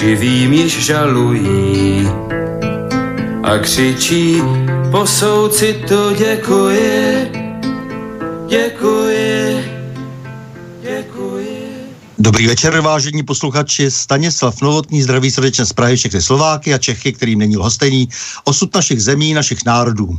živým již žalují a křičí po souci to děkuji, děkuji, děkuji. Dobrý večer, vážení posluchači. Stanislav Novotný zdraví srdečně z Prahy všechny Slováky a Čechy, kterým není lhostejný osud našich zemí, našich národů.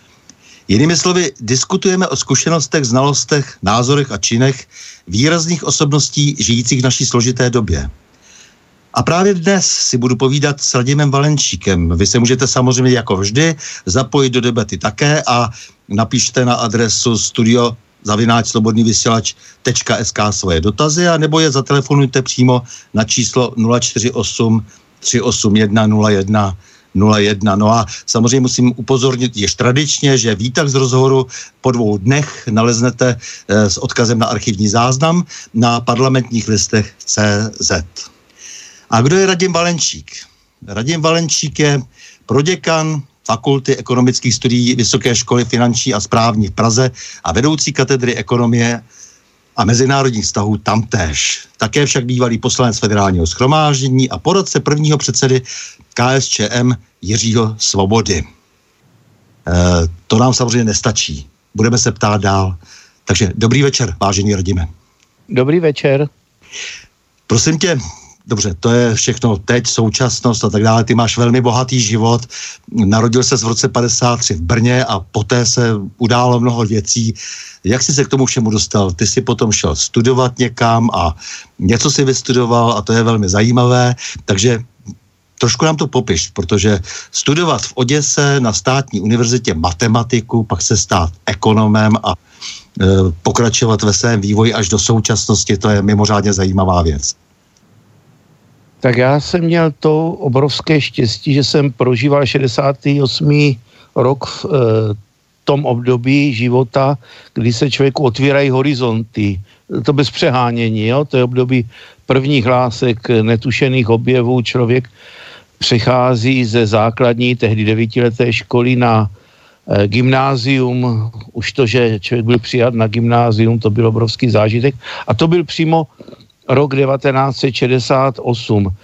Jinými slovy, diskutujeme o zkušenostech, znalostech, názorech a činech výrazných osobností žijících v naší složité době. A právě dnes si budu povídat s Radimem Valenčíkem. Vy se můžete samozřejmě jako vždy zapojit do debaty také a napište na adresu studio zavináč slobodný vysílač.sk svoje dotazy a nebo je zatelefonujte přímo na číslo 048 381 01 01. No a samozřejmě musím upozornit již tradičně, že výtah z rozhovoru po dvou dnech naleznete eh, s odkazem na archivní záznam na parlamentních listech CZ. A kdo je Radim Valenčík? Radim Valenčík je proděkan Fakulty ekonomických studií Vysoké školy finanční a správní v Praze a vedoucí katedry ekonomie a mezinárodních vztahů tamtéž. Také však bývalý poslanec federálního schromáždění a porodce prvního předsedy KSČM Jiřího Svobody. E, to nám samozřejmě nestačí. Budeme se ptát dál. Takže dobrý večer, vážení Radime. Dobrý večer. Prosím tě, dobře, to je všechno teď, současnost a tak dále. Ty máš velmi bohatý život. Narodil se v roce 53 v Brně a poté se událo mnoho věcí. Jak jsi se k tomu všemu dostal? Ty jsi potom šel studovat někam a něco si vystudoval a to je velmi zajímavé. Takže trošku nám to popiš, protože studovat v Oděse na státní univerzitě matematiku, pak se stát ekonomem a e, pokračovat ve svém vývoji až do současnosti, to je mimořádně zajímavá věc. Tak já jsem měl to obrovské štěstí, že jsem prožíval 68. rok v e, tom období života, kdy se člověku otvírají horizonty. To bez přehánění, jo? to je období prvních hlásek, netušených objevů. Člověk přechází ze základní, tehdy devítileté školy na e, gymnázium. Už to, že člověk byl přijat na gymnázium, to byl obrovský zážitek. A to byl přímo rok 1968, eh,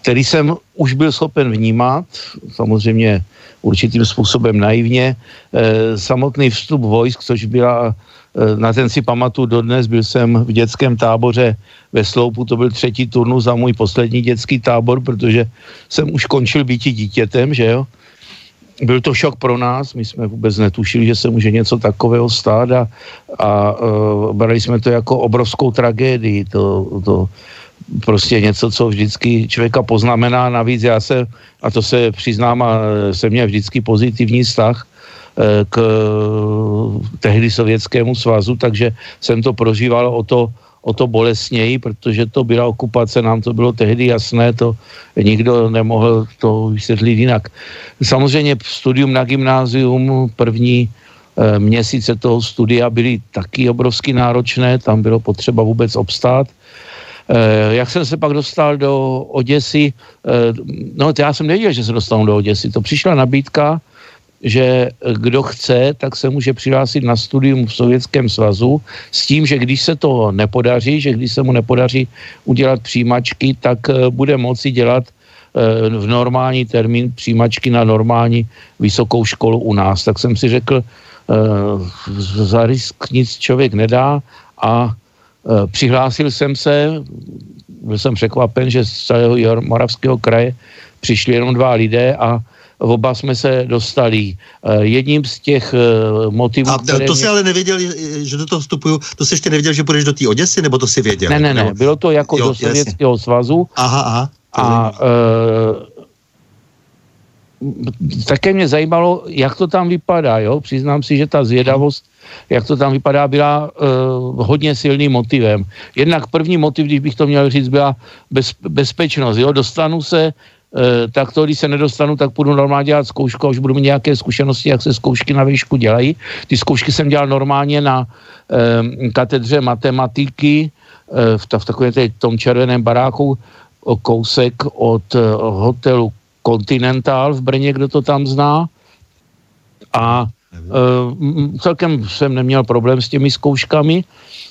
který jsem už byl schopen vnímat, samozřejmě určitým způsobem naivně. Eh, samotný vstup vojsk, což byla, eh, na ten si pamatuju dodnes, byl jsem v dětském táboře ve Sloupu, to byl třetí turnus za můj poslední dětský tábor, protože jsem už končil býti dítětem, že jo byl to šok pro nás, my jsme vůbec netušili, že se může něco takového stát a, a uh, brali jsme to jako obrovskou tragédii, to, to prostě něco, co vždycky člověka poznamená, navíc já se, a to se přiznám, a jsem měl vždycky pozitivní vztah k tehdy Sovětskému svazu, takže jsem to prožíval o to, o to bolesněji, protože to byla okupace, nám to bylo tehdy jasné, to nikdo nemohl to vysvětlit jinak. Samozřejmě studium na gymnázium, první e, měsíce toho studia byly taky obrovsky náročné, tam bylo potřeba vůbec obstát. E, jak jsem se pak dostal do Oděsy, e, no já jsem nevěděl, že se dostanu do Oděsy, to přišla nabídka, že kdo chce, tak se může přihlásit na studium v Sovětském svazu s tím, že když se to nepodaří, že když se mu nepodaří udělat přijímačky, tak eh, bude moci dělat eh, v normální termín přijímačky na normální vysokou školu u nás. Tak jsem si řekl, eh, za risk nic člověk nedá a přihlásil jsem se, byl jsem překvapen, že z celého Moravského kraje přišli jenom dva lidé a oba jsme se dostali. Eh, jedním z těch eh, motivů... A to si mě... ale nevěděl, že do toho vstupuju, to si ještě nevěděl, že půjdeš do té Oděsy, nebo to si věděl? Ne, ne, ne, bylo to jako jo, do Sovětského svazu. Aha, aha. A uh, také mě zajímalo, jak to tam vypadá, jo? Přiznám si, že ta zvědavost, jak to tam vypadá, byla uh, hodně silným motivem. Jednak první motiv, když bych to měl říct, byla bez, bezpečnost, jo? Dostanu se Eh, tak to, když se nedostanu, tak půjdu normálně dělat zkoušku a už budu mít nějaké zkušenosti, jak se zkoušky na výšku dělají. Ty zkoušky jsem dělal normálně na eh, katedře matematiky eh, v, ta, v takovém tom červeném baráku o kousek od eh, hotelu Continental v Brně, kdo to tam zná. A eh, celkem jsem neměl problém s těmi zkouškami. Uh,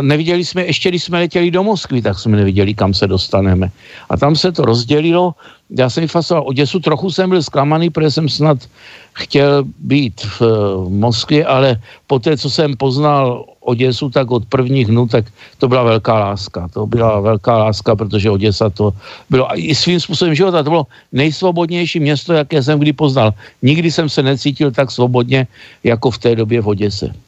neviděli jsme, ještě když jsme letěli do Moskvy, tak jsme neviděli, kam se dostaneme. A tam se to rozdělilo, já jsem vyfasoval Oděsu, trochu jsem byl zklamaný, protože jsem snad chtěl být v uh, Moskvě, ale po té, co jsem poznal Oděsu, tak od prvních dnů, tak to byla velká láska. To byla velká láska, protože Oděsa to bylo i svým způsobem života, to bylo nejsvobodnější město, jaké jsem kdy poznal. Nikdy jsem se necítil tak svobodně, jako v té době v Oděse.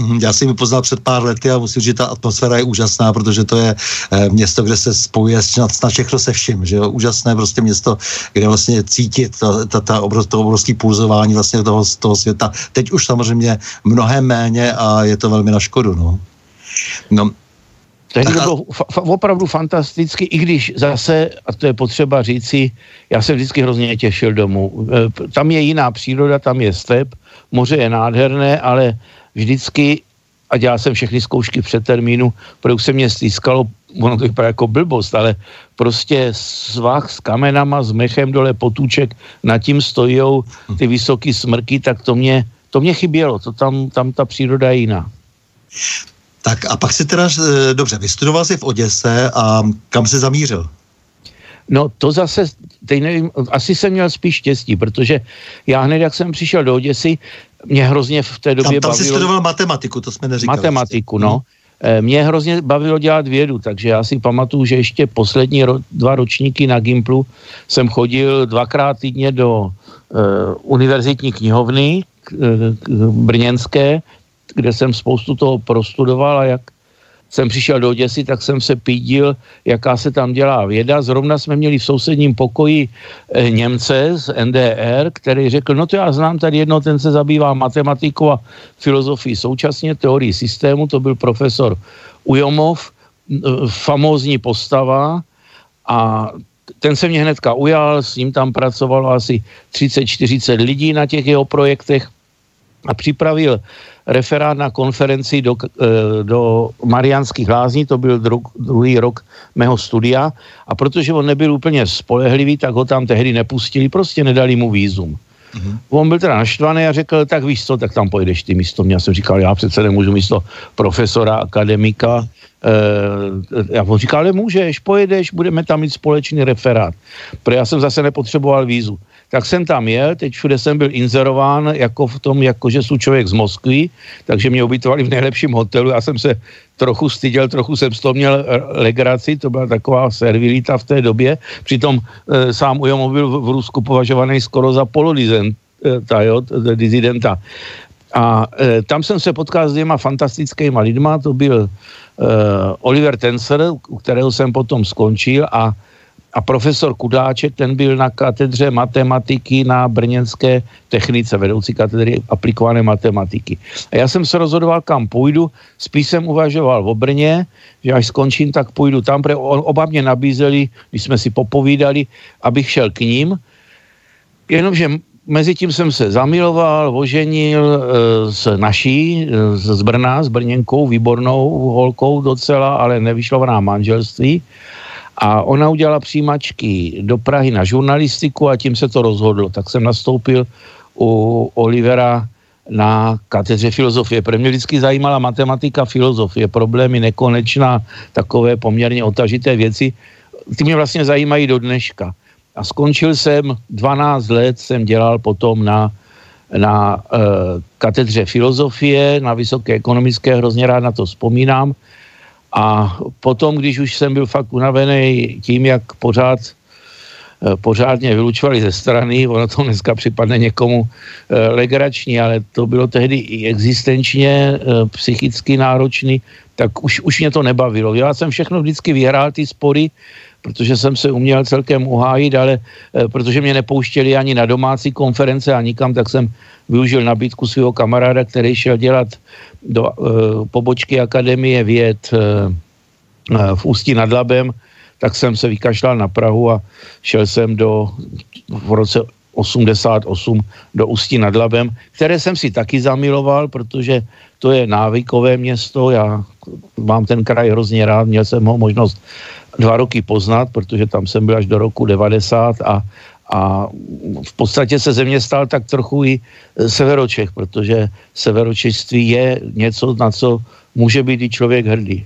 Mhm, já jsem ji poznal před pár lety a musím říct, že ta atmosféra je úžasná, protože to je eh, město, kde se spojuje snad, snad všechno se vším, že jo? Úžasné prostě město, kde vlastně cítit ta, ta, ta obrov, to obrovské pulzování vlastně toho, toho světa. Teď už samozřejmě mnohem méně a je to velmi na škodu, no. No, Tehdy to bylo fa- opravdu fantasticky, i když zase, a to je potřeba říci, já se vždycky hrozně těšil domů. Eh, tam je jiná příroda, tam je step, moře je nádherné, ale vždycky, a dělal jsem všechny zkoušky před termínu, protože už se mě stýskalo, ono to vypadá jako blbost, ale prostě svah s kamenama, s mechem dole potůček, nad tím stojí ty vysoké smrky, tak to mě, to mě chybělo, to tam, tam ta příroda je jiná. Tak a pak si teda, eh, dobře, vystudoval jsi v Oděse a kam se zamířil? No to zase, teď nevím, asi jsem měl spíš štěstí, protože já hned, jak jsem přišel do Oděsy, mě hrozně v té době tam, tam bavilo... Tam studoval matematiku, to jsme neříkali. Matematiku, no. Hmm. Eh, mě hrozně bavilo dělat vědu, takže já si pamatuju, že ještě poslední ro, dva ročníky na Gimplu jsem chodil dvakrát týdně do uh, univerzitní knihovny k, k, brněnské, kde jsem spoustu toho prostudoval a jak jsem přišel do Děsy, tak jsem se pídil, jaká se tam dělá věda. Zrovna jsme měli v sousedním pokoji e, Němce z NDR, který řekl, no to já znám tady jedno, ten se zabývá matematikou a filozofií současně, teorii systému, to byl profesor Ujomov, e, famózní postava a ten se mě hnedka ujal, s ním tam pracovalo asi 30-40 lidí na těch jeho projektech a připravil referát na konferenci do, eh, do Mariánských lázní, to byl dru, druhý rok mého studia a protože on nebyl úplně spolehlivý, tak ho tam tehdy nepustili, prostě nedali mu výzum. Mm-hmm. On byl teda naštvaný a řekl, tak víš co, tak tam pojedeš ty místo mě. Já jsem říkal, já přece nemůžu místo profesora, akademika. E, já on říkal, ale můžeš, pojedeš, budeme tam mít společný referát. Protože já jsem zase nepotřeboval vízu tak jsem tam jel, teď všude jsem byl inzerován jako v tom, jako že jsem člověk z Moskvy, takže mě ubytovali v nejlepším hotelu, já jsem se trochu styděl, trochu jsem z toho měl legraci, to byla taková servilita v té době, přitom e, sám Ujomov byl v, v Rusku považovaný skoro za polodizenta, jo, dizidenta. A e, tam jsem se potkal s dvěma fantastickými lidma, to byl e, Oliver Tenser, u kterého jsem potom skončil a a profesor Kudáček, ten byl na katedře matematiky na Brněnské technice, vedoucí katedry aplikované matematiky. A já jsem se rozhodoval, kam půjdu, spíš jsem uvažoval o Brně, že až skončím, tak půjdu tam, protože oba mě nabízeli, když jsme si popovídali, abych šel k ním, jenomže mezi tím jsem se zamiloval, oženil e, s naší, e, z Brna, s Brněnkou, výbornou holkou docela, ale nevyšlo v nám manželství. A ona udělala přijímačky do Prahy na žurnalistiku a tím se to rozhodlo. Tak jsem nastoupil u Olivera na katedře filozofie. Pro mě vždycky zajímala matematika, filozofie, problémy nekonečná, takové poměrně otažité věci. Ty mě vlastně zajímají do dneška. A skončil jsem, 12 let jsem dělal potom na, na uh, katedře filozofie, na Vysoké ekonomické, hrozně rád na to vzpomínám. A potom, když už jsem byl fakt unavený tím, jak pořád eh, pořádně vylučovali ze strany, ono to dneska připadne někomu e, legrační, ale to bylo tehdy i existenčně e, psychicky náročný, tak už, už mě to nebavilo. Já jsem všechno vždycky vyhrál, ty spory, protože jsem se uměl celkem uhájit, ale e, protože mě nepouštěli ani na domácí konference a nikam, tak jsem využil nabídku svého kamaráda, který šel dělat do e, pobočky Akademie věd e, v Ústí nad Labem, tak jsem se vykašlal na Prahu a šel jsem do, v roce 88 do Ústí nad Labem, které jsem si taky zamiloval, protože to je návykové město, já mám ten kraj hrozně rád, měl jsem ho možnost dva roky poznat, protože tam jsem byl až do roku 90 a, a v podstatě se země stal tak trochu i severočech, protože severočeství je něco, na co může být i člověk hrdý.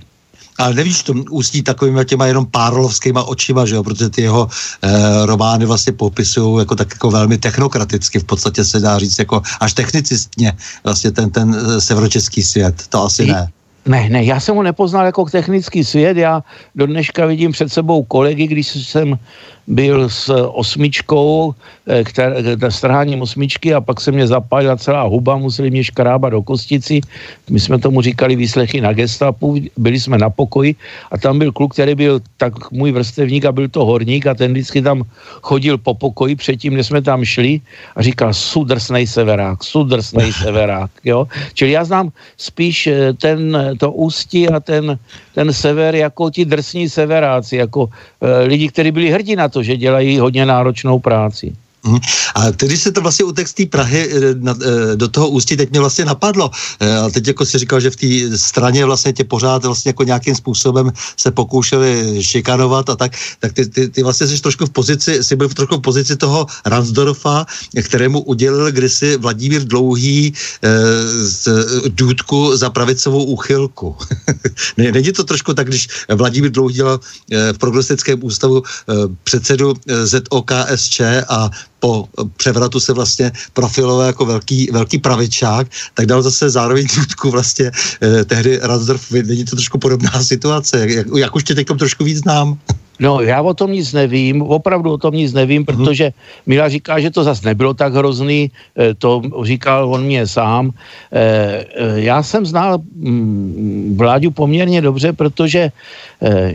Ale nevíš, to ústí takovýma těma jenom párlovskýma očima, že jo, protože ty jeho e, romány vlastně popisují jako tak jako velmi technokraticky, v podstatě se dá říct jako až technicistně vlastně ten, ten eh, severočeský svět, to asi ne. Ne, ne, já jsem ho nepoznal jako technický svět, já do dneška vidím před sebou kolegy, když jsem byl s osmičkou, eh, které, strháním osmičky a pak se mě zapálila celá huba, museli mě škrábat do kostici. My jsme tomu říkali výslechy na gestapu, byli jsme na pokoji a tam byl kluk, který byl tak můj vrstevník a byl to horník a ten vždycky tam chodil po pokoji předtím, než jsme tam šli a říkal sudrsnej severák, sudrsnej severák, jo. Čili já znám spíš eh, ten, to ústí a ten, ten sever jako ti drsní severáci, jako e, lidi, kteří byli hrdí na to, že dělají hodně náročnou práci. Hmm. A když se to vlastně utek z té Prahy eh, eh, do toho ústí, teď mě vlastně napadlo. Eh, a teď jako si říkal, že v té straně vlastně tě pořád vlastně jako nějakým způsobem se pokoušeli šikanovat a tak, tak ty, ty, ty vlastně jsi trošku v pozici, jsi byl v trošku v pozici toho Ransdorfa, kterému udělil kdysi Vladimír Dlouhý z důdku za pravicovou úchylku. Není to trošku tak, když Vladimír Dlouhý dělal v progresistickém ústavu předsedu ZOKSČ a po převratu se vlastně profiloval jako velký, velký pravičák, tak dal zase zároveň důdku vlastně eh, tehdy Ransdorf, není to trošku podobná situace, jak, jak už tě teď trošku víc znám. No, já o tom nic nevím, opravdu o tom nic nevím, mhm. protože Mila říká, že to zase nebylo tak hrozný, eh, to říkal on mě sám. Eh, eh, já jsem znal mm, vládu poměrně dobře, protože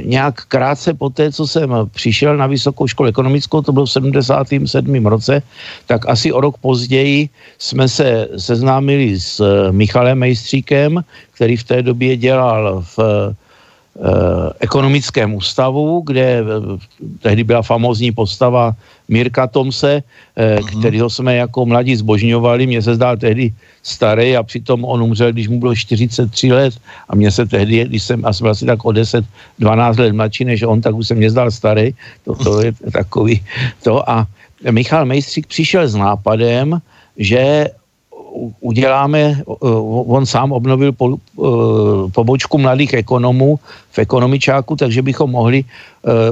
nějak krátce po té, co jsem přišel na Vysokou školu ekonomickou, to bylo v 77. roce, tak asi o rok později jsme se seznámili s Michalem Mejstříkem, který v té době dělal v ekonomickém ústavu, kde eh, tehdy byla famózní postava Mirka Tomse, uh-huh. kterýho jsme jako mladí zbožňovali. Mně se zdál tehdy starý a přitom on umřel, když mu bylo 43 let a mně se tehdy, když jsem asi byl asi tak o 10, 12 let mladší než on, tak už se mě zdál starý. To, to je takový to. A Michal Mejstřík přišel s nápadem, že uděláme, on sám obnovil po, pobočku mladých ekonomů v ekonomičáku, takže bychom mohli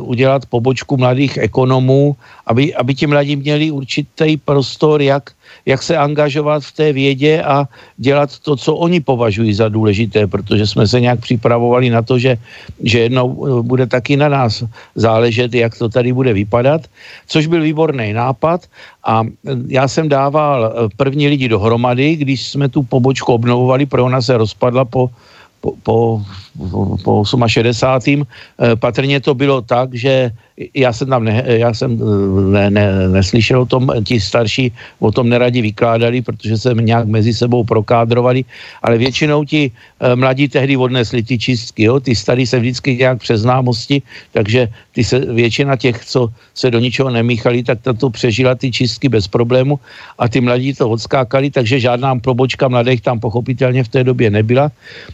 udělat pobočku mladých ekonomů, aby, aby ti mladí měli určitý prostor, jak jak se angažovat v té vědě a dělat to, co oni považují za důležité, protože jsme se nějak připravovali na to, že, že jednou eh, bude taky na nás záležet, jak to tady bude vypadat, což byl výborný nápad. A eh, já jsem dával první lidi dohromady, když jsme tu pobočku obnovovali, pro ona se rozpadla po po, po, po 68. Patrně to bylo tak, že já jsem tam ne, já jsem ne, ne, neslyšel o tom, ti starší o tom neradi vykládali, protože se nějak mezi sebou prokádrovali, ale většinou ti e, mladí tehdy odnesli ty čistky, jo? ty starý se vždycky nějak přes známosti, takže ty se, většina těch, co se do ničeho nemíchali, tak to přežila ty čistky bez problému a ty mladí to odskákali, takže žádná probočka mladých tam pochopitelně v té době nebyla,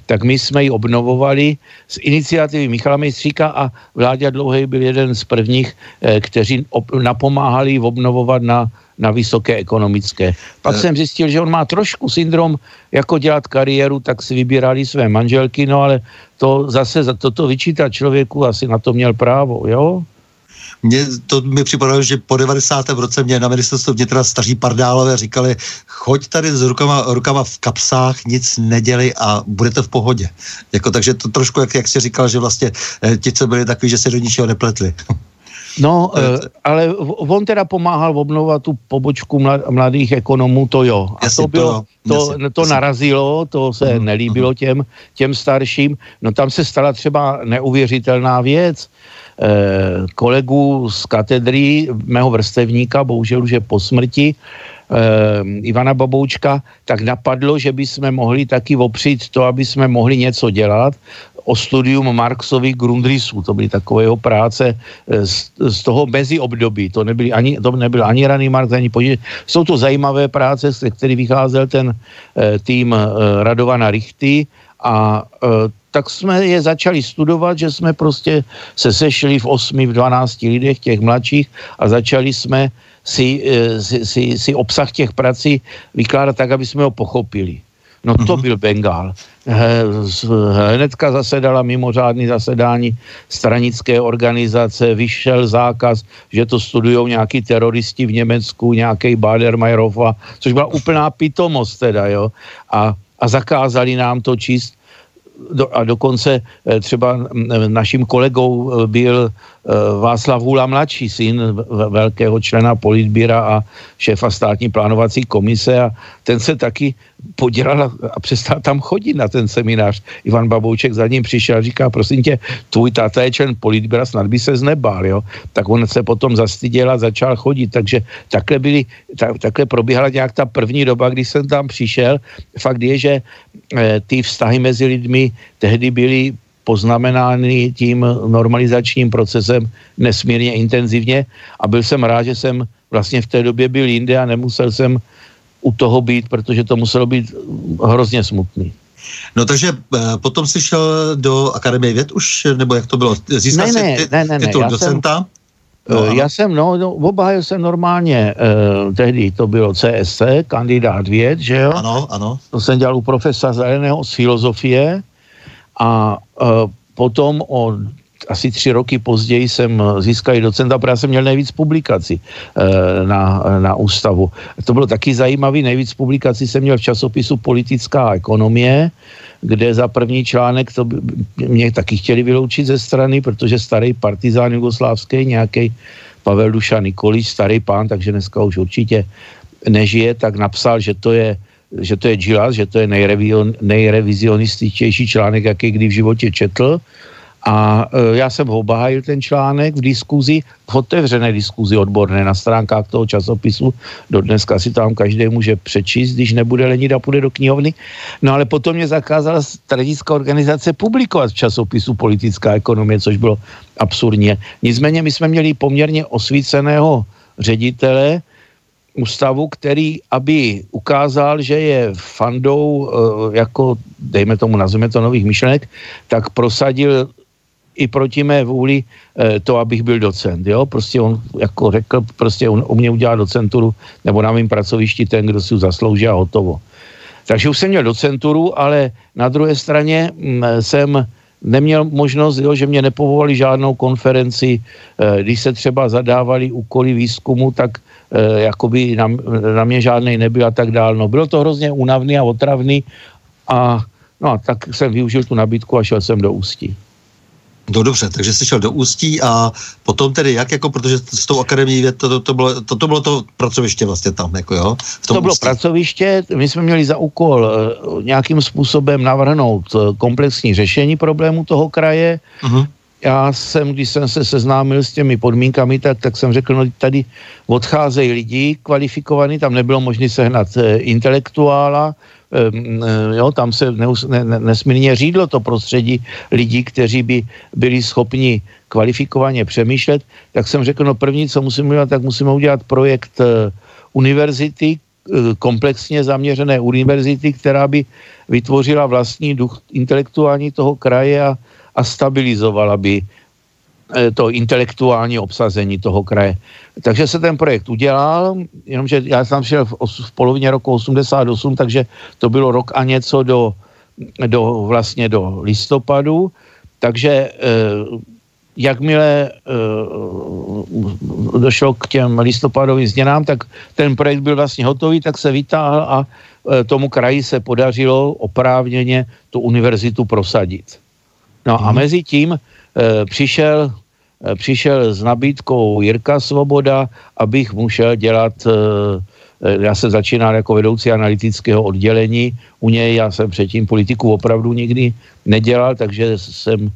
tak my jsme ji obnovovali z iniciativy Michala Mejstříka a Vláďa Dlouhej byl jeden z prvních, eh, kteří napomáhali obnovovat na na vysoké ekonomické. Pak jsem zjistil, že on má trošku syndrom, jako dělat kariéru, tak si vybírali své manželky, no ale to zase za toto vyčítat člověku asi na to měl právo, jo? Mně to mi připadalo, že po 90. roce mě na ministerstvu vnitra staří pardálové říkali, choď tady s rukama, rukama v kapsách, nic neděli a budete v pohodě. Jako, takže to trošku, jak, jak jsi říkal, že vlastně eh, ti, co byli takový, že se do ničeho nepletli. No, eh, ale on teda pomáhal obnovovat tu pobočku mladých ekonomů, to jo. A to bylo, to, to narazilo, to se uh-huh, nelíbilo uh-huh. těm, těm starším. No tam se stala třeba neuvěřitelná věc. Eh, kolegu z katedry, mého vrstevníka, bohužel už je po smrti, eh, Ivana Baboučka, tak napadlo, že bychom mohli taky opřít to, aby jsme mohli něco dělat o studium Marxových Grundrisů. To byly takové jeho práce eh, z, z toho mezi období. To, nebyly ani, to nebyl ani raný Marx, ani pozdě. Jsou to zajímavé práce, z kterých vycházel ten tým Radovana Richty a eh, tak jsme je začali studovat, že jsme prostě se sešli v 8, v 12 lidech, těch mladších a začali jsme si, eh, si, si, si obsah těch prací vykládat tak, aby jsme ho pochopili. No to mhm. byl Bengál. Hnedka zasedala mimořádný zasedání stranické organizace, vyšel zákaz, že to studují nějaký teroristi v Německu, nějaký Bader-Meinhof, což byla úplná pitomost teda, jo. A, a zakázali nám to číst. Do, a dokonce eh, třeba naším kolegou eh, byl eh, Václav Hůla mladší, syn velkého člena politbíra a šéfa státní plánovací komise a ten se taky podělal a přestal tam chodit na ten seminář. Ivan Babouček za ním přišel a říká, prosím tě, tvůj táta je člen politbíra, snad by se znebál, jo. Tak on se potom zastyděl a začal chodit, takže takhle byly, tak, takhle probíhala nějak ta první doba, kdy jsem tam přišel. Fakt je, že e, ty vztahy mezi lidmi tehdy byly poznamenány tím normalizačním procesem nesmírně intenzivně a byl jsem rád, že jsem vlastně v té době byl jinde a nemusel jsem u toho být, protože to muselo být hrozně smutný. No takže uh, potom jsi šel do Akademie věd už, nebo jak to bylo? Získal ne, ne, ne, ne, titul ne, docenta? Jsem, No, já jsem, no, no obhájil jsem normálně, uh, tehdy to bylo CSC, kandidát věd, že jo? Ano, ano. To jsem dělal u profesora Zeleného z filozofie a uh, potom o asi tři roky později jsem získal docenta, protože jsem měl nejvíc publikací uh, na, na ústavu. To bylo taky zajímavé, nejvíc publikací jsem měl v časopisu Politická ekonomie, kde za první článek to mě taky chtěli vyloučit ze strany, protože starý partizán jugoslávský, nějaký Pavel Duša Nikolič, starý pán, takže dneska už určitě nežije, tak napsal, že to je že to je Gilas, že to je nejrevizionističtější článek, jaký kdy v životě četl a e, já jsem ho obhájil ten článek v diskuzi, v otevřené diskuzi odborné na stránkách toho časopisu. Do dneska si tam každý může přečíst, když nebude lenit a půjde do knihovny. No ale potom mě zakázala strategická organizace publikovat v časopisu Politická ekonomie, což bylo absurdně. Nicméně my jsme měli poměrně osvíceného ředitele, ústavu, který, aby ukázal, že je fandou, e, jako, dejme tomu, nazveme to nových myšlenek, tak prosadil i proti mé vůli eh, to, abych byl docent. Jo? Prostě on jako řekl, prostě on u mě udělal docenturu, nebo na mém pracovišti ten, kdo si ji zaslouží a hotovo. Takže už jsem měl docenturu, ale na druhé straně mm, jsem neměl možnost, jo, že mě nepovolali žádnou konferenci, eh, když se třeba zadávali úkoly výzkumu, tak eh, jakoby na, na mě žádný nebyl a tak dál. No, bylo to hrozně únavný a otravný a no, tak jsem využil tu nabídku a šel jsem do Ústí. No dobře, takže jsi šel do Ústí a potom tedy jak, jako, protože s tou akademií věd, to, to, to, bylo, to, to bylo to pracoviště vlastně tam, jako jo? V tom to bylo Ústí. pracoviště, my jsme měli za úkol uh, nějakým způsobem navrhnout uh, komplexní řešení problému toho kraje, uh-huh. já jsem, když jsem se seznámil s těmi podmínkami, tak, tak jsem řekl, no tady odcházejí lidi kvalifikovaní, tam nebylo možné sehnat e, intelektuála, jo, tam se neus, ne, ne, nesmírně řídlo to prostředí lidí, kteří by byli schopni kvalifikovaně přemýšlet, tak jsem řekl, no první, co musíme udělat, tak musíme udělat projekt e, univerzity, e, komplexně zaměřené univerzity, která by vytvořila vlastní duch intelektuální toho kraje a, a stabilizovala by eh, to intelektuální obsazení toho kraje. Takže se ten projekt udělal, jenomže já jsem šel v, v polovině roku 88, takže to bylo rok a něco do, do vlastně do listopadu, takže eh, jakmile uh, došlo k těm listopadovým změnám, tak ten projekt byl vlastně hotový, tak se vytáhl a uh, tomu kraji se podařilo oprávněně tu univerzitu prosadit. No a mhm. mezi tím přišel, e, přišel s nabídkou Jirka Svoboda, abych mu šel dělat, e, já jsem začínal jako vedoucí analytického oddělení u něj, já jsem předtím politiku opravdu nikdy nedělal, takže jsem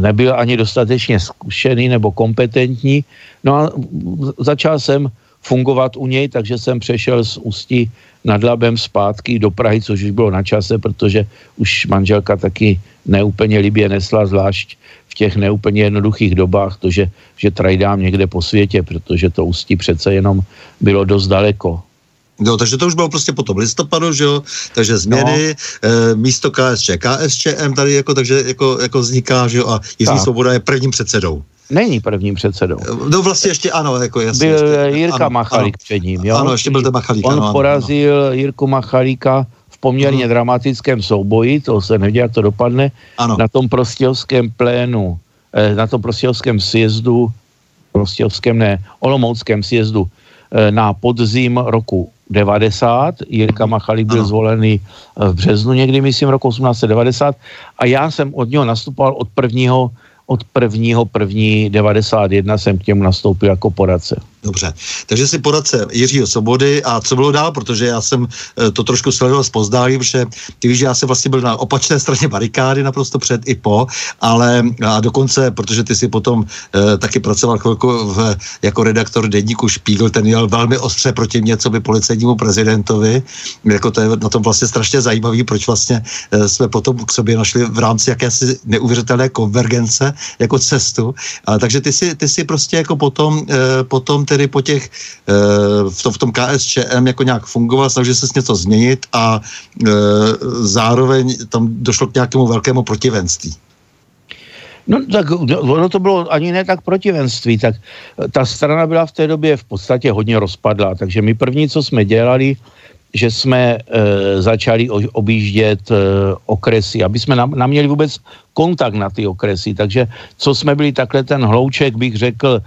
nebyl ani dostatečně zkušený nebo kompetentní. No a začal jsem fungovat u něj, takže jsem přešel z Ústí nad Labem zpátky do Prahy, což už bylo na čase, protože už manželka taky neúplně libě nesla, zvlášť v těch neúplně jednoduchých dobách, to, že, že trajdám někde po světě, protože to Ústí přece jenom bylo dost daleko. No, takže to už bylo prostě potom listopadu, že jo, takže změny, no. e, místo KSČ, KSČM tady jako, takže jako, jako vzniká, že jo, a Jiří Svoboda je prvním předsedou. Není prvním předsedou. No vlastně ještě ano, jako jasně. Byl ještě, Jirka ano, Machalík ano, před ním, jo? Ano, ještě byl ten Machalík, On ano, porazil ano. Jirku Machalíka v poměrně uh-huh. dramatickém souboji, to se neví, jak to dopadne, ano. na tom prostějovském plénu, eh, na tom prostějovském sjezdu, prostějovském ne, olomouckém sjezdu eh, na podzim roku 90. Jirka mhm. Machalík byl ano. zvolený v březnu někdy, myslím, roku 1890 a já jsem od něho nastupoval od prvního od prvního první 91 jsem k němu nastoupil jako poradce. Dobře, takže si poradce Jiřího Sobody a co bylo dál, protože já jsem eh, to trošku sledoval zpozdálí, protože ty víš, že já jsem vlastně byl na opačné straně barikády naprosto před i po, ale a dokonce, protože ty si potom e, taky pracoval chvilku v, jako redaktor denníku Špígl, ten měl velmi ostře proti mě, co by policejnímu prezidentovi, jako to je na tom vlastně strašně zajímavý, proč vlastně e, jsme potom k sobě našli v rámci jakési neuvěřitelné konvergence jako cestu, a, takže ty si, ty si prostě jako potom, e, potom tedy po těch, e, v, tom, v tom KSČM jako nějak fungoval, snažil se něco změnit a e, zároveň tam došlo k nějakému velkému protivenství. No tak ono to bylo ani ne tak protivenství, tak ta strana byla v té době v podstatě hodně rozpadlá, takže my první, co jsme dělali, že jsme e, začali o, objíždět e, okresy, aby jsme nám měli vůbec kontakt na ty okresy. Takže co jsme byli takhle ten hlouček, bych řekl,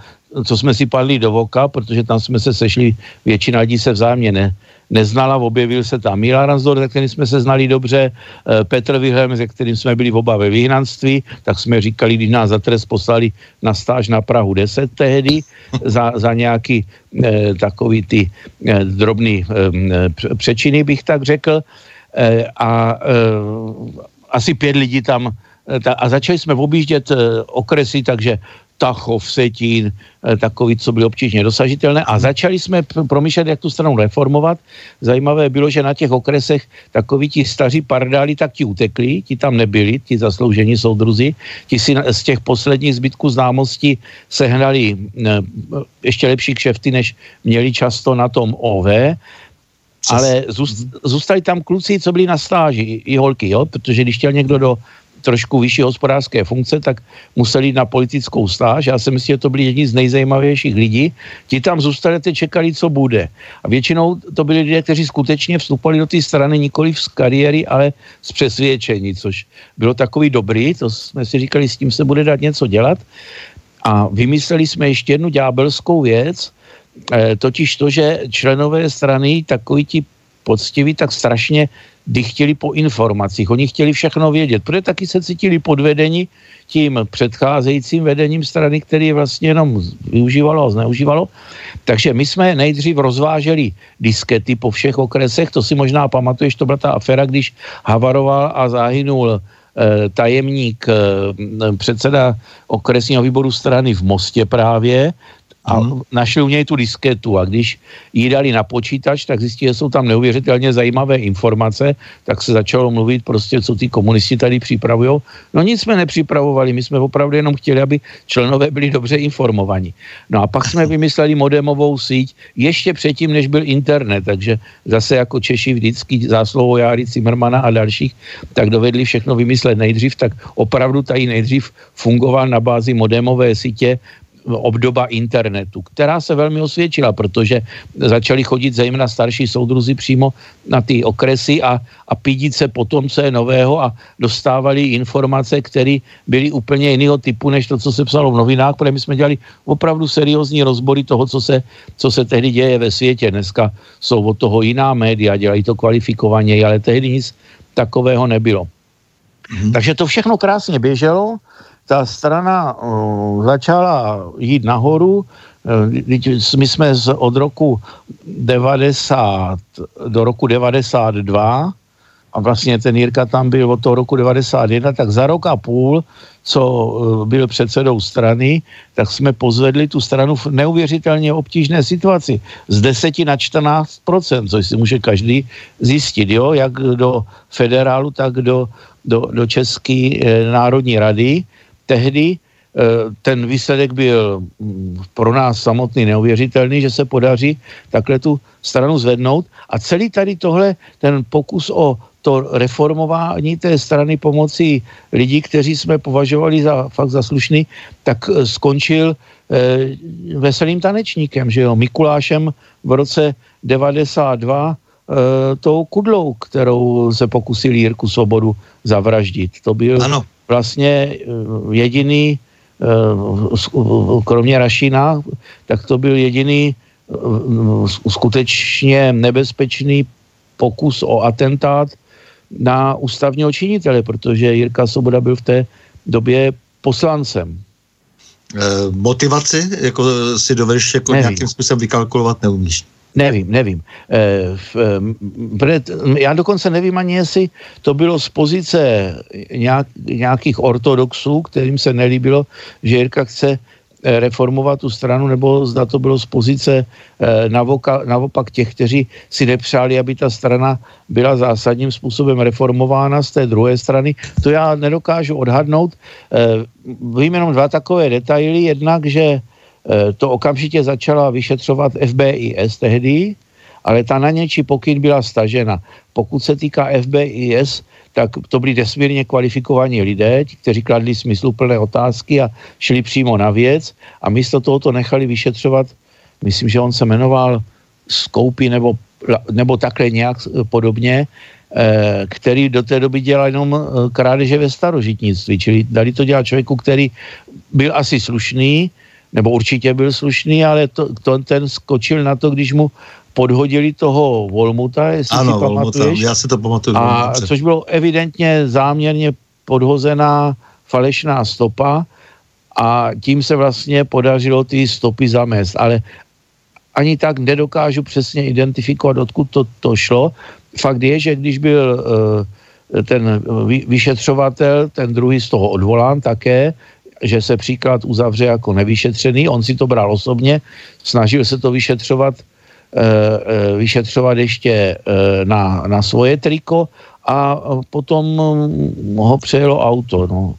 co jsme si padli do voka, protože tam jsme se sešli, většina lidí se vzájemně ne, neznala, objevil se tam Milan Razdor, se kterým jsme se znali dobře, eh, Petr Wilhelm, se kterým jsme byli v oba ve vyhnanství, tak jsme říkali, když nás za trest poslali na stáž na Prahu 10 tehdy, za, za nějaký eh, takový ty eh, drobný eh, přečiny, bych tak řekl. Eh, a eh, asi pět lidí tam eh, a začali jsme objíždět okresy, takže Tachov, Setín, eh, takový, co byly obtížně dosažitelné a začali jsme promýšlet, jak tu stranu reformovat. Zajímavé bylo, že na těch okresech takoví ti staří pardáli, tak ti utekli, ti tam nebyli, ti zasloužení soudruzi, ti si z těch posledních zbytků známostí sehnali eh, ještě lepší kšefty, než měli často na tom OV, ale zůstali tam kluci, co byli na stáži, i holky, jo? protože když chtěl někdo do trošku vyšší hospodářské funkce, tak museli jít na politickou stáž. Já si myslím, že to byli jedni z nejzajímavějších lidí. Ti tam zůstali, čekali, co bude. A většinou to byli lidé, kteří skutečně vstupovali do té strany nikoli z kariéry, ale z přesvědčení, což bylo takový dobrý, to jsme si říkali, s tím se bude dát něco dělat. A vymysleli jsme ještě jednu ďábelskou věc, eh, totiž to, že členové strany, takový ti poctiví, tak strašně chtěli po informacích. Oni chtěli všechno vědět, protože taky se cítili podvedení tím předcházejícím vedením strany, který vlastně jenom využívalo a zneužívalo. Takže my jsme nejdřív rozváželi diskety po všech okresech, to si možná pamatuješ, to byla ta afera, když havaroval a zahynul tajemník, předseda okresního výboru strany v Mostě právě, a hmm. našli u něj tu disketu a když ji dali na počítač, tak zjistili, že jsou tam neuvěřitelně zajímavé informace, tak se začalo mluvit prostě, co ty komunisti tady připravují. No nic jsme nepřipravovali, my jsme opravdu jenom chtěli, aby členové byli dobře informovaní. No a pak jsme vymysleli modemovou síť ještě předtím, než byl internet, takže zase jako Češi vždycky zásluhou Járy Cimrmana a dalších, tak dovedli všechno vymyslet nejdřív, tak opravdu tady nejdřív fungoval na bázi modemové sítě obdoba internetu, která se velmi osvědčila, protože začali chodit zejména starší soudruzi přímo na ty okresy a, a pídit se potomce nového a dostávali informace, které byly úplně jiného typu, než to, co se psalo v novinách, protože my jsme dělali opravdu seriózní rozbory toho, co se, co se tehdy děje ve světě. Dneska jsou od toho jiná média, dělají to kvalifikovaně, ale tehdy nic takového nebylo. Mm-hmm. Takže to všechno krásně běželo ta strana uh, začala jít nahoru, uh, my jsme z, od roku 90 do roku 92 a vlastně ten Jirka tam byl od toho roku 91, tak za rok a půl, co uh, byl předsedou strany, tak jsme pozvedli tu stranu v neuvěřitelně obtížné situaci. Z 10 na 14% což si může každý zjistit, jo, jak do federálu, tak do, do, do České eh, národní rady tehdy eh, ten výsledek byl mm, pro nás samotný neuvěřitelný, že se podaří takhle tu stranu zvednout. A celý tady tohle, ten pokus o to reformování té strany pomocí lidí, kteří jsme považovali za fakt za slušný, tak eh, skončil eh, veselým tanečníkem, že jo, Mikulášem v roce 92 eh, tou kudlou, kterou se pokusil Jirku Svobodu zavraždit. To byl ano vlastně eh, jediný, eh, kromě Rašina, tak to byl jediný eh, skutečně nebezpečný pokus o atentát na ústavního činitele, protože Jirka Soboda byl v té době poslancem. Motivaci, jako si dovedeš jako nějakým způsobem vykalkulovat, neumíš? Nevím, nevím. E, v, e, já dokonce nevím ani, jestli to bylo z pozice nějak, nějakých ortodoxů, kterým se nelíbilo, že Jirka chce eh, reformovat tu stranu, nebo zda to bylo z pozice navoka, naopak těch, kteří si nepřáli, aby ta strana byla zásadním způsobem reformována z té druhé strany. To já nedokážu odhadnout. Vím jenom dva takové detaily. Jednak, že Eh, to okamžitě začala vyšetřovat FBIS tehdy, ale ta na něčí pokyn byla stažena. Pokud se týká FBIS, tak to byli nesmírně kvalifikovaní lidé, kteří kladli smysluplné otázky a šli přímo na věc a místo toho to nechali vyšetřovat, myslím, že on se jmenoval Skoupy nebo, nebo takhle nějak podobně, eh, který do té doby dělal jenom eh, krádeže ve starožitnictví, čili dali to dělat člověku, který byl asi slušný, nebo určitě byl slušný, ale to, to, ten skočil na to, když mu podhodili toho Volmuta, jestli ano, si pamatuješ. Volmuta, já si to pamatuju. A, což bylo evidentně záměrně podhozená falešná stopa a tím se vlastně podařilo ty stopy zamést. Ale ani tak nedokážu přesně identifikovat, odkud to, to šlo. Fakt je, že když byl uh, ten vyšetřovatel, ten druhý z toho odvolán také, že se příklad uzavře jako nevyšetřený, on si to bral osobně, snažil se to vyšetřovat, eh, eh, vyšetřovat ještě eh, na, na svoje triko a potom ho přejelo auto. No.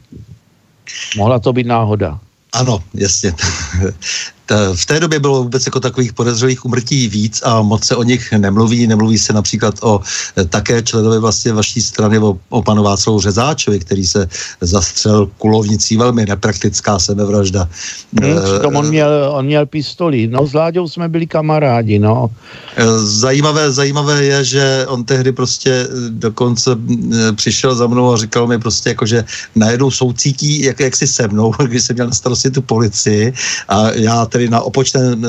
Mohla to být náhoda. Ano, jasně. V té době bylo vůbec jako takových podezřelých umrtí víc a moc se o nich nemluví. Nemluví se například o eh, také členovi vlastně vaší strany, o, o panu Václavu Řezáčovi, který se zastřel kulovnicí, velmi nepraktická sebevražda. Hmm, uh, on měl, on měl pistoli. No s Láďou jsme byli kamarádi, no. Eh, zajímavé, zajímavé je, že on tehdy prostě dokonce přišel za mnou a říkal mi prostě jako, že najednou soucítí, jak, jak si se mnou, když jsem měl na starosti tu policii a já tedy na opočném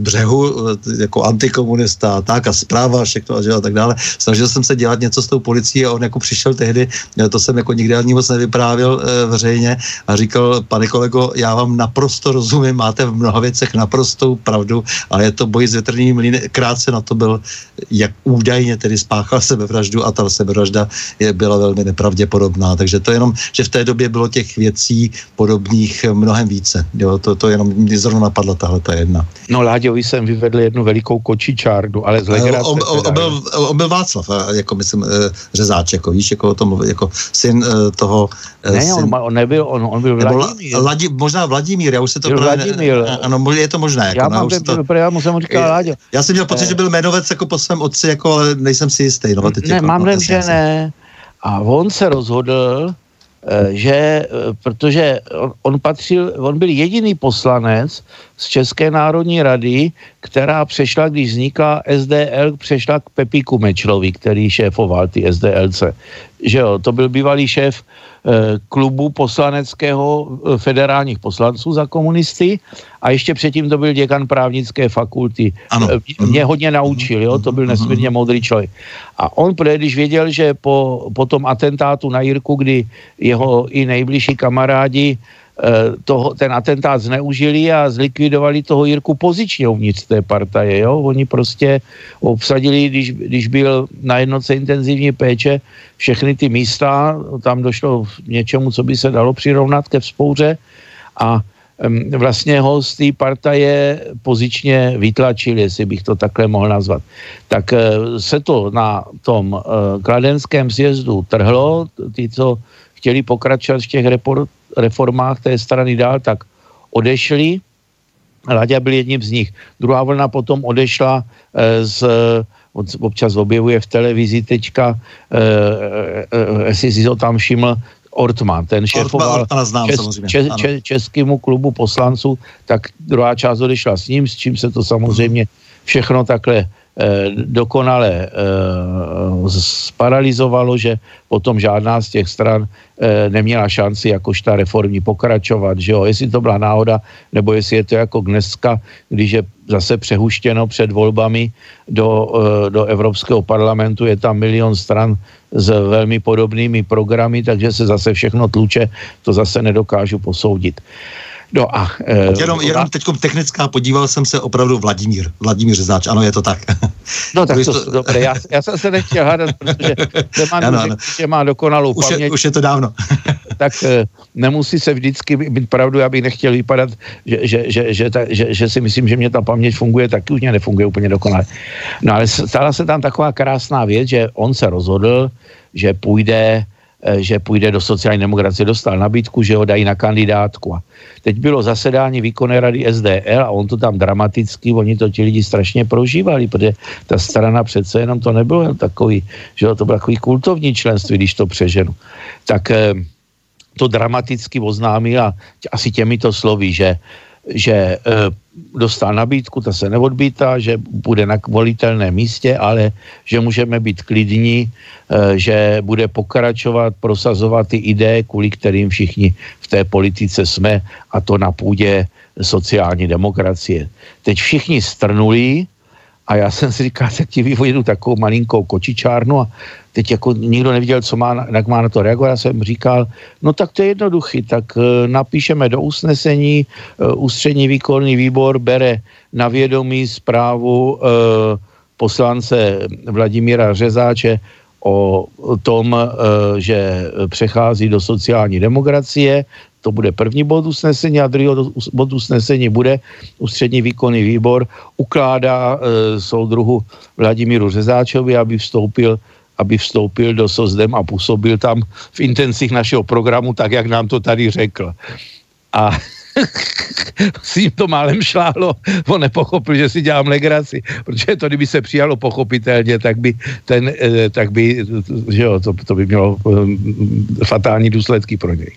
břehu jako antikomunista tak a zpráva, všechno a, a tak dále. Snažil jsem se dělat něco s tou policií a on jako přišel tehdy, to jsem jako nikdy ani moc nevyprávěl veřejně a říkal, pane kolego, já vám naprosto rozumím, máte v mnoha věcech naprostou pravdu, ale je to boj s větrným mlýny. Krátce na to byl, jak údajně tedy spáchal sebevraždu a ta sebevražda je, byla velmi nepravděpodobná. Takže to jenom, že v té době bylo těch věcí podobných mnohem více. Jo, to, to jenom zrovna napadla tahle ta jedna. No Láďovi jsem vyvedl jednu velikou kočičárdu, ale z legrace. On, on, on, byl, on byl Václav, jako myslím, eh, řezáč, jako víš, jako, tom, jako syn eh, toho... Eh, ne, syn, on, on, nebyl, on, on byl Vladimír. Ladi, možná Vladimír, já už se to... Vladimír. Ano, je to možné. Jako, já mám, já, to, já mu jsem říkal Láďo. Já jsem měl pocit, že byl jmenovec jako po svém otci, jako, ale nejsem si jistý. No, teď ne, jako, mám no, že ne. A on se rozhodl, eh, že, eh, protože on, on patřil, on byl jediný poslanec z České národní rady, která přešla, když vznikla SDL, přešla k Pepíku Mečlovi, který šéfoval ty SDLC. Že jo, to byl bývalý šéf Eh, klubu poslaneckého eh, federálních poslanců za komunisty a ještě předtím to byl děkan právnické fakulty. Ano. Eh, mě hodně naučil, jo? to byl nesmírně moudrý člověk. A on, když věděl, že po, po tom atentátu na Jirku, kdy jeho i nejbližší kamarádi Eh, toho, ten atentát zneužili a zlikvidovali toho Jirku pozičně uvnitř té partaje. Jo? Oni prostě obsadili, když, když byl na jednoce intenzivní péče, všechny ty místa, tam došlo k něčemu, co by se dalo přirovnat ke vzpouře a vlastně ho z té partaje pozičně vytlačil, jestli bych to takhle mohl nazvat. Tak eh, se to na tom eh, kladenském sjezdu trhlo, ty, co chtěli pokračovat v těch report, reformách té strany dál, tak odešli. Láďa byl jedním z nich. Druhá vlna potom odešla e, z občas objevuje v televizi teďka, e, e, jestli si to tam všiml, Ortman, ten šéfoval čes, čes, čes, českému klubu poslanců, tak druhá část odešla s ním, s čím se to samozřejmě všechno takhle Eh, dokonale eh, sparalizovalo, že potom žádná z těch stran eh, neměla šanci jakož ta reformní pokračovat, že jo, jestli to byla náhoda, nebo jestli je to jako dneska, když je zase přehuštěno před volbami do, do Evropského parlamentu, je tam milion stran s velmi podobnými programy, takže se zase všechno tluče, to zase nedokážu posoudit. No a... E, jenom, jenom teď technická, podíval jsem se opravdu Vladimír, Vladimír Řezáč, ano, je to tak. No tak to, to... dobré, já, já jsem se nechtěl hádat, protože Zeman ano, ano. že má dokonalou už paměť. Je, už je to dávno. tak e, nemusí se vždycky být pravdu, já bych nechtěl vypadat, že, že, že, že, ta, že, že si myslím, že mě ta paměť funguje, tak už mě nefunguje úplně dokonale. No ale stala se tam taková krásná věc, že on se rozhodl, že půjde že půjde do sociální demokracie, dostal nabídku, že ho dají na kandidátku. A teď bylo zasedání výkonné rady SDL a on to tam dramaticky, oni to ti lidi strašně prožívali, protože ta strana přece jenom to nebylo takový, že to bylo takový kultovní členství, když to přeženu. Tak eh, to dramaticky oznámil a asi těmito slovy, že že e, dostal nabídku, ta se neodbítá, že bude na volitelném místě, ale že můžeme být klidní, e, že bude pokračovat, prosazovat ty ideje, kvůli kterým všichni v té politice jsme, a to na půdě sociální demokracie. Teď všichni strnuli a já jsem si říkal, tak ti vyvojedu takovou malinkou kočičárnu a teď jako nikdo neviděl, co má, jak má na to reagovat. Já jsem říkal, no tak to je jednoduchý, tak uh, napíšeme do usnesení, uh, ústřední výkonný výbor bere na vědomí zprávu uh, poslance Vladimíra Řezáče o tom, že přechází do sociální demokracie, to bude první bod usnesení a druhý bod usnesení bude ústřední výkonný výbor ukládá e, soudruhu Vladimíru Řezáčovi, aby vstoupil aby vstoupil do SOZDEM a působil tam v intencích našeho programu, tak jak nám to tady řekl. A s ním to málem šlálo, on nepochopil, že si dělám legraci, protože to, kdyby se přijalo pochopitelně, tak by, ten, eh, tak by že jo, to, to by mělo um, fatální důsledky pro něj.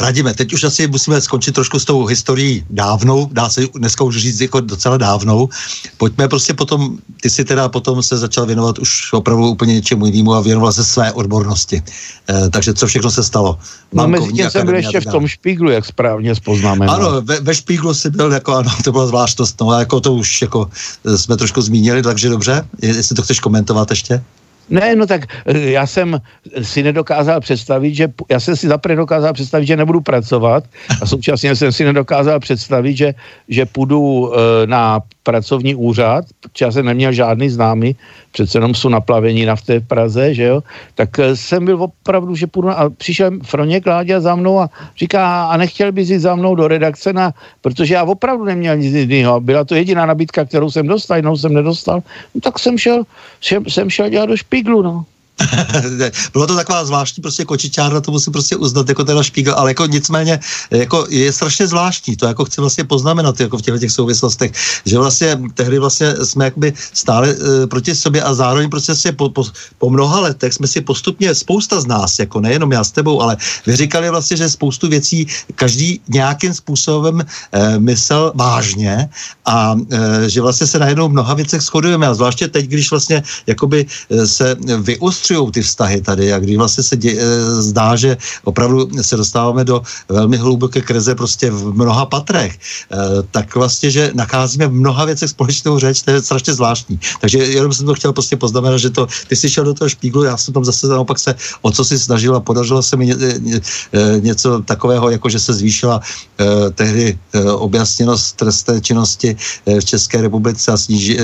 Radíme, teď už asi musíme skončit trošku s tou historií dávnou, dá se dneska už říct jako docela dávnou. Pojďme prostě potom, ty si teda potom se začal věnovat už opravdu úplně něčemu jinému a věnoval se své odbornosti. E, takže co všechno se stalo? No mezi tím jsem byl ještě v tom špíglu, jak správně spoznáme. Ano, ve, ve špíglu si byl, jako ano, to byla zvláštnost, no, jako to už jako eh, jsme trošku zmínili, takže dobře, jestli to chceš komentovat ještě? Ne, no tak eh, já jsem si nedokázal představit, že já jsem si zaprvé dokázal představit, že nebudu pracovat a současně jsem si nedokázal představit, že, že půjdu e, na pracovní úřad, protože já jsem neměl žádný známý, přece jenom jsou naplavení na v té Praze, že jo, tak eh, jsem byl opravdu, že půjdu, a přišel Froněk Láďa za mnou a říká, a nechtěl bys jít za mnou do redakce, na, protože já opravdu neměl nic jiného. Byla to jediná nabídka, kterou jsem dostal, jinou jsem nedostal, no, tak jsem šel, jsem, jsem šel dělat do špíglu, no. Bylo to taková zvláštní prostě kočičárna, to musím prostě uznat jako ten špígl, ale jako nicméně jako je strašně zvláštní, to jako chci vlastně poznamenat jako v těchto těch souvislostech, že vlastně tehdy vlastně jsme jakoby stále e, proti sobě a zároveň prostě si po, po, po, mnoha letech jsme si postupně, spousta z nás, jako nejenom já s tebou, ale vyříkali vlastně, že spoustu věcí každý nějakým způsobem e, myslel vážně a e, že vlastně se najednou v mnoha věcech shodujeme a zvláště teď, když vlastně jakoby se vyust vyostřují ty vztahy tady a když vlastně se dě, eh, zdá, že opravdu se dostáváme do velmi hluboké krize prostě v mnoha patrech, eh, tak vlastně, že nacházíme v mnoha věcech společnou řeč, to je strašně zvláštní. Takže jenom jsem to chtěl prostě poznamenat, že to, ty jsi šel do toho špíglu, já jsem tam zase naopak se o co si snažil a podařilo se mi ně, ně, eh, něco takového, jako že se zvýšila eh, tehdy eh, objasněnost trestné činnosti eh, v České republice a sníži,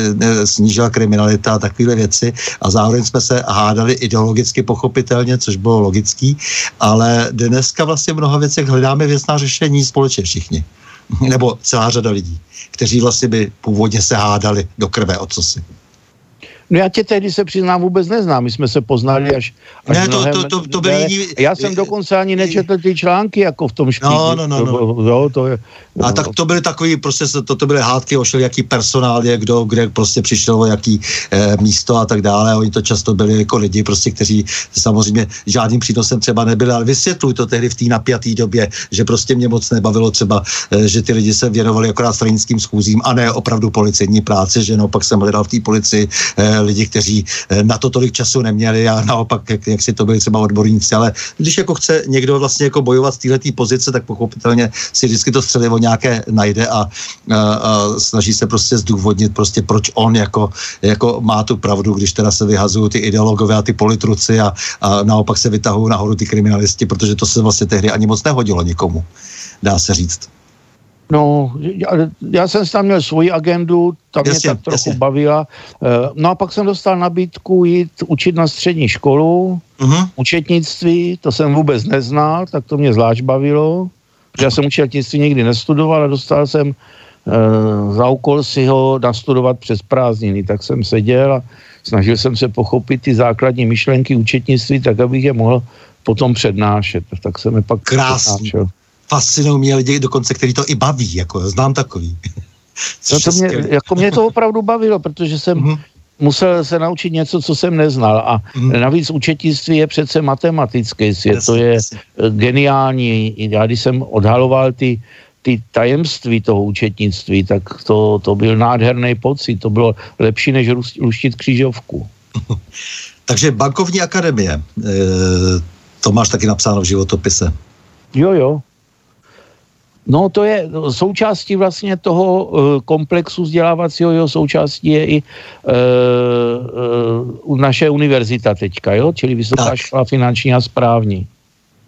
snížila kriminalita a takové věci a zároveň jsme se hádali hledali ideologicky pochopitelně, což bylo logický, ale dneska vlastně v mnoha věcech hledáme věcná řešení společně všichni. Nebo celá řada lidí, kteří vlastně by původně se hádali do krve o co si. No já tě tehdy se přiznám vůbec neznám, my jsme se poznali až, až ne, to, to, to, to byli jiní... Já jsem dokonce ani nečetl ty články jako v tom špíku. No, no, no. no. To, no to je, no. A tak to byly takový, prostě to, to byly hádky o jaký personál je, kdo, kde prostě přišel o jaký eh, místo a tak dále. Oni to často byli jako lidi, prostě, kteří samozřejmě žádným přínosem třeba nebyli, ale vysvětluj to tehdy v té napjaté době, že prostě mě moc nebavilo třeba, eh, že ty lidi se věnovali akorát stranickým schůzím a ne opravdu policejní práci, že no, pak jsem hledal v té policii eh, lidi, kteří eh, na to tolik času neměli a naopak, jak, jak si to byli třeba odborníci, ale když jako chce někdo vlastně jako bojovat z této pozice, tak pochopitelně si vždycky to střelivo nějaké najde a, a, a snaží se prostě zdůvodnit prostě proč on jako, jako má tu pravdu, když teda se vyhazují ty ideologové a ty politruci a, a naopak se vytahují nahoru ty kriminalisti, protože to se vlastně tehdy ani moc nehodilo nikomu, dá se říct. No, já, já jsem tam měl svoji agendu, tam jasně, mě tak trochu jasně. bavila. Eh, no a pak jsem dostal nabídku jít učit na střední školu, uh-huh. účetnictví, to jsem vůbec neznal, tak to mě zvlášť bavilo, já jsem účetnictví nikdy nestudoval a dostal jsem e, za úkol si ho nastudovat přes prázdniny, tak jsem seděl a snažil jsem se pochopit ty základní myšlenky účetnictví, tak abych je mohl potom přednášet. Tak jsem je pak Krásný. přednášel fascinují mě lidi dokonce, který to i baví, jako znám takový. no to mě, jako mě to opravdu bavilo, protože jsem mm-hmm. musel se naučit něco, co jsem neznal a mm-hmm. navíc učetnictví je přece matematický svět, jasně, to je jasně. geniální. Já když jsem odhaloval ty, ty tajemství toho účetnictví, tak to, to byl nádherný pocit, to bylo lepší, než luštit křížovku. Takže bankovní akademie, e, to máš taky napsáno v životopise. Jo, jo. No to je součástí vlastně toho uh, komplexu vzdělávacího, jeho součástí je i uh, uh, naše univerzita teďka, jo? čili Vysoká tak. škola finanční a správní.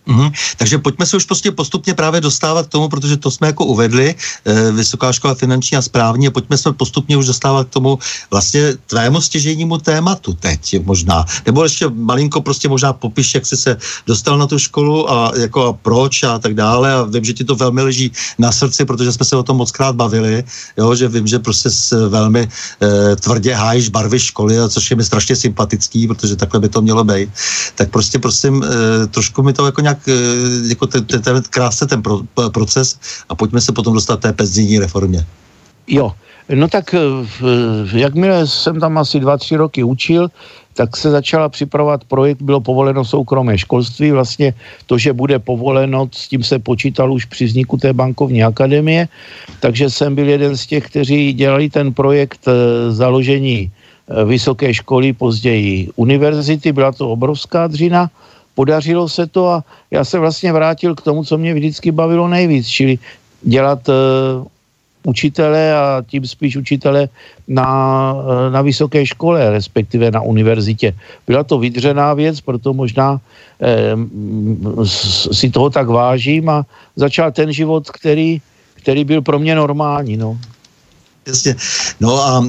Mm-hmm. Takže pojďme se už prostě postupně právě dostávat k tomu, protože to jsme jako uvedli, e, Vysoká škola finanční a správní, a pojďme se postupně už dostávat k tomu vlastně tvému stěžejnímu tématu teď možná. Nebo ještě malinko prostě možná popiš, jak jsi se dostal na tu školu a jako a proč a tak dále. A vím, že ti to velmi leží na srdci, protože jsme se o tom moc krát bavili, jo, že vím, že prostě s velmi e, tvrdě hájíš barvy školy, což je mi strašně sympatický, protože takhle by to mělo být. Tak prostě prosím, e, trošku mi to jako nějak nějak eh, jako ten, ten, ten krásně ten pro, proces a pojďme se potom dostat té penzijní reformě. Jo, No tak eh, jakmile jsem tam asi dva, tři roky učil, tak se začala připravovat projekt, bylo povoleno soukromé školství, vlastně to, že bude povoleno, s tím se počítal už při vzniku té bankovní akademie, takže jsem byl jeden z těch, kteří dělali ten projekt založení vysoké školy, později univerzity, byla to obrovská dřina, podařilo se to a já se vlastně vrátil k tomu, co mě vždycky bavilo nejvíc, čili dělat uh, učitele a tím spíš učitele na, uh, na vysoké škole, respektive na univerzitě. Byla to vydřená věc, proto možná uh, si toho tak vážím a začal ten život, který, který byl pro mě normální. No. Jasně. No a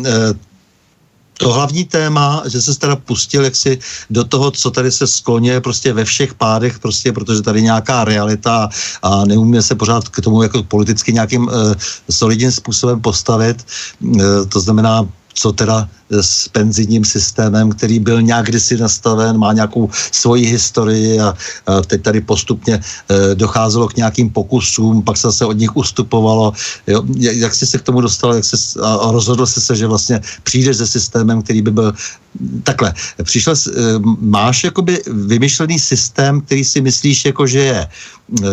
to hlavní téma, že se teda pustil jaksi do toho, co tady se skloně prostě ve všech pádech, prostě, protože tady nějaká realita a neumíme se pořád k tomu jako politicky nějakým uh, solidním způsobem postavit. Uh, to znamená, co teda s penzijním systémem, který byl nějak kdysi nastaven, má nějakou svoji historii a, a teď tady postupně e, docházelo k nějakým pokusům, pak se zase od nich ustupovalo. Jo? Jak jsi se k tomu dostal jak jsi, a, rozhodl jsi se, že vlastně přijdeš se systémem, který by byl takhle. Přišel, e, máš jakoby vymyšlený systém, který si myslíš, jako že je e, e,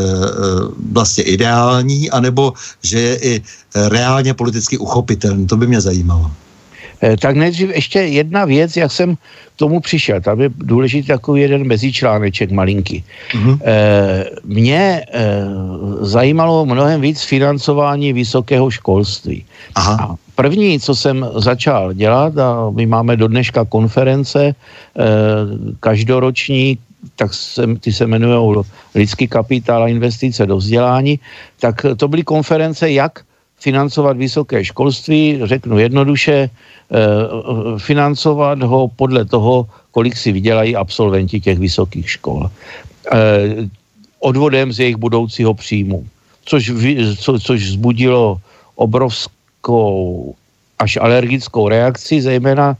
vlastně ideální, anebo že je i reálně politicky uchopitelný. To by mě zajímalo. Eh, tak nejdřív ještě jedna věc, jak jsem k tomu přišel. Tam je důležitý takový jeden mezičláneček malinký. Mm-hmm. Mě zajímalo mnohem víc financování vysokého školství. Aha. A první, co jsem začal dělat, a my máme do dneška konference každoroční, tak se, ty se jmenují lidský kapitál a investice do vzdělání, tak to byly konference, jak financovat vysoké školství, řeknu jednoduše, Eh, financovat ho podle toho, kolik si vydělají absolventi těch vysokých škol. Eh, odvodem z jejich budoucího příjmu. Což, co, což vzbudilo obrovskou až alergickou reakci, zejména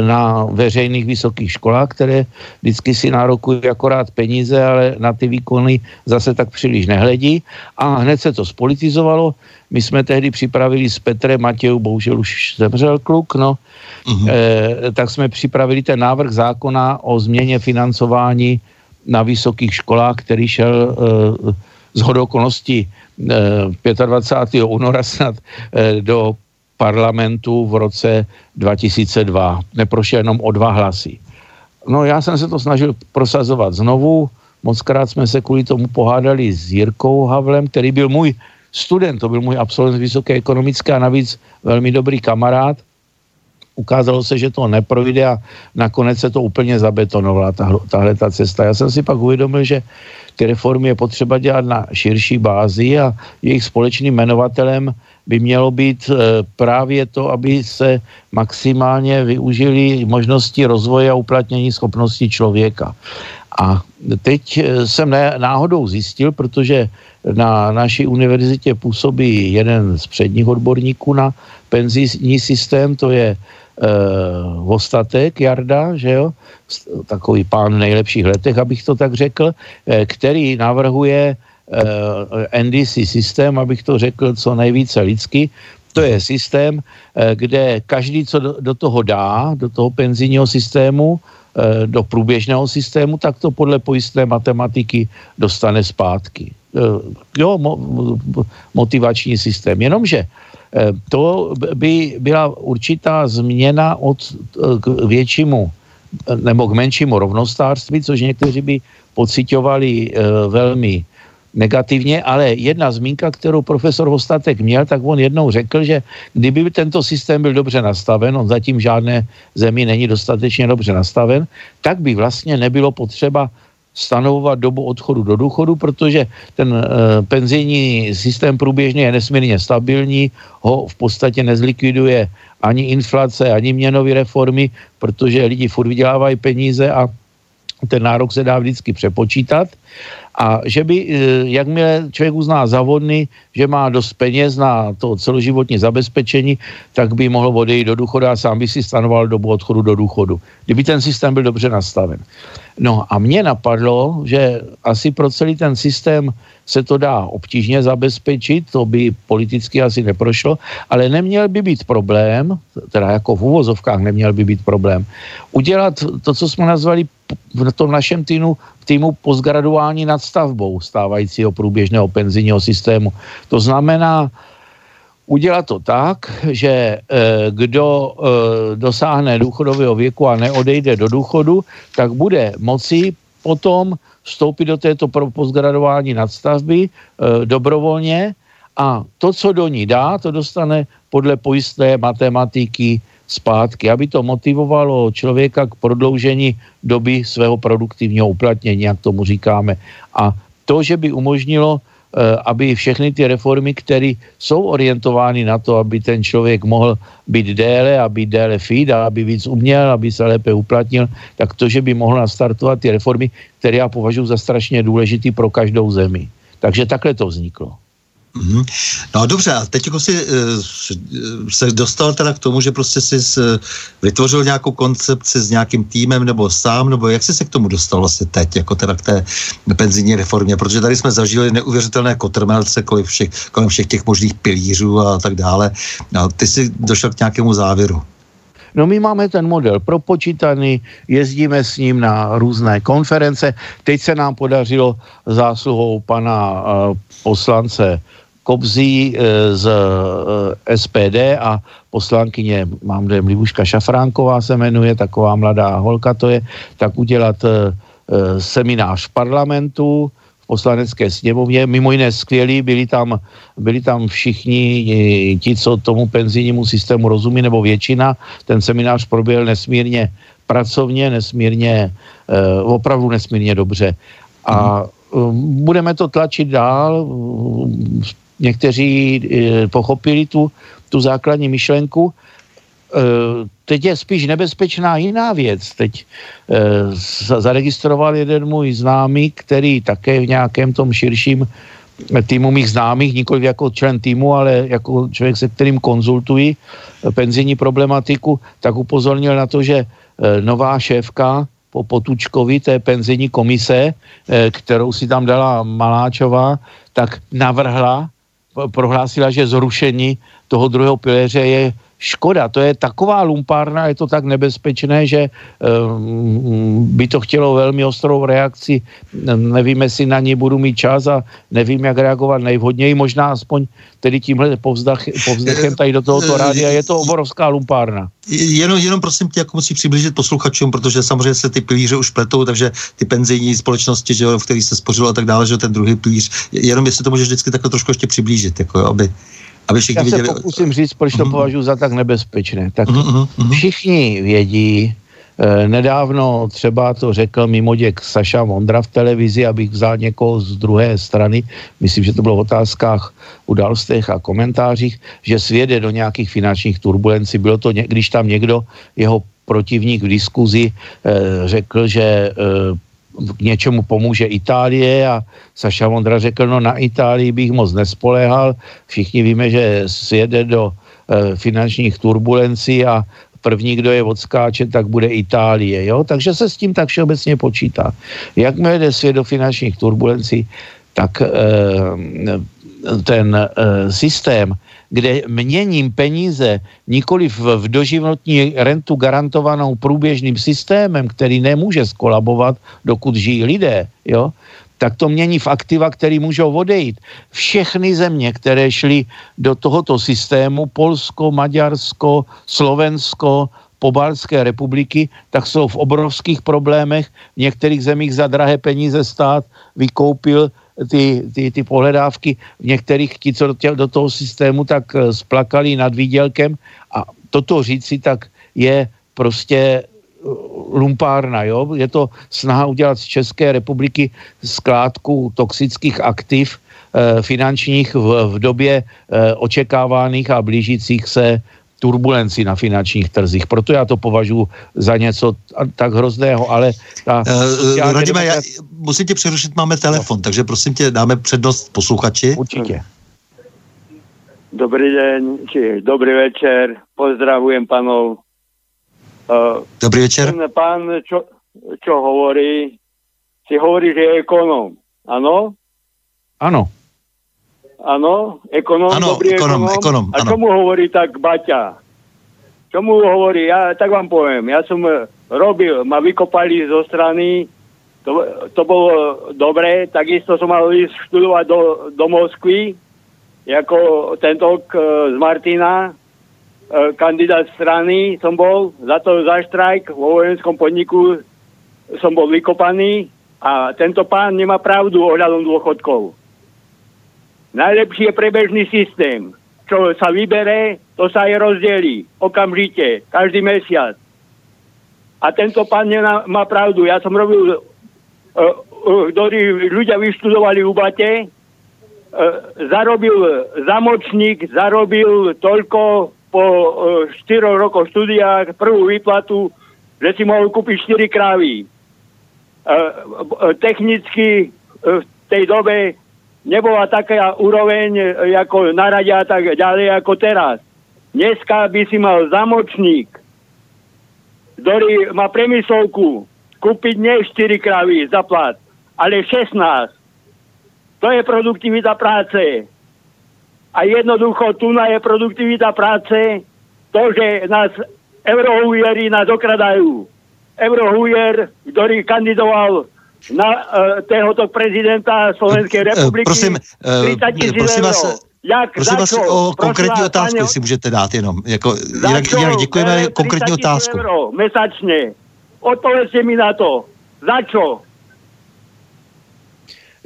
na veřejných vysokých školách, které vždycky si nárokují akorát peníze, ale na ty výkony zase tak příliš nehledí. A hned se to spolitizovalo. My jsme tehdy připravili s Petrem Matějou, bohužel už zemřel kluk, no, uh-huh. eh, tak jsme připravili ten návrh zákona o změně financování na vysokých školách, který šel eh, z hodokonosti eh, 25. února snad eh, do parlamentu v roce 2002. Neprošel jenom o dva hlasy. No já jsem se to snažil prosazovat znovu. Mockrát jsme se kvůli tomu pohádali s Jirkou Havlem, který byl můj student, to byl můj absolvent vysoké ekonomické a navíc velmi dobrý kamarád. Ukázalo se, že to neprojde a nakonec se to úplně zabetonovala, tahle ta cesta. Já jsem si pak uvědomil, že ty reformy je potřeba dělat na širší bázi a jejich společným jmenovatelem by mělo být eh, právě to, aby se maximálně využili možnosti rozvoje a uplatnění schopností člověka. A teď eh, jsem náhodou zjistil, protože na naší univerzitě působí jeden z předních odborníků na penzijní systém, to je uh, Vostatek Jarda, že jo, takový pán v nejlepších letech, abych to tak řekl, který navrhuje eh, NDC systém, abych to řekl co nejvíce lidsky. To je systém, uh, kde každý, co do, toho dá, do toho penzijního systému, uh, do průběžného systému, tak to podle pojistné matematiky dostane zpátky. Jo, mo, motivační systém. Jenomže to by byla určitá změna od k většímu nebo k menšímu rovnostářství, což někteří by pocitovali velmi negativně, ale jedna zmínka, kterou profesor Hostatek měl, tak on jednou řekl, že kdyby tento systém byl dobře nastaven, on zatím žádné zemi není dostatečně dobře nastaven, tak by vlastně nebylo potřeba stanovovat dobu odchodu do důchodu, protože ten e, penzijní systém průběžně je nesmírně stabilní, ho v podstatě nezlikviduje ani inflace, ani měnové reformy, protože lidi furt vydělávají peníze a ten nárok se dá vždycky přepočítat a že by, e, jakmile člověk uzná zavodný, že má dost peněz na to celoživotní zabezpečení, tak by mohl odejít do důchodu a sám by si stanoval dobu odchodu do důchodu. Kdyby ten systém byl dobře nastaven. No a mě napadlo, že asi pro celý ten systém se to dá obtížně zabezpečit, to by politicky asi neprošlo, ale neměl by být problém, teda jako v úvozovkách neměl by být problém, udělat to, co jsme nazvali v tom našem týmu, týmu postgraduální nadstavbou stávajícího průběžného penzijního systému. To znamená, udělat to tak, že e, kdo e, dosáhne důchodového věku a neodejde do důchodu, tak bude moci potom vstoupit do této postgraduální nadstavby e, dobrovolně a to, co do ní dá, to dostane podle pojistné matematiky zpátky, aby to motivovalo člověka k prodloužení doby svého produktivního uplatnění, jak tomu říkáme. A to, že by umožnilo Eh, aby všechny ty reformy, které jsou orientovány na to, aby ten člověk mohl být déle, aby déle fit, a aby víc uměl, aby se lépe uplatnil, tak to, že by mohl nastartovat ty reformy, které já považuji za strašně důležitý pro každou zemi. Takže takhle to vzniklo. Mm-hmm. No dobře, a teď jako si uh, se dostal teda k tomu, že prostě jsi uh, vytvořil nějakou koncepci s nějakým týmem nebo sám, nebo jak jsi se k tomu dostal vlastně teď, jako teda k té penzijní reformě, protože tady jsme zažili neuvěřitelné kotrmelce kolem všech, kolem všech těch možných pilířů a tak dále. No, ty jsi došel k nějakému závěru. No my máme ten model propočítaný, jezdíme s ním na různé konference. Teď se nám podařilo zásluhou pana uh, poslance Kobzí eh, z eh, SPD a poslankyně, mám dojem, Libuška Šafránková se jmenuje, taková mladá holka to je, tak udělat eh, seminář v parlamentu, v poslanecké sněmovně. Mimo jiné skvělí, byli tam, byli tam všichni ti, co tomu penzijnímu systému rozumí, nebo většina. Ten seminář proběhl nesmírně pracovně, nesmírně, opravdu nesmírně dobře. A budeme to tlačit dál, někteří e, pochopili tu, tu základní myšlenku. E, teď je spíš nebezpečná jiná věc. Teď e, zaregistroval jeden můj známý, který také v nějakém tom širším týmu mých známých, nikoli jako člen týmu, ale jako člověk, se kterým konzultuji penzijní problematiku, tak upozornil na to, že nová šéfka po Potučkovi té penzijní komise, kterou si tam dala Maláčová, tak navrhla prohlásila, že zrušení toho druhého pilíře je škoda. To je taková lumpárna, je to tak nebezpečné, že um, by to chtělo velmi ostrou reakci. Nevím, jestli na ní budu mít čas a nevím, jak reagovat nejvhodněji. Možná aspoň tedy tímhle povzdach, povzdechem tady do tohoto rádia. Je to obrovská lumpárna. Jenom, jenom prosím tě, jako musí přiblížit posluchačům, protože samozřejmě se ty pilíře už pletou, takže ty penzijní společnosti, že v kterých se spořilo a tak dále, že ten druhý pilíř, jenom jestli to můžeš vždycky takhle trošku ještě přiblížit, jako, aby, aby všichni Já se viděli... pokusím říct, proč to uh-huh. považuji za tak nebezpečné. Tak uh-huh. všichni vědí, eh, nedávno třeba to řekl mimoděk Saša Mondra v televizi, abych vzal někoho z druhé strany, myslím, že to bylo v otázkách, událostech a komentářích, že svět je do nějakých finančních turbulencí. Bylo to, když tam někdo, jeho protivník v diskuzi eh, řekl, že eh, k něčemu pomůže Itálie a Saša Vondra řekl, no na Itálii bych moc nespoléhal. Všichni víme, že sjede do e, finančních turbulencí a první, kdo je odskáče, tak bude Itálie. Jo? Takže se s tím tak všeobecně počítá. Jakmile jde svět do finančních turbulencí, tak e, ten e, systém kde měním peníze nikoli v, doživotní rentu garantovanou průběžným systémem, který nemůže skolabovat, dokud žijí lidé, jo, tak to mění v aktiva, který můžou odejít. Všechny země, které šly do tohoto systému, Polsko, Maďarsko, Slovensko, pobaltské republiky, tak jsou v obrovských problémech. V některých zemích za drahé peníze stát vykoupil ty, ty, ty pohledávky v některých, ti, co do, tě, do toho systému, tak eh, splakali nad výdělkem a toto říci, tak je prostě eh, lumpárna, jo? Je to snaha udělat z České republiky skládku toxických aktiv e, finančních v, v době očekávaných a blížících se turbulenci na finančních trzích. Proto já to považuji za něco tak hrozného, ale... Ta uh, Radime, já musím tě přerušit, máme telefon, no. takže prosím tě, dáme přednost posluchači. Určitě. Dobrý den, či dobrý večer, pozdravujem panov. Uh, dobrý večer. Ten pán, čo, čo hovorí, si hovorí, že je ekonóm. Áno? Áno. Áno, ekonóm, Áno, dobrý ekonom, ekonóm. ekonom, A áno. čo mu hovorí tak Baťa? Čo mu hovorí? Ja tak vám poviem. Ja som eh, robil, ma vykopali zo strany, to, to bolo dobré, takisto som mal ísť študovať do, do Moskvy, ako tento k, z Martina, eh, kandidát strany som bol, za to za štrajk vo vojenskom podniku som bol vykopaný a tento pán nemá pravdu ohľadom dôchodkov. Najlepší je prebežný systém. Čo sa vybere, to sa aj rozdelí. Okamžite, každý mesiac. A tento pán nemá, má pravdu. Ja som robil, uh, uh, ktorí ľudia vyštudovali u Bate, uh, zarobil zamočník, zarobil toľko po uh, 4 rokoch štúdiách prvú výplatu, že si mohol kúpiť 4 krávy. Uh, uh, technicky uh, v tej dobe nebola taká úroveň e, ako na rade a tak ďalej ako teraz. Dneska by si mal zamočník, ktorý má premyslovku, kúpiť nie 4 kravy za plat, ale 16. To je produktivita práce. A jednoducho tu je produktivita práce to, že nás eurohujeri nás okradajú. Eurohujer, ktorý kandidoval na uh, tohoto prezidenta Slovenskej Eh, republiky. prosím, eh, 30 tisíc prosím vás. Jak, Prosím vás o konkrétní vás, otázku, jestli můžete dát jenom. Jako, jinak, jinak děkujeme konkrétní 30 tisíc otázku. Euro mesačne. Odpovězte mi na to. Za čo?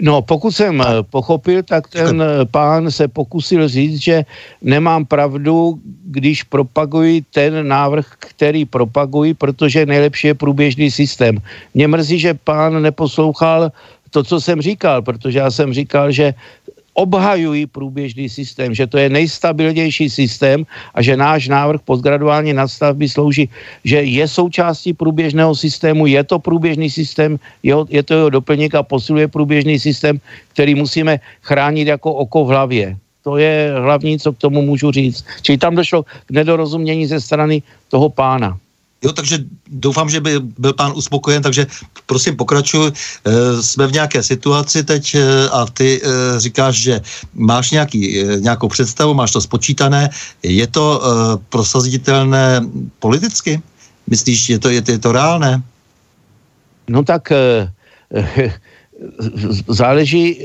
No, pokud jsem eh, pochopil, tak ten eh, pán se pokusil říct, že nemám pravdu, když propaguji ten návrh, který propaguji, protože nejlepší je průběžný systém. Mě mrzí, že pán neposlouchal to, co jsem říkal, protože já jsem říkal, že obhajují průběžný systém, že to je nejstabilnější systém a že náš návrh postgraduální nadstavby slouží, že je součástí průběžného systému, je to průběžný systém, je to jeho doplněk a posiluje průběžný systém, který musíme chránit jako oko v hlavě. To je hlavní, co k tomu můžu říct. Čili tam došlo k nedorozumění ze strany toho pána. Jo, takže doufám, že by byl pán uspokojen, takže prosím pokračuj. E, jsme v nějaké situaci teď e, a ty e, říkáš, že máš nějaký, e, nějakou představu, máš to spočítané. Je to e, prosaditelné politicky? Myslíš, je to, je, je to reálné? No tak eh, záleží,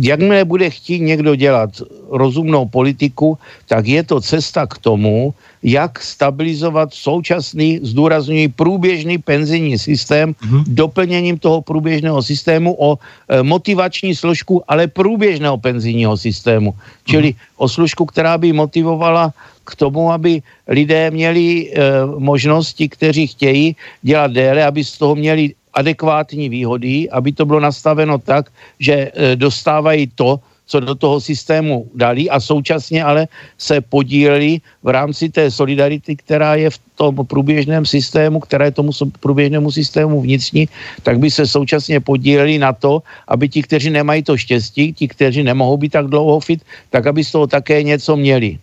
jakmile bude chtít někdo dělat rozumnou politiku, tak je to cesta k tomu, jak stabilizovat současný, zdůrazňuji, průběžný penzijní systém Mhm. doplněním toho průběžného systému o eh, motivační složku, ale průběžného penzijního systému. Čili o složku, která by motivovala k tomu, aby lidé měli e, možnosti, kteří chtějí dělat déle, aby z toho měli adekvátní výhody, aby to bylo nastaveno tak, že e, dostávají to, co do toho systému dali a současně ale se podíleli v rámci té solidarity, která je v tom průběžném systému, která je tomu průběžnému systému vnitřní, tak by se současně podíleli na to, aby ti, kteří nemají to štěstí, ti, kteří nemohou být tak dlouho fit, tak aby z toho také něco měli.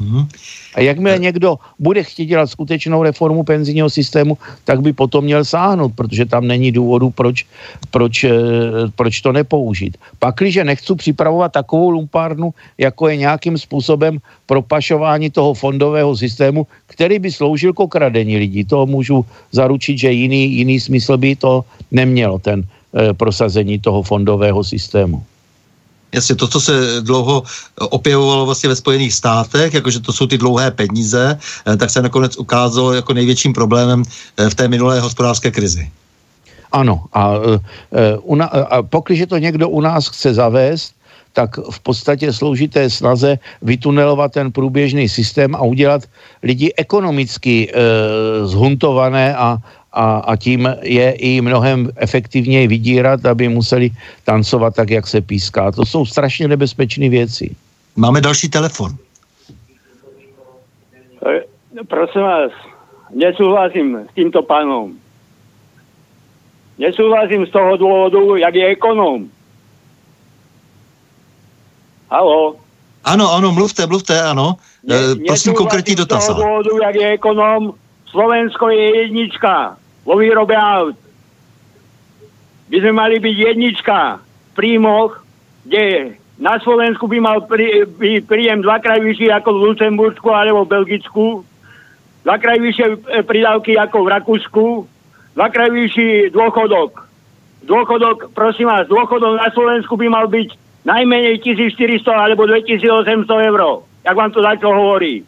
Mhm. A jakmile někdo bude chtít dělat skutečnou reformu penzijního systému, tak by potom měl sáhnout, protože tam není důvodu, proč, proč, eh, proč to nepoužít. Pakliže nechci připravovat takovou lumpárnu, jako je nějakým způsobem propašování toho fondového systému, který by sloužil k okradení lidí. To můžu zaručit, že jiný, jiný smysl by to nemělo, ten eh, prosazení toho fondového systému. Jasně, to, co se dlouho opěvovalo vlastně ve Spojených státech, jakože to jsou ty dlouhé peníze, eh, tak se nakonec ukázalo jako největším problémem eh, v té minulé hospodářské krizi. Ano, a, e, una, a pokud to někdo u nás chce zavést, tak v podstatě slouží té snaze vytunelovat ten průběžný systém a udělat lidi ekonomicky e, zhuntované a, a, a tím je i mnohem efektivněji vydírat, aby museli tancovat tak, jak se píská. To jsou strašně nebezpečné věci. Máme další telefon. E, Prosím vás, nesúhlasím s týmto pánom. Nesúhlasím z toho dôvodu, jak je ekonóm. Halo? Ano, ano, mluvte, mluvte, ano. Ne, E, prosím konkrétní z toho dotaz. dôvodu, jak je ekonóm. Slovensko je jednička. Vo výrobe aut. By sme mali byť jednička v príjmoch, kde na Slovensku by mal prí, by príjem dvakrát vyšší ako v Lucembursku alebo v Belgicku, dvakrát vyššie e, pridávky ako v Rakúsku, dvakrát vyšší dôchodok. Dôchodok, prosím vás, dôchodok na Slovensku by mal byť najmenej 1400 alebo 2800 eur. Jak vám to takto hovorí?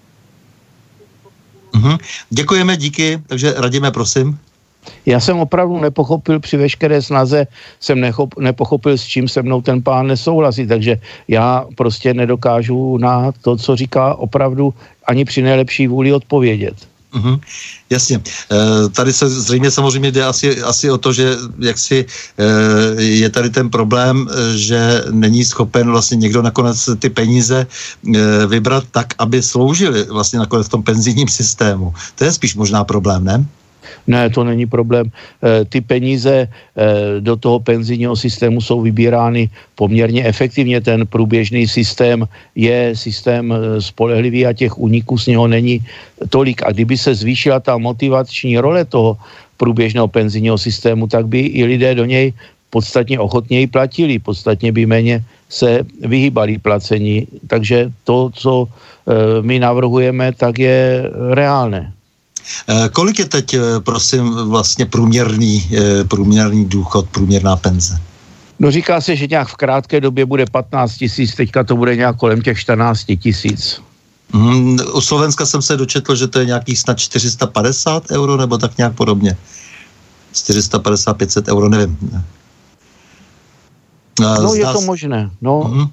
Mhm. Děkujeme, díky, takže radíme, prosím. Já jsem opravdu nepochopil při veškeré snaze, jsem nechop, nepochopil, s čím se mnou ten pán nesouhlasí, takže já prostě nedokážu na to, co říká opravdu ani při nejlepší vůli odpovědět. Mm-hmm, jasně. E, tady se zřejmě samozřejmě jde asi, asi o to, že jak si e, je tady ten problém, e, že není schopen vlastně někdo nakonec ty peníze e, vybrat tak, aby sloužily vlastně nakonec v tom penzijním systému. To je spíš možná problém, ne? Ne, to není problém. E, ty peníze e, do toho penzijního systému jsou vybírány poměrně efektivně. Ten průběžný systém je systém e, spolehlivý a těch úniků z něho není tolik. A kdyby se zvýšila ta motivační role toho průběžného penzijního systému, tak by i lidé do něj podstatně ochotněji platili, podstatně by méně se vyhýbali placení. Takže to, co my navrhujeme, tak je reálné. Eh, kolik je teď, eh, prosím, vlastně průměrný, eh, průměrný důchod, průměrná penze? No říká se, že nějak v krátké době bude 15 tisíc, teďka to bude nějak kolem těch 14 tisíc. Mm, u Slovenska jsem se dočetl, že to je nějakých snad 450 euro, nebo tak nějak podobně. 450-500 euro, nevím. No, Zdá je to možné. No. Mm-hmm.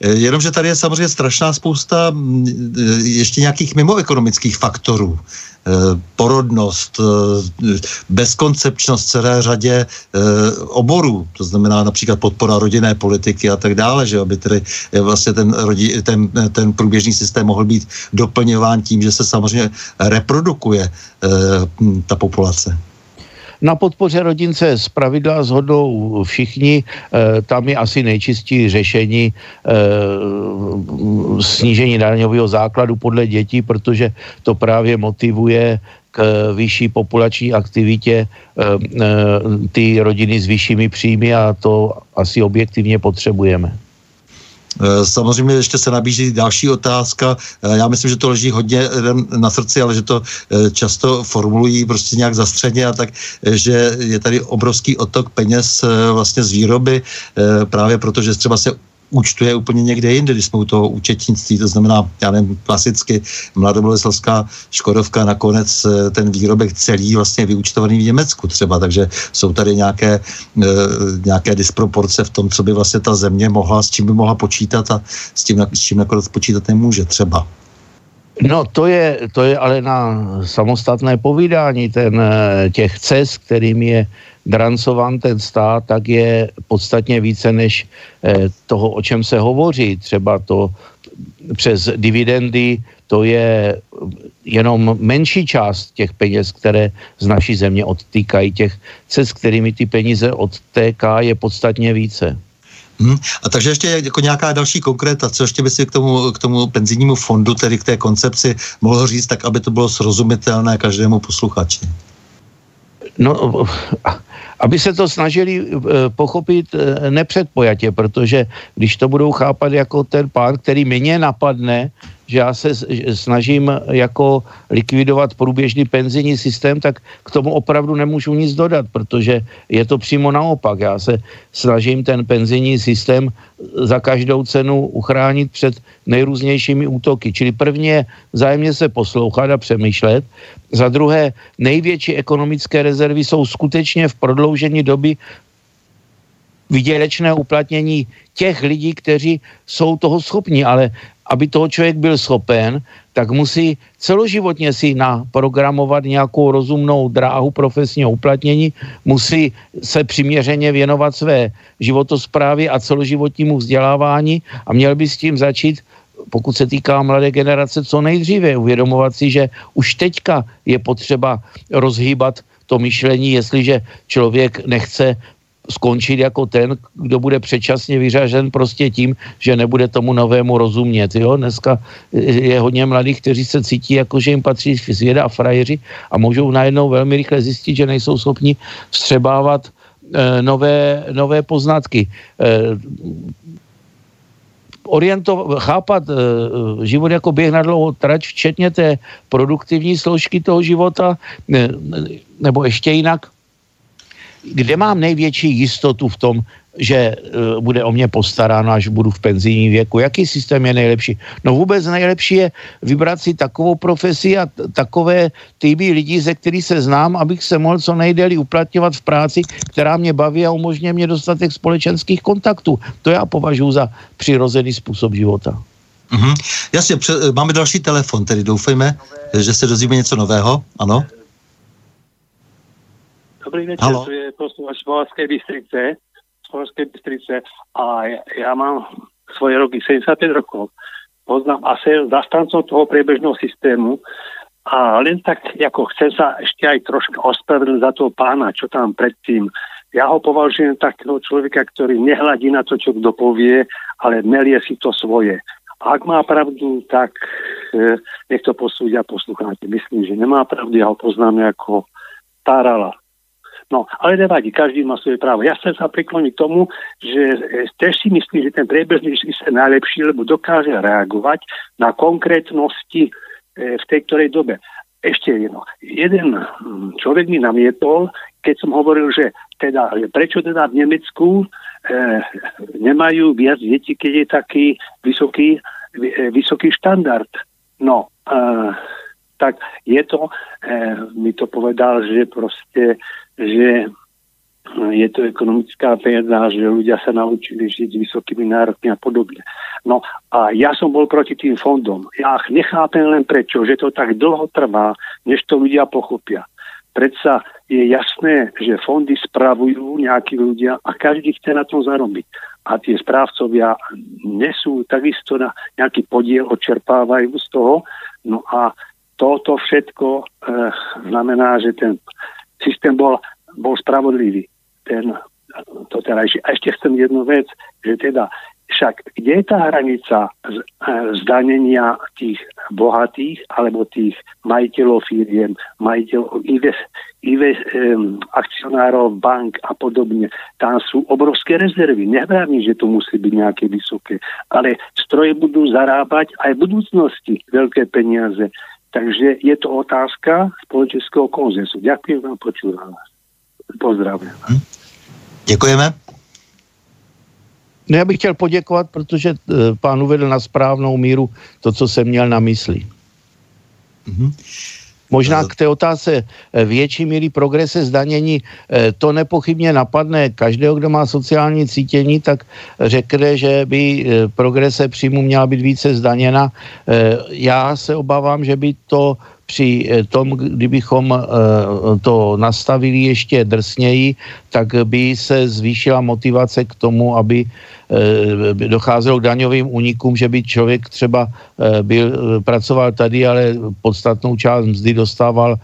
Jenomže tady je samozřejmě strašná spousta mm, ještě nějakých mimoekonomických faktorů. Eh, porodnost, eh, bezkoncepčnost celé řadě eh, oborů, to znamená například podpora rodinné politiky a tak dále, že aby tedy vlastně ten, rodi, ten, ten průběžný systém mohl být doplňován tím, že se samozřejmě reprodukuje ta populace. Na podpoře rodince z pravidla zhodou všichni, e, tam je asi nejčistší řešení e, snížení daňového základu podle dětí, protože to právě motivuje k vyšší populační aktivitě e, e, ty rodiny s vyššími příjmy a to asi objektivně potřebujeme. Eh, samozřejmě ještě se nabízí další otázka. Eh, já myslím, že to leží hodně na srdci, ale že to eh, často formulují prostě nějak zastředně a tak, že je tady obrovský otok peněz vlastně z výroby, právě protože třeba se účtuje úplně někde jinde, když jsme u toho účetnictví, to znamená, já nevím, klasicky mladoboleslavská Škodovka nakonec eh, ten výrobek celý vlastně vyúčtovaný v Německu třeba, takže jsou tady nějaké, e, nějaké disproporce v tom, co by vlastně ta země mohla, s čím by mohla počítat a s tím, s čím nakonec počítat nemůže třeba. No to je, to je ale na samostatné povídání ten, eh, těch cest, kterým je drancován ten stát, tak je podstatně více než eh, toho, o čem se hovoří. Třeba to přes dividendy, to je jenom menší část těch peněz, které z naší země odtýkají. Těch cest, kterými ty peníze odtéká, je podstatně více. Hmm. A takže ještě jako nějaká další konkréta, co ještě by si k tomu, k tomu penzijnímu fondu, tedy k té koncepci, mohl říct, tak aby to bylo srozumitelné každému posluchači? No, aby se to snažili eh, pochopit eh, nepředpojatě, protože když to budou chápat jako ten pán, který mě napadne, že já se snažím jako likvidovat průběžný penzijní systém, tak k tomu opravdu nemůžu nic dodat, protože je to přímo naopak. Já se snažím ten penzijní systém za každou cenu uchránit před nejrůznějšími útoky. Čili první je vzájemně se poslouchat a přemýšlet. Za druhé, největší ekonomické rezervy jsou skutečně v prodloužení doby vydělečné uplatnění těch lidí, kteří jsou toho schopni, ale aby toho člověk byl schopen, tak musí celoživotně si naprogramovat nějakou rozumnou dráhu profesního uplatnění, musí se přiměřeně věnovat své životosprávě a celoživotnímu vzdělávání a měl by s tím začít pokud se týká mladé generace, co nejdříve uvědomovat si, že už teďka je potřeba rozhýbat to myšlení, jestliže člověk nechce skončit jako ten, kdo bude předčasně vyřažen prostě tím, že nebude tomu novému rozumět. Jo? Dneska je hodně mladých, kteří se cítí jako, že jim patří svěda a frajeři a můžou najednou velmi rychle zjistit, že nejsou schopni vstřebávat e, nové, nové poznatky. E, oriento, chápat e, život jako běh na dlouhou trať, včetně té produktivní složky toho života, ne, nebo ještě jinak, kde mám největší jistotu v tom, že uh, bude o mě postaráno, až budu v penzijním věku. Jaký systém je nejlepší? No vůbec nejlepší je vybrat si takovou profesi a takové týmy lidí, ze kterých se znám, abych se mohl co nejdéle uplatňovat v práci, která mě baví a umožňuje mě dostatek společenských kontaktů. To já považuji za přirozený způsob života. Mm-hmm. Jasně, pře- máme další telefon, tedy doufejme, že se dozvíme něco nového. Ano? Dobrý večer, Halo. tu je posluchač z Považskej Bystrice, z Bystrice a ja, ja mám svoje roky 75 rokov. Poznám asi zastancov toho priebežného systému a len tak, ako chcem sa ešte aj troška ospravedlniť za toho pána, čo tam predtým. Ja ho považujem takého človeka, ktorý nehľadí na to, čo kto povie, ale melie si to svoje. A ak má pravdu, tak e, nech to posúdia poslucháte. Myslím, že nemá pravdu, ja ho poznám ako tarala. No, ale nevadí, každý má svoje právo. Ja chcem sa k tomu, že e, tiež si myslím, že ten priebežný systém najlepší, lebo dokáže reagovať na konkrétnosti e, v tej ktorej dobe. Ešte jedno. Jeden mm, človek mi namietol, keď som hovoril, že teda, prečo teda v Nemecku e, nemajú viac detí, keď je taký vysoký, e, vysoký štandard. No, e, tak je to, e, mi to povedal, že proste že je to ekonomická veda, že ľudia sa naučili žiť s vysokými nárokmi a podobne. No a ja som bol proti tým fondom. Ja nechápem len prečo, že to tak dlho trvá, než to ľudia pochopia. Predsa je jasné, že fondy spravujú nejakí ľudia a každý chce na tom zarobiť. A tie správcovia nesú takisto na nejaký podiel, odčerpávajú z toho. No a toto všetko e, znamená, že ten systém bol, bol spravodlivý. Ten, to terajší. A ešte chcem jednu vec, že teda však kde je tá hranica z, e, zdanenia tých bohatých alebo tých majiteľov firiem, majiteľov invest, invest, um, akcionárov bank a podobne. Tam sú obrovské rezervy. Nehrávim, že to musí byť nejaké vysoké, ale stroje budú zarábať aj v budúcnosti veľké peniaze. Takže je to otázka společenského konzensu. Ďakujem vám, počúvam vás. Pozdravím. Hm. Děkujeme. No já bych chtěl poděkovat, protože e, pán uvedl na správnou míru to, co jsem měl na mysli. Mm-hmm. Možná k té otázce eh, větší míry progrese zdanění, eh, to nepochybně napadne každého, kdo má sociální cítění, tak řekne, že by eh, progrese příjmu měla být více zdaněna. Já se obávám, že by to při tom, kdybychom to nastavili ještě drsněji, tak by se zvýšila motivace k tomu, aby Eh, docházelo k daňovým únikům, že by člověk třeba eh, byl, eh, pracoval tady, ale podstatnou část mzdy dostával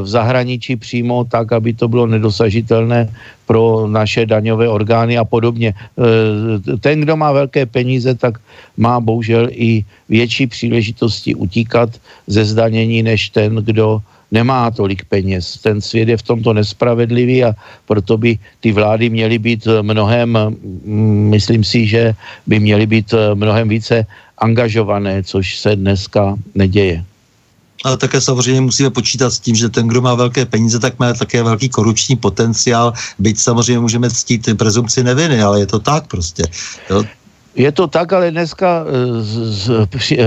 v zahraničí přímo tak, aby to bylo nedosažitelné pro naše daňové orgány a podobně. Ten, kdo má velké peníze, tak má bohužel i větší příležitosti utíkat ze zdanění, než ten, kdo nemá tolik peněz. Ten svět je v tomto nespravedlivý a proto by ty vlády měly být mnohem, mm, myslím si, že by měly být mnohem více angažované, což se dneska neděje. Ale také samozřejmě musíme počítat s tím, že ten, kdo má velké peníze, tak má také velký korupční potenciál, byť samozřejmě můžeme ctít prezumci neviny, ale je to tak prostě. Jo? Je to tak, ale dneska z, z, při,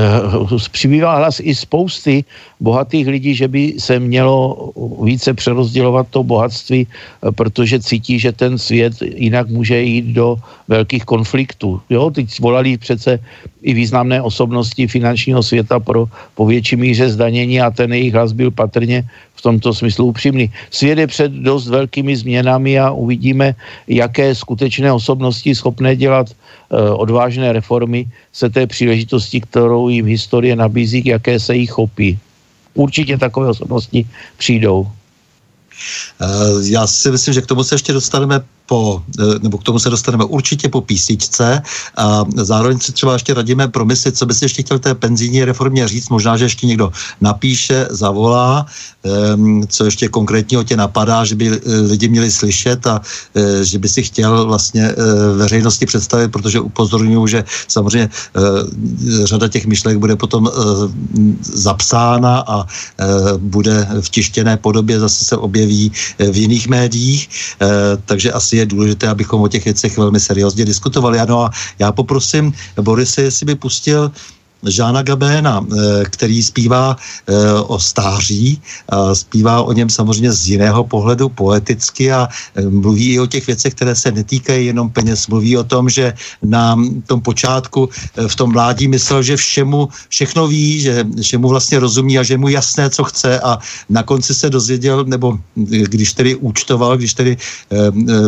z, přibývá hlas i spousty bohatých lidí, že by se mělo více přerozdělovat to bohatství, protože cítí, že ten svět jinak může jít do velkých konfliktů. Jo, teď volali přece i významné osobnosti finančního světa pro povětší míře zdanění a ten jejich hlas byl patrně v tomto smyslu upřímný. Svět je před dost velkými změnami a uvidíme, jaké skutečné osobnosti schopné dělat uh, odvážné reformy se té příležitosti, kterou jim historie nabízí, jaké se jí chopí. Určitě takové osobnosti přijdou. Eh, já si myslím, že k tomu se ještě dostaneme po, nebo k tomu se dostaneme určitě po písničce a zároveň si třeba ještě radíme promyslet, co by si ještě chtěl té penzijní reformě říct, možná, že ještě někdo napíše, zavolá, ehm, co ještě konkrétního tě napadá, že by lidi měli slyšet a že by si chtěl vlastně veřejnosti představit, protože upozorňuji, že samozřejmě řada těch myšlenek bude potom zapsána a bude v tištěné podobě, zase se objeví v jiných médiích, takže asi je důležité, abychom o těch věcech velmi seriózně diskutovali. Ano a já poprosím Borise, jestli by pustil Žána Gabéna, eh, který zpívá eh, o stáří, zpívá o něm samozřejmě z jiného pohledu poeticky a eh, mluví i o těch věcech, které se netýkají jenom peněz. Mluví o tom, že na tom počátku v tom mládí myslel, že všemu, všechno ví, že všemu vlastně rozumí a že mu jasné, co chce a na konci se dozvěděl, nebo když tedy účtoval, když tedy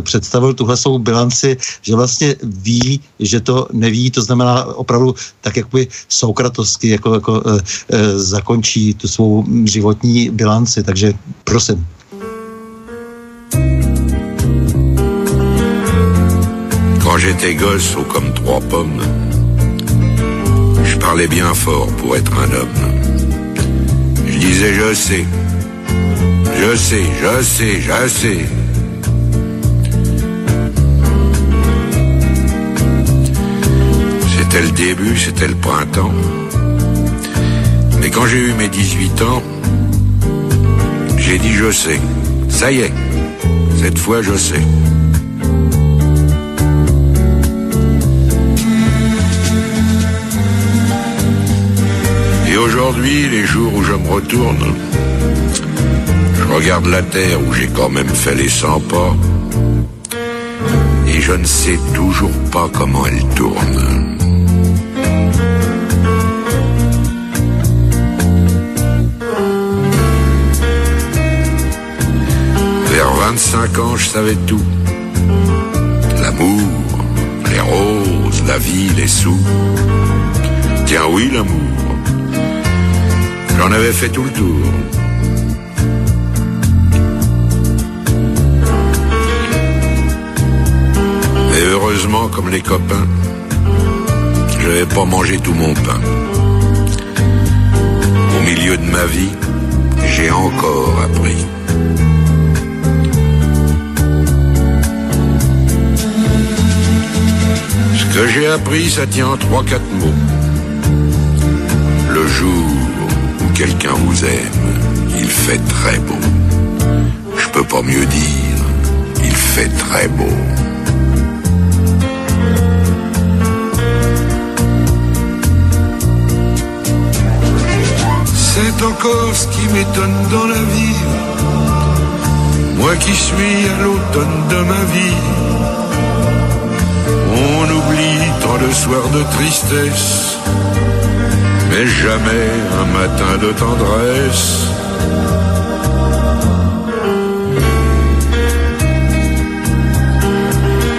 představil tuhle svou bilanci, že vlastně ví, že to neví, to znamená opravdu tak jakoby soukratovsky jako, jako e, e, zakončí tu svou životní bilanci. Takže prosím. Quand j'étais gosse, haut comme trois pommes, je parlais bien fort pour être un homme. Je disais je sais, je sais, je sais, je sais. C'était le début, c'était le printemps. Mais quand j'ai eu mes 18 ans, j'ai dit je sais. Ça y est, cette fois je sais. Et aujourd'hui, les jours où je me retourne, je regarde la terre où j'ai quand même fait les 100 pas, et je ne sais toujours pas comment elle tourne. 25 ans, je savais tout. L'amour, les roses, la vie, les sous. Tiens oui, l'amour. J'en avais fait tout le tour. Mais heureusement, comme les copains, je n'avais pas mangé tout mon pain. Au milieu de ma vie, j'ai encore appris. Que j'ai appris, ça tient en trois, quatre mots. Le jour où quelqu'un vous aime, il fait très beau. Je peux pas mieux dire, il fait très beau. C'est encore ce qui m'étonne dans la vie. Moi qui suis à l'automne de ma vie. Tant de soirs de tristesse, mais jamais un matin de tendresse.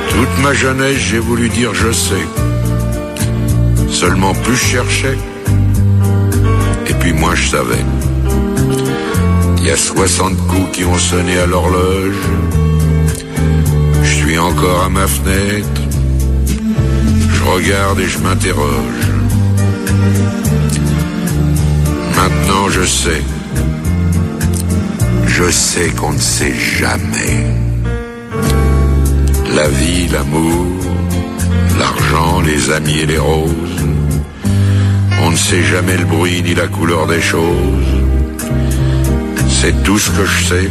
Toute ma jeunesse, j'ai voulu dire je sais. Seulement plus je cherchais, et puis moi je savais. Il y a 60 coups qui ont sonné à l'horloge. Je suis encore à ma fenêtre. Regarde et je m'interroge. Maintenant je sais. Je sais qu'on ne sait jamais. La vie, l'amour, l'argent, les amis et les roses. On ne sait jamais le bruit ni la couleur des choses. C'est tout ce que je sais.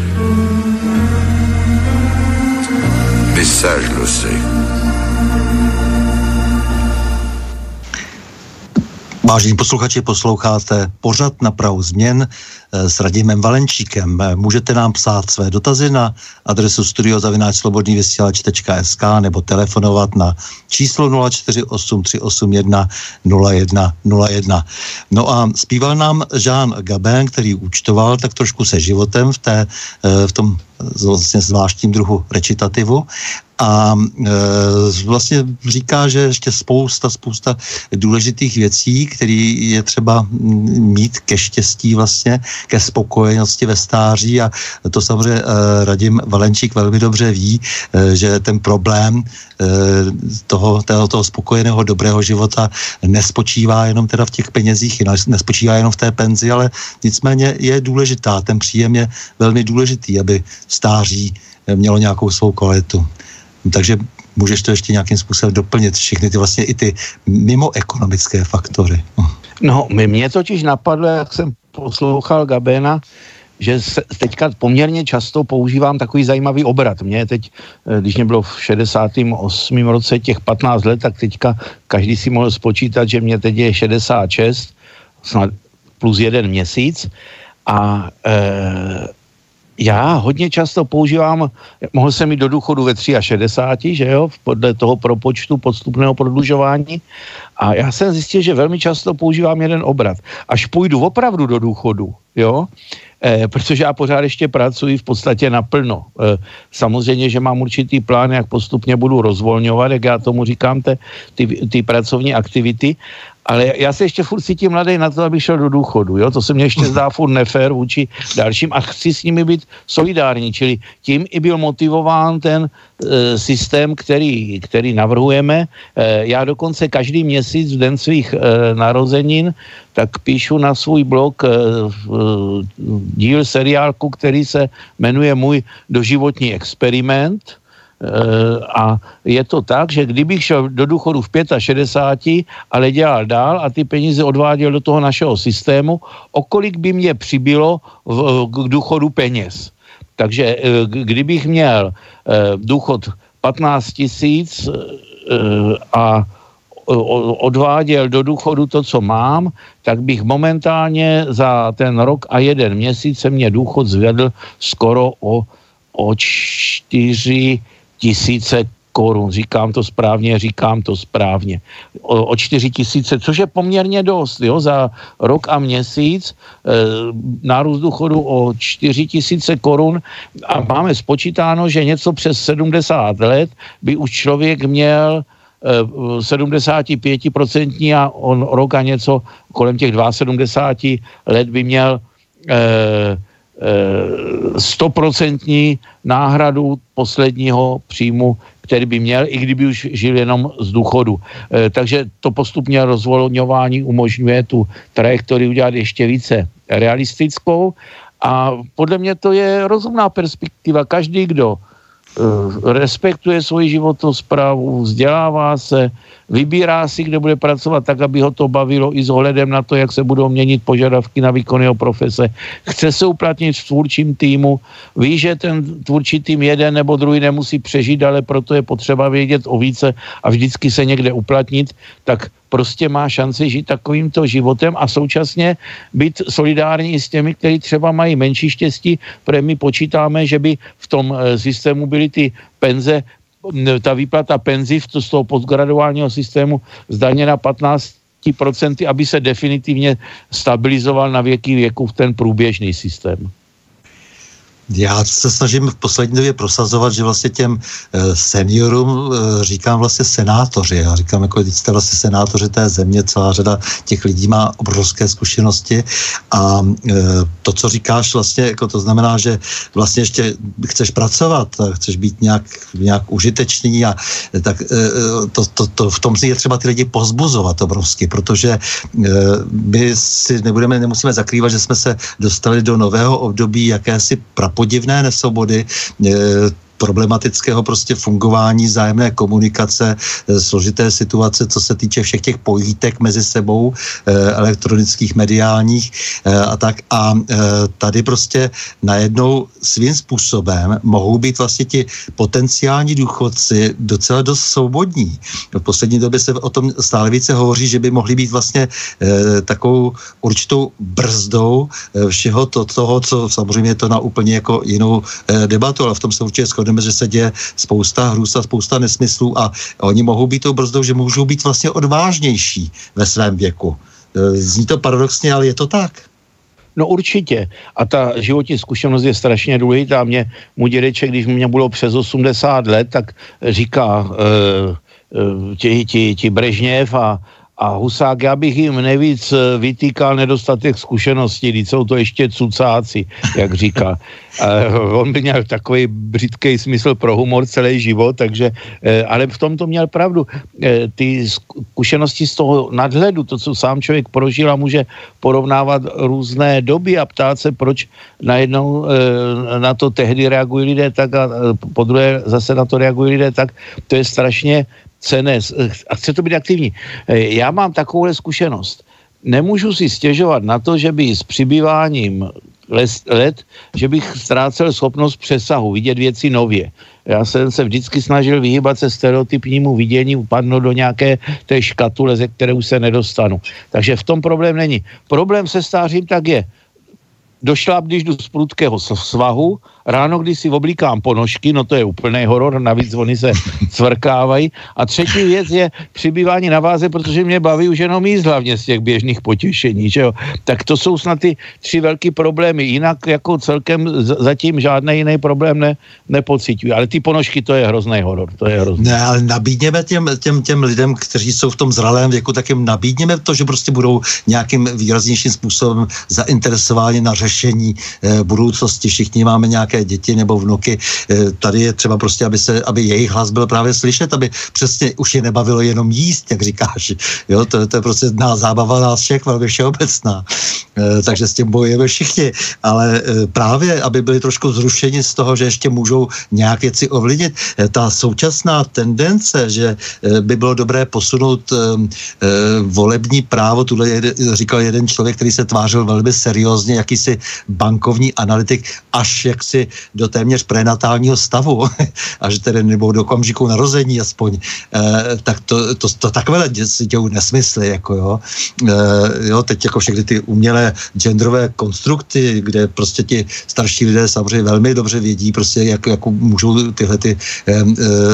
Mais ça, je le sais. Vážení posluchači, posloucháte pořad na Prahu změn eh, s Radimem Valenčíkem. Eh, můžete nám psát své dotazy na adresu studiozavináčslobodnývysílač.sk nebo telefonovat na číslo 0483810101. No a zpíval nám Jean Gabin, který účtoval tak trošku se životem v, té, eh, v tom vlastně zvláštním druhu recitativu a e, vlastně říká, že ještě spousta, spousta důležitých věcí, které je třeba mít ke štěstí vlastně, ke spokojenosti ve stáří a to samozřejmě e, Radim Valenčík velmi dobře ví, e, že ten problém e, toho, toho, toho spokojeného, dobrého života nespočívá jenom teda v těch penězích, nespočívá jenom v té penzi, ale nicméně je důležitá, ten příjem je velmi důležitý, aby stáří mělo nějakou svou kvalitu. Takže můžeš to ještě nějakým způsobem doplnit, všechny ty vlastně i ty mimoekonomické faktory. No, mě totiž napadlo, jak jsem poslouchal Gabena, že se teďka poměrně často používám takový zajímavý obrat. Mě teď, eh, když mě bylo v 68. roce těch 15 let, tak teďka každý si mohl spočítat, že mě teď je 66, snad plus jeden měsíc a e, já hodně často používám, mohl jsem jít do důchodu ve 63, že jo, podle toho propočtu podstupného prodlužování a já jsem zjistil, že velmi často používám jeden obrat. Až půjdu opravdu do důchodu, jo, eh, protože já pořád ještě pracuji v podstatě naplno. Eh, samozřejmě, že mám určitý plán, jak postupně budu rozvolňovat, jak já tomu říkám, te, ty, ty pracovní aktivity, ale já se ještě furt cítím mladý na to, abych šel do důchodu, jo, to se mně ještě zdá furt nefér vůči dalším a chci s nimi být solidární, čili tím i byl motivován ten e, systém, který, který navrhujeme. E, já dokonce každý měsíc v den svých e, narozenin tak píšu na svůj blog e, díl seriálku, který se jmenuje Můj doživotní experiment, a je to tak, že kdybych šel do důchodu v 65, ale dělal dál a ty peníze odváděl do toho našeho systému, okolik by mě přibylo v, k důchodu peněz. Takže eh, kdybych měl eh, důchod 15 tisíc a odváděl do důchodu to, co mám, tak bych momentálně za ten rok a jeden měsíc se mě důchod zvedl skoro o, o čtyři tisíce korun. Říkám to správně, říkám to správně. O, o 4 tisíce, což je poměrně dost. Jo? Za rok a měsíc e, nárůst důchodu o 4 tisíce korun a máme spočítáno, že něco přes 70 let by už člověk měl 75% e, a on rok a něco kolem těch 72 let by měl Eh, stoprocentní náhradu posledního příjmu, který by měl, i kdyby už žil jenom z důchodu. E, takže to postupně rozvolňování umožňuje tu trajektorii udělat ještě více realistickou a podle mě to je rozumná perspektiva. Každý, kdo respektuje svoji životosprávu, vzdělává se, vybírá si, kde bude pracovat tak, aby ho to bavilo i s ohledem na to, jak se budou měnit požadavky na výkon jeho profese. Chce se uplatnit v tvůrčím týmu, ví, že ten tvůrčí tým jeden nebo druhý nemusí přežít, ale proto je potřeba vědět o více a vždycky se někde uplatnit, tak prostě má šanci žít takovýmto životem a současně být solidární i s těmi, kteří třeba mají menší štěstí, protože my počítáme, že by v tom eh, systému byly ty penze ta výplata penziv z toho postgraduálního systému zdaněna 15% aby se definitivně stabilizoval na věky věku v ten průběžný systém. Já se snažím v poslední době prosazovat, že vlastně těm e, seniorům e, říkám vlastně senátoři. Já říkám, jako jste vlastně senátoři té země, celá řada těch lidí má obrovské zkušenosti a e, to, co říkáš vlastně, jako to znamená, že vlastně ještě chceš pracovat, chceš být nějak, nějak užitečný a tak to, to, to, v tom si je třeba ty lidi pozbuzovat obrovsky, protože my si nebudeme, nemusíme zakrývat, že jsme se dostali do nového období jakési pra podivné nesvobody, e, problematického prostě fungování, zájemné komunikace, e, složité situace, co se týče všech těch pojítek mezi sebou, e, elektronických, mediálních a tak. A tady prostě najednou svým způsobem mohou být vlastně ti potenciální důchodci docela dost svobodní. V poslední době se o tom stále více hovoří, že by mohli být vlastně takovou určitou brzdou všeho to, toho, co samozřejmě je to na úplně jako jinou debatu, ale v tom se určitě shodneme, že se děje spousta hrůz a spousta nesmyslů a oni mohou být tou brzdou, že můžou být vlastně odvážnější ve svém věku. E, zní to paradoxně, ale je to tak. No určitě. A ta životní zkušenost je strašně důležitá. Mě, můj dědeček, když mě bylo přes 80 let, tak říká, e, e, ti, ti, ti Brežněv a, a Husák, já bych jim nejvíc eh, vytýkal nedostatek zkušeností, když jsou to ještě cucáci, jak říká. on by měl takový břitký smysl pro humor celý život, takže, eh, ale v tom to měl pravdu. Eh, ty zkušenosti z toho nadhledu, to, co sám člověk prožil a může porovnávat různé doby a ptát se, proč najednou na to tehdy reagují lidé tak a po druhé zase na to reagují lidé tak, to je strašně cené a chce to být aktivní. Eh, já mám takovou zkušenost. Nemůžu si stěžovat na to, že by s přibýváním let, že bych ztrácel schopnost přesahu, vidět věci nově. Já jsem se vždycky snažil vyhýbat se stereotypnímu vidění, upadnout do nějaké té škatule, ze které už se nedostanu. Takže v tom problém není. Problém se stářím tak je, došla, když jdu z prudkého svahu, ráno, když si oblíkám ponožky, no to je úplný horor, navíc oni se cvrkávají. A třetí věc je přibývání na váze, protože mě baví už jenom jíst hlavně z těch běžných potěšení, že jo. Tak to jsou snad ty tři velký problémy. Jinak jako celkem zatím žádný jiný problém ne, nepocituji. Ale ty ponožky, to je hrozný horor. To je hrozný. Ne, ale nabídněme těm, těm, těm lidem, kteří jsou v tom zralém věku, tak jim nabídněme to, že prostě budou nějakým výraznějším způsobem zainteresováni na řešení eh, budoucnosti. Všichni máme nějaké nějaké děti nebo vnuky. Eh, tady je třeba prostě, aby, se, aby jejich hlas byl právě slyšet, aby přesně už je nebavilo jenom jíst, jak říkáš. Jo, to, to je prostě jedna zábava nás všech velmi všeobecná. Eh, takže s tím bojujeme všichni. Ale eh, právě, aby byli trošku zrušeni z toho, že ještě můžou nějak věci ovlivnit. Ta současná tendence, že by bylo dobré posunout volební právo, tuhle říkal jeden člověk, který se tvářil velmi seriózně, jakýsi bankovní analytik, až jak do téměř prenatálního stavu, až tedy nebo do okamžiku narození aspoň, eh, tak to, to, to takové si dějou nesmysly, jako jo. Eh, jo, teď jako všechny ty umělé genderové konstrukty, kde prostě ti starší lidé samozřejmě velmi dobře vědí, prostě jak, jak můžou tyhle ty eh,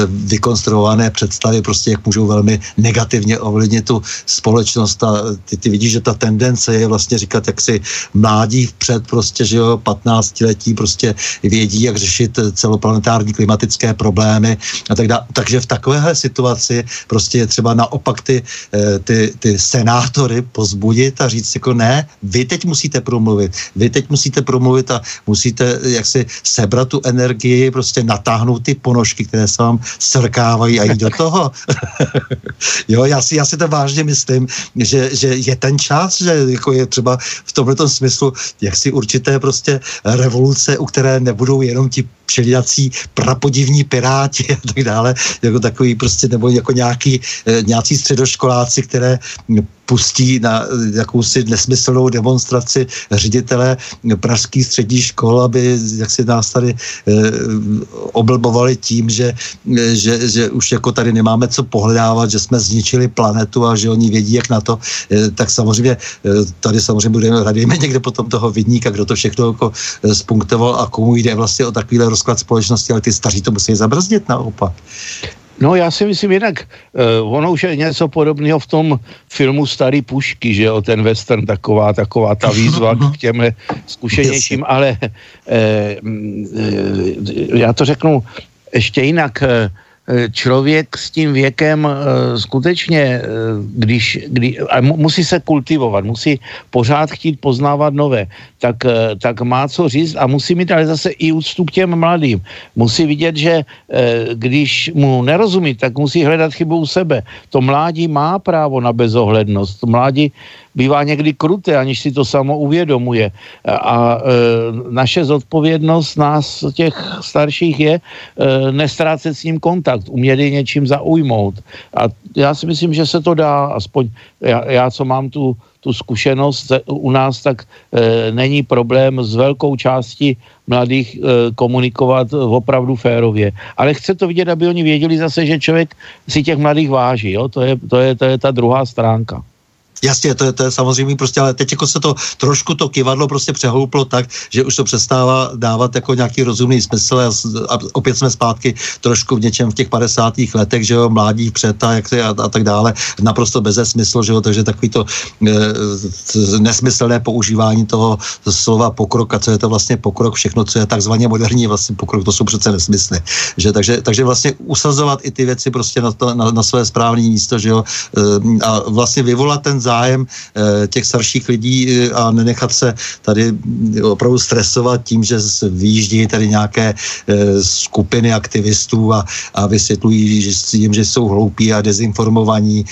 vykonstruované představy, prostě jak můžou velmi negativně ovlivnit tu společnost a ty, ty vidíš, že ta tendence je vlastně říkat, jak si mládí vpřed prostě, že jo, 15 letí prostě vědí, jak řešit celoplanetární klimatické problémy a tak dále. Takže v takovéhle situaci prostě je třeba naopak ty, eh, ty, ty senátory pozbudit a říct jako ne, vy teď musíte promluvit, vy teď musíte promluvit a musíte jaksi sebrat tu energii, prostě natáhnout ty ponožky, které se vám srkávají a jít do toho. jo, já si, já si to vážně myslím, že, že je ten čas, že jako je třeba v tomto smyslu jak si určité prostě revoluce, u které které nebudou jenom ti všelijací prapodivní piráti a tak dále, jako takový prostě, nebo jako nějaký, eh, nějací středoškoláci, které pustí na jakousi nesmyslnou demonstraci ředitele pražských středních škol, aby jak si nás tady e, oblbovali tím, že, že, že už jako tady nemáme co pohledávat, že jsme zničili planetu a že oni vědí, jak na to, e, tak samozřejmě e, tady samozřejmě budeme, radíme někde potom toho vidníka, kdo to všechno jako spunktoval a komu jde vlastně o takovýhle rozklad společnosti, ale ty staří to musí zabrzdit naopak. No já si myslím jinak, uh, ono už je něco podobného v tom filmu Starý pušky, že jo, ten western, taková, taková ta výzva k těm zkušenějším, ale uh, uh, já to řeknu ještě jinak, uh, člověk s tím věkem eh, skutečně, eh, když, kdy, a musí se kultivovat, musí pořád chtít poznávat nové, tak, tak má co říct a musí mít ale zase i úctu k těm mladým. Musí vidět, že když mu nerozumí, tak musí hledat chybu u sebe. To mládí má právo na bezohlednost. To mládí bývá někdy kruté, aniž si to samo uvědomuje. A e, naše zodpovědnost nás, těch starších, je e, nestrácet s ním kontakt, umět něčím zaujmout. A já si myslím, že se to dá, aspoň já, já co mám tu, tu zkušenost u nás, tak e, není problém s velkou částí mladých e, komunikovat opravdu férově. Ale chce to vidět, aby oni věděli zase, že člověk si těch mladých váží. Jo? To, je, to, je, to je ta druhá stránka. Jasně, to je, to je samozřejmě prostě, ale teď jako se to trošku to kivadlo prostě přehouplo tak, že už to přestává dávat jako nějaký rozumný smysl a, a opět jsme zpátky trošku v něčem v těch 50. letech, že jo, mládí před a, jak, a, a tak dále, naprosto bez smysl, že jo, takže takový to e, nesmyslné používání toho slova pokrok a co je to vlastně pokrok, všechno, co je takzvaně moderní vlastně pokrok, to jsou přece nesmysly, že takže, takže vlastně usazovat i ty věci prostě na, to, na, na své správné místo, že jo, e, a vlastně vyvolat ten zájem eh, těch starších lidí eh, a nenechat se tady opravdu stresovat tím, že vyjíždí tady nějaké eh, skupiny aktivistů a, a vysvětlují jim, že jsou hloupí a dezinformovaní,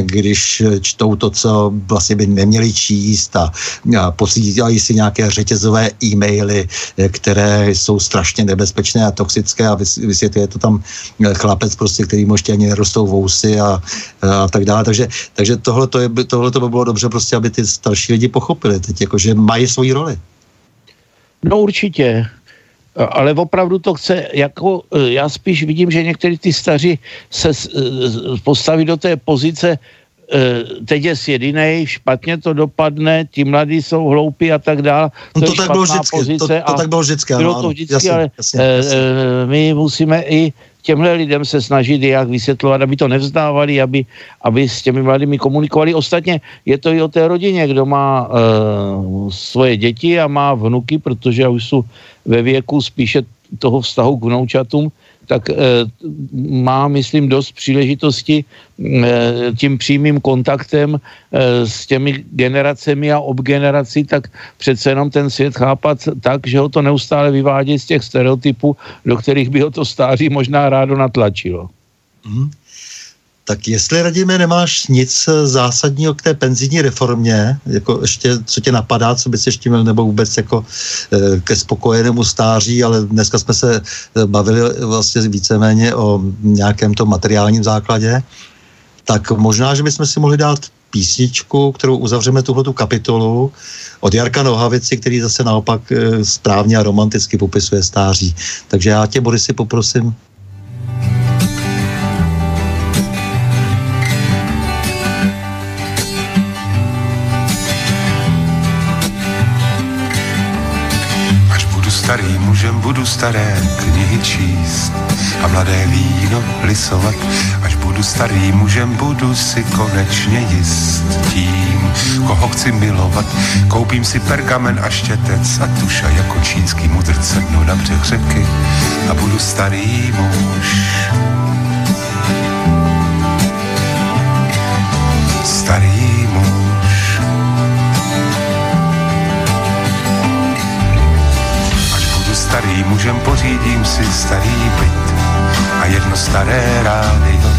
když čtou to, co vlastně by neměli číst a, a posílají si nějaké řetězové e-maily, které jsou strašně nebezpečné a toxické a vysvětluje to tam chlapec prostě, který možná ani nerostou vousy a, a tak dále. Takže, takže tohle to je, to tohle to by bylo dobře prostě, aby ty starší lidi pochopili teď, jako, že mají svoji roli. No určitě, ale opravdu to chce, jako já spíš vidím, že někteří ty staří se postaví do té pozice, teď je jedinej, špatně to dopadne, ti mladí jsou hloupí a tak dále. To, no to tak bylo vždycky, pozice to, to, tak bylo vždycky, ano, bylo to vždycky, jasně, ale jasně, jasně. my musíme i těmhle lidem se snažit jak vysvětlovat, aby to nevzdávali, aby, aby s těmi mladými komunikovali. Ostatně je to i o té rodině, kdo má uh, svoje děti a má vnuky, protože už jsou ve věku spíše toho vztahu k vnoučatům, tak e, má, myslím, dost příležitosti e, tím přímým kontaktem e, s těmi generacemi a obgenerací, tak přece jenom ten svět chápat tak, že ho to neustále vyvádí z těch stereotypů, do kterých by ho to stáří možná rádo natlačilo. Mm. Tak jestli, Radíme, nemáš nic zásadního k té penzijní reformě, jako ještě, co tě napadá, co bys ještě měl, nebo vůbec jako e, ke spokojenému stáří, ale dneska jsme se eh, bavili vlastně víceméně o nějakém tom materiálním základě, tak možná, že bychom si mohli dát písničku, kterou uzavřeme tuhletu kapitolu od Jarka Nohavici, který zase naopak správně a romanticky popisuje stáří. Takže já tě, Borisy, poprosím staré knihy číst a mladé víno lisovat. Až budu starým mužem, budu si konečně jist tím, koho chci milovat. Koupím si pergamen a štětec a tuša jako čínský mudrc sednu na břeh řeky a budu starý muž. Starý starým mužem pořídím si starý byt a jedno staré rádio.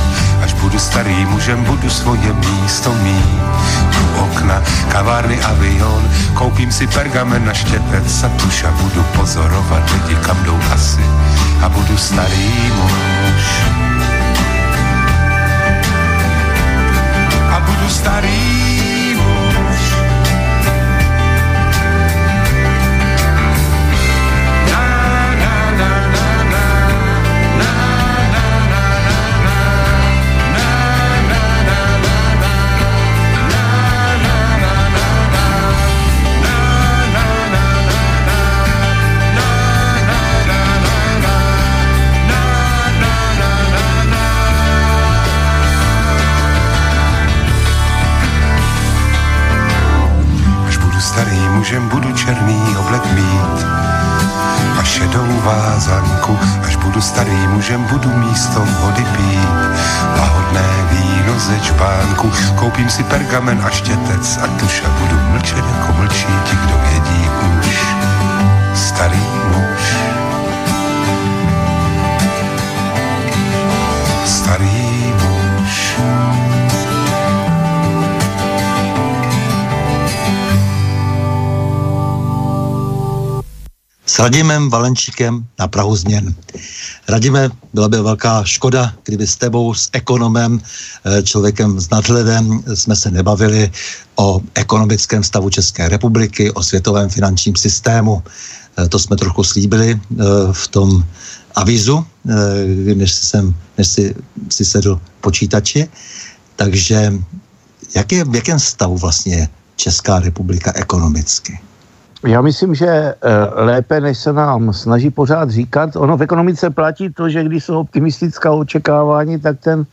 Až budu starý mužem, budu svoje místo mít. U okna, kavárny, avion, koupím si pergamen na štěpec a tuša budu pozorovat lidi, kam jdou asi a budu starý muž. A budu starý mužem budu černý oblek mít a šedou vázanku, až budu starý mužem, budu místo vody pít. Lahodné víno ze čbánku, koupím si pergamen a štětec a tuša budu mlčet jako mlčí ti, kdo vědí už. Starý muž. Radimem Valenčíkem na Prahu změn. Radime, byla by velká škoda, kdyby s tebou, s ekonomem, eh, člověkem s nadhledem, jsme se nebavili o ekonomickém stavu České republiky, o světovém finančním systému. Eh, to jsme trochu slíbili eh, v tom avizu, než, jsem, než si, si sedl počítači. Takže Jak je, v jakém stavu vlastně Česká republika ekonomicky? Já myslím, že eh, lépe, než se nám snaží pořád říkat, ono v ekonomice platí to, že když jsou optimistická očekávání, tak ten,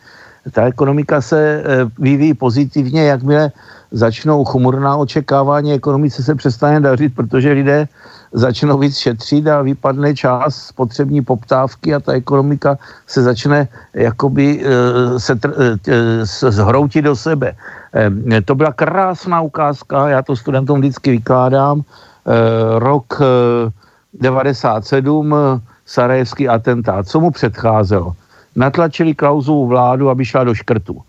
ta ekonomika se eh, vyvíjí pozitivně, jakmile začnou chmurná očekávání, ekonomice se přestane dařit, protože lidé začnou víc šetřit a vypadne část spotřební poptávky a ta ekonomika se začne jakoby se, se zhroutit do sebe. To byla krásná ukázka, já to studentům vždycky vykládám, Eh, rok 97, eh, sarajevský atentát. Co mu předcházelo? Natlačili Klauzovu vládu, aby šla do škrtu.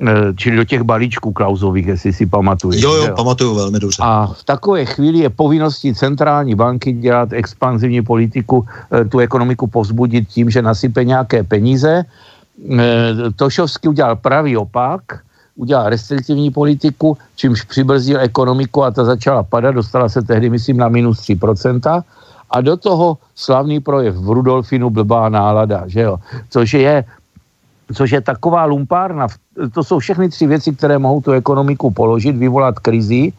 Eh, čili do těch balíčků Klauzových, jestli si pamatuješ. Jo, jo, jo, pamatuju velmi dobře. A v takové chvíli je povinností centrální banky dělat expanzivní politiku, tu ekonomiku povzbudit tím, že nasype nějaké peníze. Tošovský udělal pravý opak, udělal restriktivní politiku, čímž přibrzdil ekonomiku a ta začala padat, dostala se tehdy, myslím, na minus 3%. A do toho slavný projev v Rudolfinu blbá nálada, že jo? Což je, což je taková lumpárna. To jsou všechny tři věci, které mohou tu ekonomiku položit, vyvolat krizi.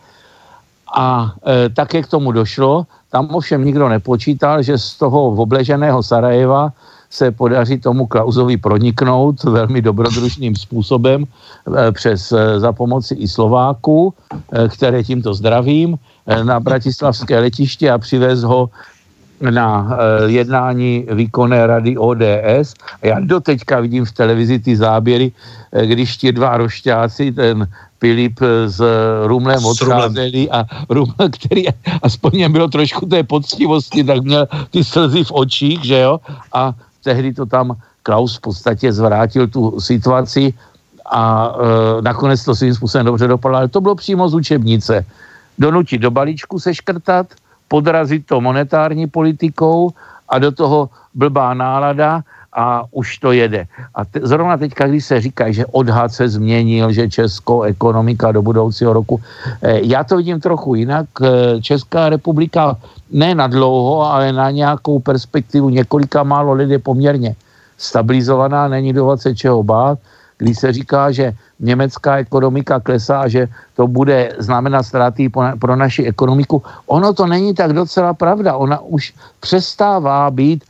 A e, také k tomu došlo. Tam ovšem nikdo nepočítal, že z toho obleženého Sarajeva se podaří tomu Klausovi proniknout velmi dobrodružným způsobem eh, přes eh, za pomoci i Slováků, eh, které tímto zdravím, na bratislavské letiště a přivez ho na jednání výkonné rady ODS. A já doteďka vidím v televizi ty záběry, když ti dva rošťáci, ten Filip s Rumlem odcházeli a Ruml, který aspoň bylo trošku té poctivosti, tak měl ty slzy v očích, že jo, a tehdy to tam Klaus v podstatě zvrátil tu situaci a e, nakonec to svým způsobem dobře dopadlo, ale to bylo přímo z učebnice. Donutit do balíčku se škrtat, podrazit to monetární politikou a do toho blbá nálada a už to jede. A te, zrovna teďka, když se říká, že odhad se změnil, že Česko ekonomika do budoucího roku, eh, já to vidím trochu jinak. Eh, Česká republika ne na dlouho, ale na nějakou perspektivu několika málo je poměrně stabilizovaná, není do se čeho bát. Když se říká, že německá ekonomika klesá, že to bude znamenat ztráty pro naši ekonomiku, ono to není tak docela pravda. Ona už přestává být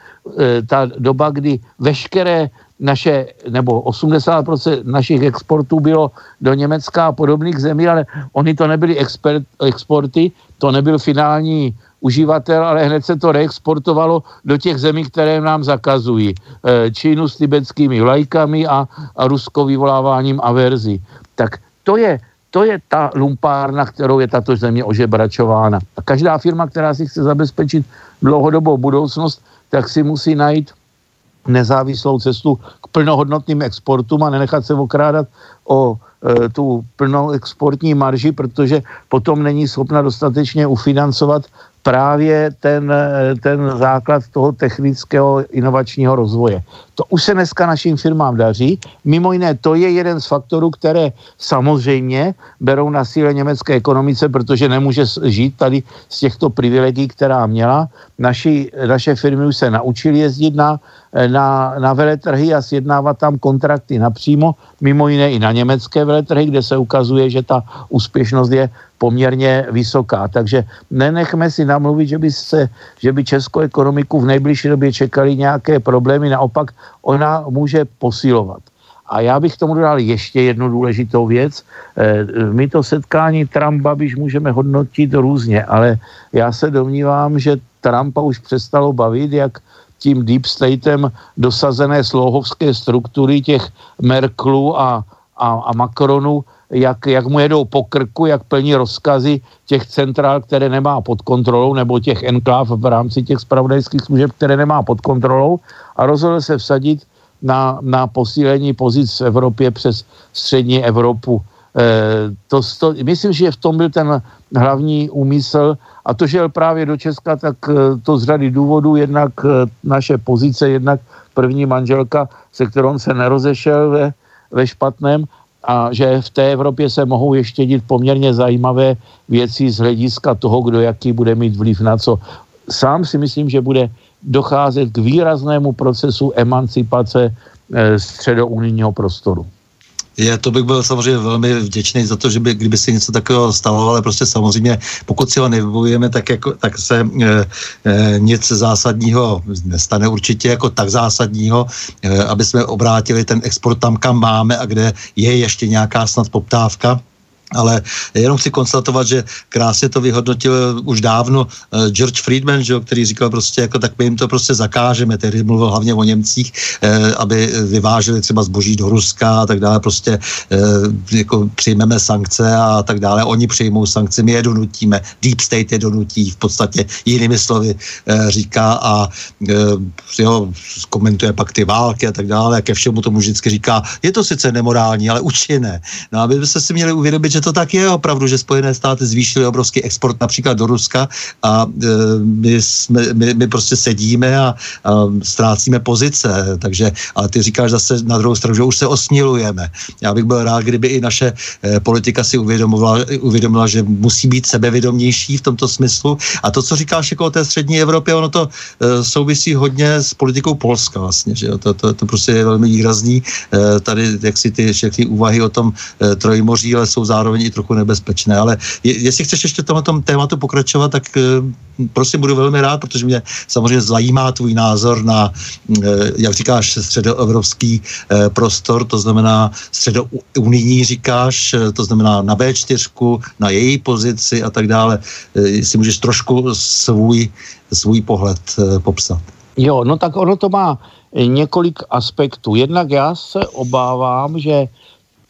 ta doba, kdy veškeré naše, nebo 80% našich exportů bylo do Německa a podobných zemí, ale oni to nebyly expert, exporty, to nebyl finální uživatel, ale hned se to reexportovalo do těch zemí, které nám zakazují. E, Čínu s tibetskými vlajkami a, a Rusko vyvoláváním averzí. Tak to je, to je ta lumpárna, kterou je tato země ožebračována. A každá firma, která si chce zabezpečit dlouhodobou budoucnost, tak si musí najít nezávislou cestu k plnohodnotným exportům a nenechat se okrádat o tu plnou exportní marži, protože potom není schopna dostatečně ufinancovat právě ten, ten základ toho technického inovačního rozvoje. To už se dneska našim firmám daří. Mimo jiné, to je jeden z faktorů, které samozřejmě berou na síle německé ekonomice, protože nemůže žít tady z těchto privilegií, která měla. Naši, naše firmy už se naučily jezdit na, na, na veletrhy a sjednávat tam kontrakty napřímo, mimo jiné i na německé veletrhy, kde se ukazuje, že ta úspěšnost je poměrně vysoká. Takže nenechme si namluvit, že by, se, že by českou ekonomiku v nejbližší době čekali nějaké problémy, naopak ona může posilovat. A já bych tomu dodal ještě jednu důležitou věc. Eh, my to setkání Trump-Babiš můžeme hodnotit různě, ale já se domnívám, že Trumpa už přestalo bavit, jak tím deep statem dosazené slohovské struktury těch Merkelů a, a, a Macronů jak, jak mu jedou po krku, jak plní rozkazy těch centrál, které nemá pod kontrolou, nebo těch enkláv v rámci těch spravodajských služeb, které nemá pod kontrolou a rozhodl se vsadit na, na posílení pozic v Evropě přes střední Evropu. E, to, to, myslím, že v tom byl ten hlavní úmysl a to, že jel právě do Česka, tak e, to z řady důvodů, jednak e, naše pozice, jednak první manželka, se kterou se nerozešel ve, ve špatném a že v té Evropě se mohou ještě dít poměrně zajímavé věci z hlediska toho, kdo jaký bude mít vliv na co. Sám si myslím, že bude docházet k výraznému procesu emancipace e, středounijního prostoru. Je, to bych byl samozřejmě velmi vděčný za to, že by, kdyby se něco takového stalo, ale prostě samozřejmě, pokud si ho nevybojujeme, tak, jako, tak se e, e, nic zásadního nestane určitě jako tak zásadního, e, aby jsme obrátili ten export tam, kam máme a kde je ještě nějaká snad poptávka ale jenom chci konstatovat, že krásně to vyhodnotil už dávno uh, George Friedman, že, který říkal prostě, jako tak my jim to prostě zakážeme, tedy mluvil hlavně o Němcích, uh, aby vyváželi třeba zboží do Ruska a tak dále, prostě uh, jako přijmeme sankce a tak dále, oni přijmou sankce, my je donutíme, Deep State je donutí, v podstatě jinými slovy uh, říká a uh, jo, komentuje pak ty války a tak dále, a ke všemu tomu vždycky říká, je to sice nemorální, ale účinné. No a my bychom si měli uvědomit, že to tak je opravdu, že Spojené státy zvýšily obrovský export například do Ruska a e, my, jsme, my, my prostě sedíme a, a ztrácíme pozice, takže, ale ty říkáš zase na druhou stranu, že už se osmilujeme. Já bych byl rád, kdyby i naše e, politika si uvědomila, uvědomila, že musí být sebevědomější v tomto smyslu a to, co říkáš jako o té střední Evropě, ono to e, souvisí hodně s politikou Polska vlastně, že jo? To, to, to prostě je velmi výrazný. E, tady, jak si ty všechny úvahy o tom e, trojmoří, ale jsou zároveň zároveň i trochu nebezpečné. Ale je, jestli chceš ještě tomhle tom tématu pokračovat, tak e, prosím, budu velmi rád, protože mě samozřejmě zajímá tvůj názor na, e, jak říkáš, středoevropský e, prostor, to znamená středounijní říkáš, to znamená na B4, na její pozici a tak dále. Jestli můžeš trošku svůj, svůj pohled popsat. Jo, no tak ono to má několik aspektů. Jednak já se obávám, že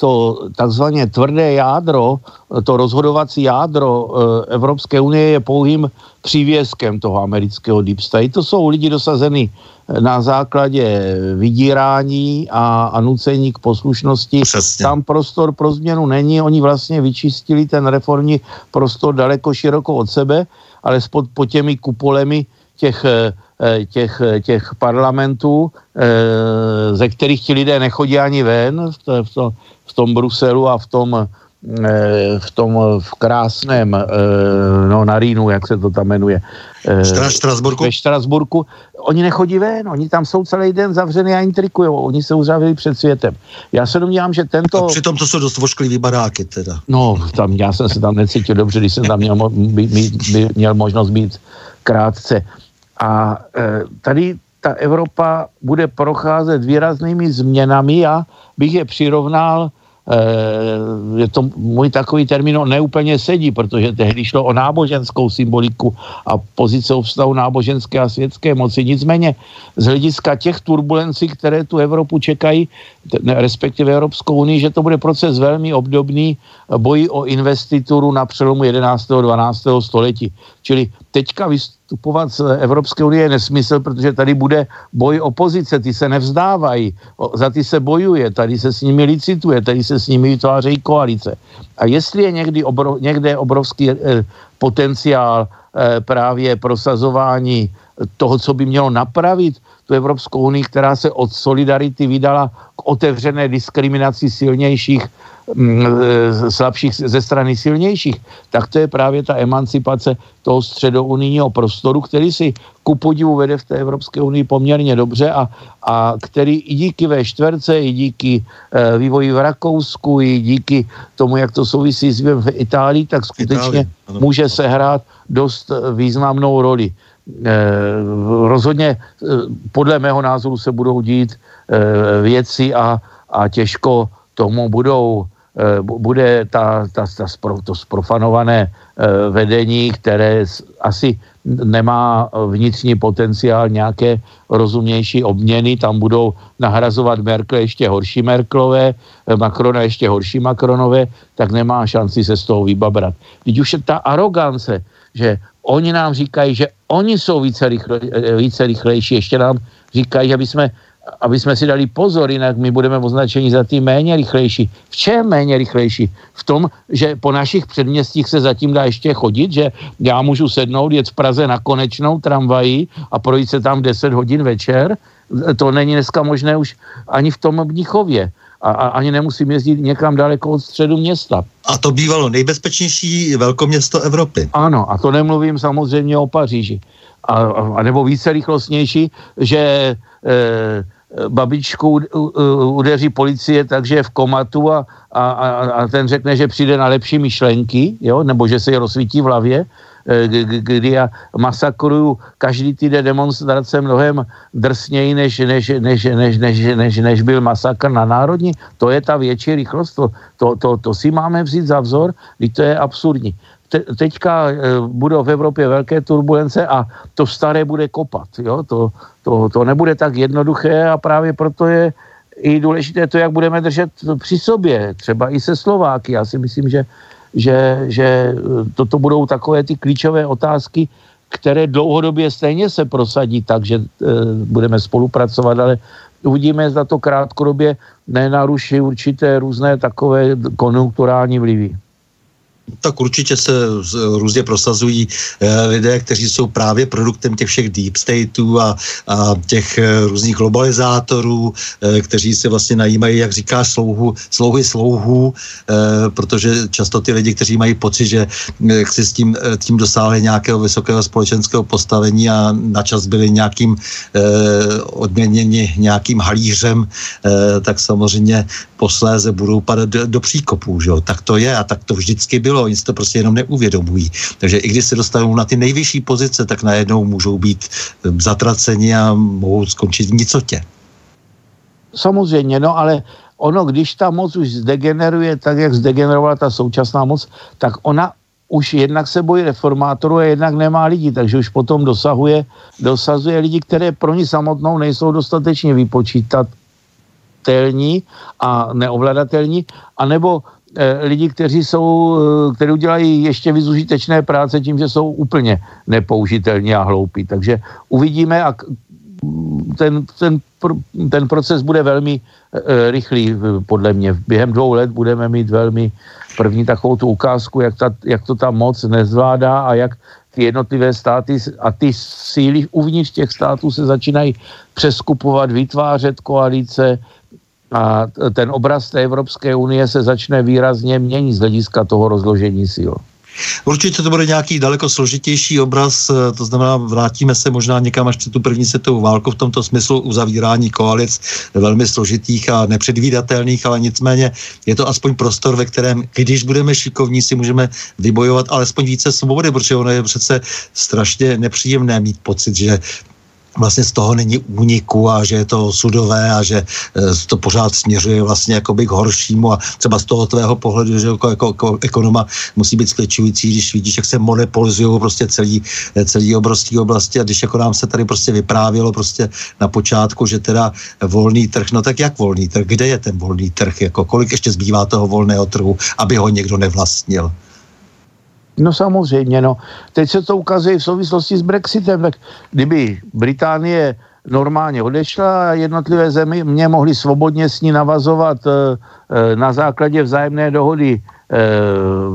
to takzvaně tvrdé jádro, to rozhodovací jádro eh, Evropské unie je pouhým přívězkem toho amerického deep state. To jsou lidi dosazeny eh, na základě vydírání a, a nucení k poslušnosti. Přesně. Tam prostor pro změnu není. Oni vlastně vyčistili ten reformní prostor daleko široko od sebe, ale spod, pod těmi kupolemi těch eh, těch, těch parlamentů, ze kterých ti lidé nechodí ani ven v, to, v, to, v tom Bruselu a v tom, eh, v tom v krásném, eh, no na Rýnu, jak se to tam jmenuje. Eh, Štrasburku? Ve Štrasburku. Oni nechodí ven, oni tam jsou celý den zavřený a intrikují, oni se uzavřeli před světem. Já se domnívám, že tento... A přitom to jsou dost vošklivý baráky teda. No, tam, já jsem se tam necítil dobře, když jsem tam měl, by, by, měl možnost být krátce. A e, tady ta Evropa bude procházet výraznými změnami a bych je přirovnal je to můj takový termín no, neúplně sedí, protože tehdy šlo o náboženskou symboliku a pozice vztahu náboženské a světské moci. Nicméně z hlediska těch turbulencí, které tu Evropu čekají, respektive Evropskou unii, že to bude proces velmi obdobný boji o investituru na přelomu 11. a 12. století. Čili teďka vystupovat z Evropské unie je nesmysl, protože tady bude boj opozice, ty se nevzdávají, za ty se bojuje, tady se s nimi licituje, tady se s nimi vytvářejí koalice. A jestli je někdy obrov, někde obrovský eh, potenciál eh, právě prosazování toho, co by mělo napravit tu Evropskou unii, která se od solidarity vydala k otevřené diskriminaci silnějších Mm, e, slabších ze strany silnějších, tak to je právě ta emancipace toho středounijního prostoru, který si ku podivu vede v té Evropské unii poměrně dobře a, a který i díky ve čtverce, i díky e, vývoji v Rakousku, i díky tomu, jak to souvisí s v Itálii, tak skutečně Itálii, může sehrát dost významnou roli. E, rozhodně e, podle mého názoru se budou dít e, věci a, a těžko tomu budou Eh, bude ta, ta, ta spro, to sprofanované eh, vedení, které asi nemá vnitřní potenciál nějaké rozumnější obměny, tam budou nahrazovat Merkel ještě horší Merklové, eh, Macrona ještě horší Macronové, tak nemá šanci se z toho vybabrat. Teď už je ta arogance, že oni nám říkají, že oni jsou více, rychle, více rychlejší, ještě nám říkají, aby jsme aby jsme si dali pozor, jinak my budeme označeni za ty méně rychlejší. V čem méně rychlejší? V tom, že po našich předměstích se zatím dá ještě chodit, že já můžu sednout, jet v Praze na konečnou tramvají a projít se tam 10 hodin večer. To není dneska možné už ani v tom Mnichově. A, a ani nemusím jezdit někam daleko od středu města. A to bývalo nejbezpečnější velkoměsto Evropy. Ano, a to nemluvím samozřejmě o Paříži. A, a nebo více rychlostnější, že e, babičku udeří policie, takže je v komatu a, a, a ten řekne, že přijde na lepší myšlenky, jo? nebo že se je rozsvítí v hlavě, kdy já masakruju každý týden demonstrace mnohem drsněji, než, než, než, než, než, než, než byl masakr na národní. To je ta větší rychlost, to, to, to, to si máme vzít za vzor, když to je absurdní. Te, teďka e, budou v Evropě velké turbulence a to staré bude kopat. Jo? To, to, to nebude tak jednoduché a právě proto je i důležité to, jak budeme držet při sobě, třeba i se Slováky. Já si myslím, že že, že eh, toto budou takové ty klíčové otázky, které dlouhodobě stejně se prosadí tak, že e, budeme spolupracovat, ale uvidíme, zda to krátkodobě nenaruší určité různé takové konjunkturální vlivy tak určitě se různě prosazují eh, lidé, kteří jsou právě produktem těch všech deep stateů a, a těch eh, různých globalizátorů, eh, kteří se vlastně najímají, jak říká, slouhu, slouhy slouhů, protože často ty lidi, kteří mají pocit, že si s tím, tím dosáhli nějakého vysokého společenského postavení a načas byli nějakým odměněni nějakým halířem, tak samozřejmě posléze budou padat do, do příkopů. Že? Tak to je a tak to vždycky bylo. Oni si to prostě jenom neuvědomují. Takže i když se dostanou na ty nejvyšší pozice, tak najednou můžou být eh, zatraceni a mohou skončit v nicotě. Samozřejmě, no ale ono, když ta moc už zdegeneruje tak, jak zdegenerovala ta současná moc, tak ona už jednak se bojí reformátorů a jednak nemá lidi, takže už potom dosahuje, dosazuje lidi, které pro ní samotnou nejsou dostatečně vypočítat, a neovladatelní, anebo lidi, kteří jsou, e, kteří udělají ještě vyzužitečné práce tím, že jsou úplně nepoužitelní a hloupí. Takže uvidíme a ten, ten, ten proces bude velmi e, rychlý, podle mě. Během dvou let budeme mít velmi první takovou tu ukázku, jak, ta, jak to ta moc nezvládá a jak ty jednotlivé státy a ty síly uvnitř těch států se začínají přeskupovat, vytvářet koalice, a ten obraz té Evropské unie se začne výrazně měnit z hlediska toho rozložení sil. Určitě to bude nějaký daleko složitější obraz, eh, to znamená, vrátíme se možná někam až před tu první světovou válku v tomto smyslu uzavírání koalic velmi složitých a nepředvídatelných, ale nicméně je to aspoň prostor, ve kterém, když budeme šikovní, si můžeme vybojovat alespoň více svobody, protože ono je přece strašně nepříjemné mít pocit, že vlastně z toho není úniku a že je to sudové a že e, to pořád směřuje vlastně jakoby k horšímu a třeba z toho tvého pohledu, že jako, jako, jako ekonoma musí být skličující, když vidíš, jak se monopolizují prostě celý, e, celý obrovský oblasti a když jako nám se tady prostě vyprávělo prostě na počátku, že teda volný trh, no tak jak volný trh, kde je ten volný trh, jako kolik ještě zbývá toho volného trhu, aby ho někdo nevlastnil. No samozřejmě, no. Teď se to ukazuje v souvislosti s Brexitem, tak kdyby Británie normálně odešla a jednotlivé země mě mohly svobodně s ní navazovat e, e, na základě vzájemné dohody e,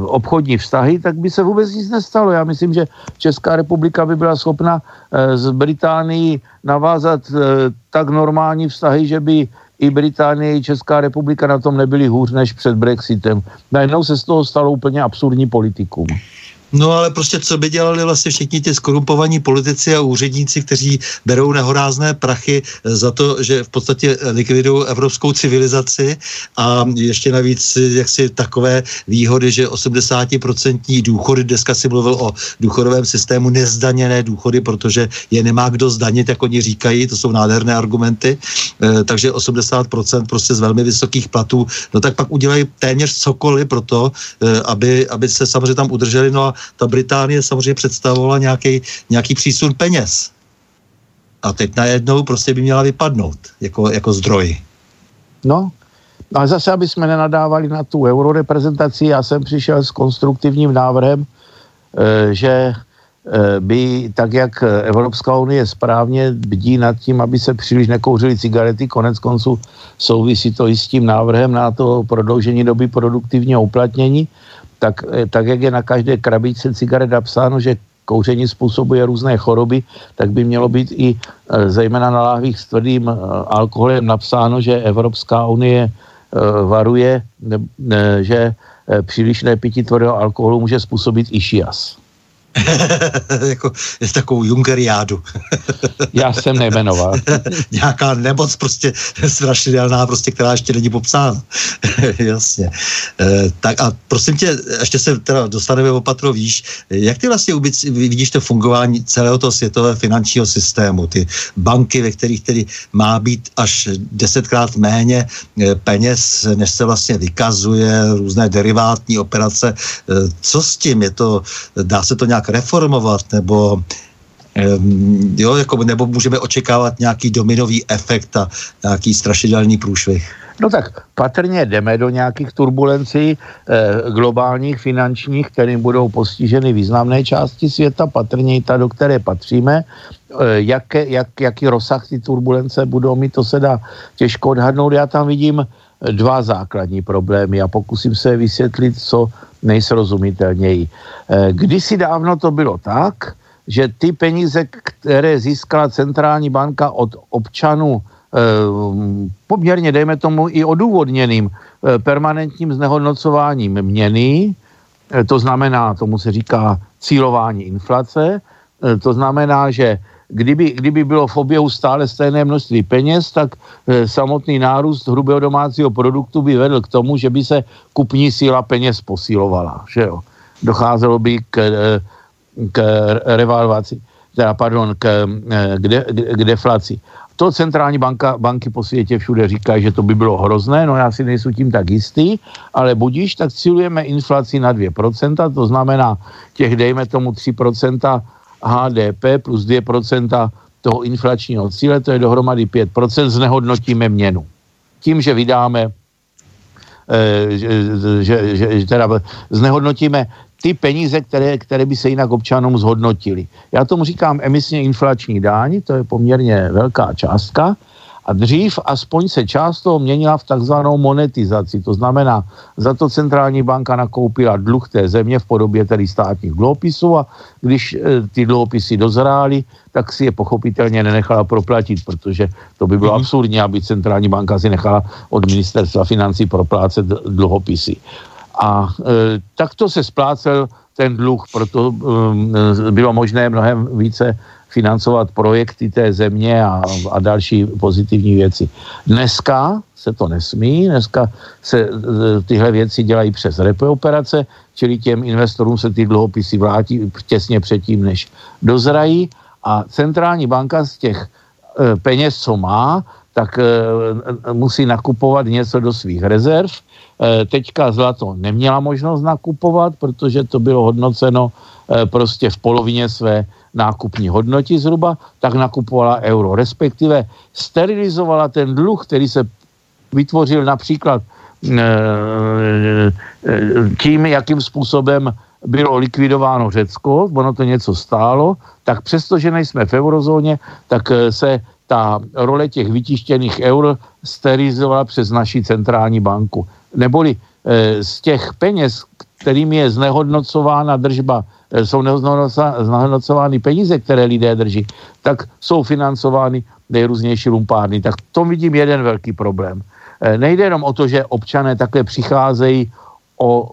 obchodní vztahy, tak by se vůbec nic nestalo. Já myslím, že Česká republika by byla schopna z Británii navázat tak normální vztahy, že by i Británie, i Česká republika na tom nebyli hůř než před Brexitem. Najednou se z toho stalo úplně absurdní politikum. No ale prostě co by dělali vlastně všichni ti skorumpovaní politici a úředníci, kteří berou nehorázné prachy za to, že v podstatě likvidují evropskou civilizaci? A ještě navíc jaksi takové výhody, že 80% důchody, dneska si mluvil o důchodovém systému, nezdaněné důchody, protože je nemá kdo zdanit, jak oni říkají, to jsou nádherné argumenty, e, takže 80% prostě z velmi vysokých platů, no tak pak udělají téměř cokoliv pro to, e, aby, aby se samozřejmě tam udrželi, no a ta Británie samozřejmě představovala nějaký, nějaký přísun peněz. A teď najednou prostě by měla vypadnout jako, jako zdroj. No, ale zase, aby jsme nenadávali na tu euroreprezentaci, já jsem přišel s konstruktivním návrhem, eh, že eh, by, tak jak Evropská unie správně bdí nad tím, aby se příliš nekouřily cigarety, konec konců souvisí to i s tím návrhem na to prodloužení doby produktivního uplatnění, tak, eh, tak jak je na každé krabičce cigaret napsáno, že kouření způsobuje různé choroby, tak by mělo být i eh, zejména na láhvích s tvrdým eh, alkoholem napsáno, že Evropská unie varuje, že přílišné pití tvrdého alkoholu může způsobit i šias. jako je takovou Junkeriádu. Já jsem nejmenoval. Nějaká nemoc prostě strašidelná, prostě, která ještě není popsána. Jasně. E, tak a prosím tě, ještě se teda dostaneme opatro, víš, jak ty vlastně vidíš to fungování celého toho světového finančního systému, ty banky, ve kterých tedy má být až desetkrát méně eh, peněz, než se vlastně vykazuje, různé derivátní operace. Eh, co s tím? Je to, dá se to nějak reformovat, nebo jo, jako, nebo můžeme očekávat nějaký dominový efekt a nějaký strašidelný průšvih? No tak patrně jdeme do nějakých turbulencí eh, globálních, finančních, kterým budou postiženy významné části světa, patrně i ta, do které patříme. Eh, jaké, jak, jaký rozsah ty turbulence budou mít, to se dá těžko odhadnout. Já tam vidím dva základní problémy a pokusím se vysvětlit, co nejsrozumitelněji. Eh, kdysi dávno to bylo tak, že ty peníze, které získala centrální banka od občanů eh, poměrně, dejme tomu, i odůvodněným eh, permanentním znehodnocováním měny, to znamená, tomu se říká cílování inflace, to znamená, že kdyby, kdyby bylo v oběhu stále stejné množství peněz, tak e, samotný nárůst hrubého domácího produktu by vedl k tomu, že by se kupní síla peněz posílovala. Že jo? Docházelo by k, e, k revalvaci, teda pardon, k, e, k, de, k deflaci. To centrální banka, banky po světě všude říkají, že to by bylo hrozné, no já si nejsou tím tak jistý, ale budíš, tak cílujeme inflaci na 2%, to znamená těch, dejme tomu 3% HDP plus 2% toho inflačního cíle, to je dohromady 5%, znehodnotíme měnu. Tím, že vydáme, eh, že, že, že, teda znehodnotíme ty peníze, které, které by se jinak občanům zhodnotily. Já tomu říkám emisně inflační dáň, to je poměrně velká částka, a dřív aspoň se část toho měnila v takzvanou monetizaci. To znamená, za to centrální banka nakoupila dluh té země v podobě tedy státních dluhopisů a když e, ty dluhopisy dozrály, tak si je pochopitelně nenechala proplatit, protože to by bylo mm-hmm. absurdní, aby centrální banka si nechala od ministerstva financí proplácet dluhopisy. A e, takto se splácel ten dluh, proto e, bylo možné mnohem více financovat projekty té země a, a další pozitivní věci. Dneska se to nesmí, dneska se e, tyhle věci dělají přes repo operace, čili těm investorům se ty dluhopisy vrátí těsně předtím, než dozrají a centrální banka z těch e, peněz, co má, tak e, musí nakupovat něco do svých rezerv. Teďka zlato neměla možnost nakupovat, protože to bylo hodnoceno prostě v polovině své nákupní hodnotě zhruba, tak nakupovala euro. Respektive sterilizovala ten dluh, který se vytvořil například eh, eh, tím, jakým způsobem bylo likvidováno Řecko, ono to něco stálo, tak přestože nejsme v eurozóně, tak eh, se ta role těch vytištěných eur sterilizovala přes naši centrální banku. Neboli z těch peněz, kterými je znehodnocována držba jsou znehodnocovány peníze, které lidé drží, tak jsou financovány nejrůznější lumpárny. Tak to vidím jeden velký problém. Eh, nejde jenom o to, že občané také přicházejí o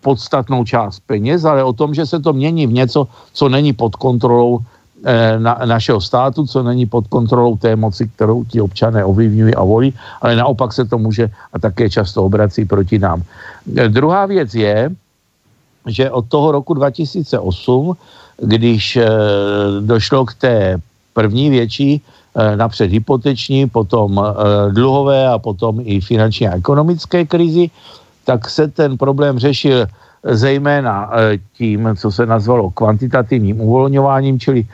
podstatnou část peněz, ale o tom, že se to mění v něco, co není pod kontrolou eh, na, našeho státu, co není pod kontrolou té moci, kterou ti občané ovlivňují a volí, ale naopak se to může a také často obrací proti nám. Druhá věc je, že od toho roku 2008, když e, došlo k té první větší, e, napřed hypoteční, potom e, dluhové a potom i finanční a ekonomické krizi, tak se ten problém řešil zejména tím, co se nazvalo kvantitativním uvolňováním, čili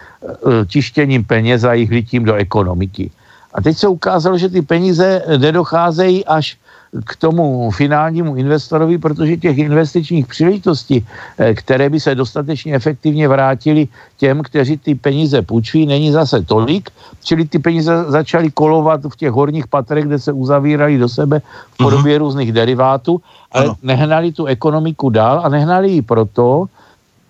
tištěním peněz a jejich litím do ekonomiky. A teď se ukázalo, že ty peníze nedocházejí až k tomu finálnímu investorovi, protože těch investičních příležitostí, eh, které by se dostatečně efektivně vrátily těm, kteří ty peníze půjčují, není zase tolik, čili ty peníze začaly kolovat v těch horních patrech, kde se uzavírali do sebe v podobě uh-huh. různých derivátů, ale ano. nehnali tu ekonomiku dál a nehnali ji proto,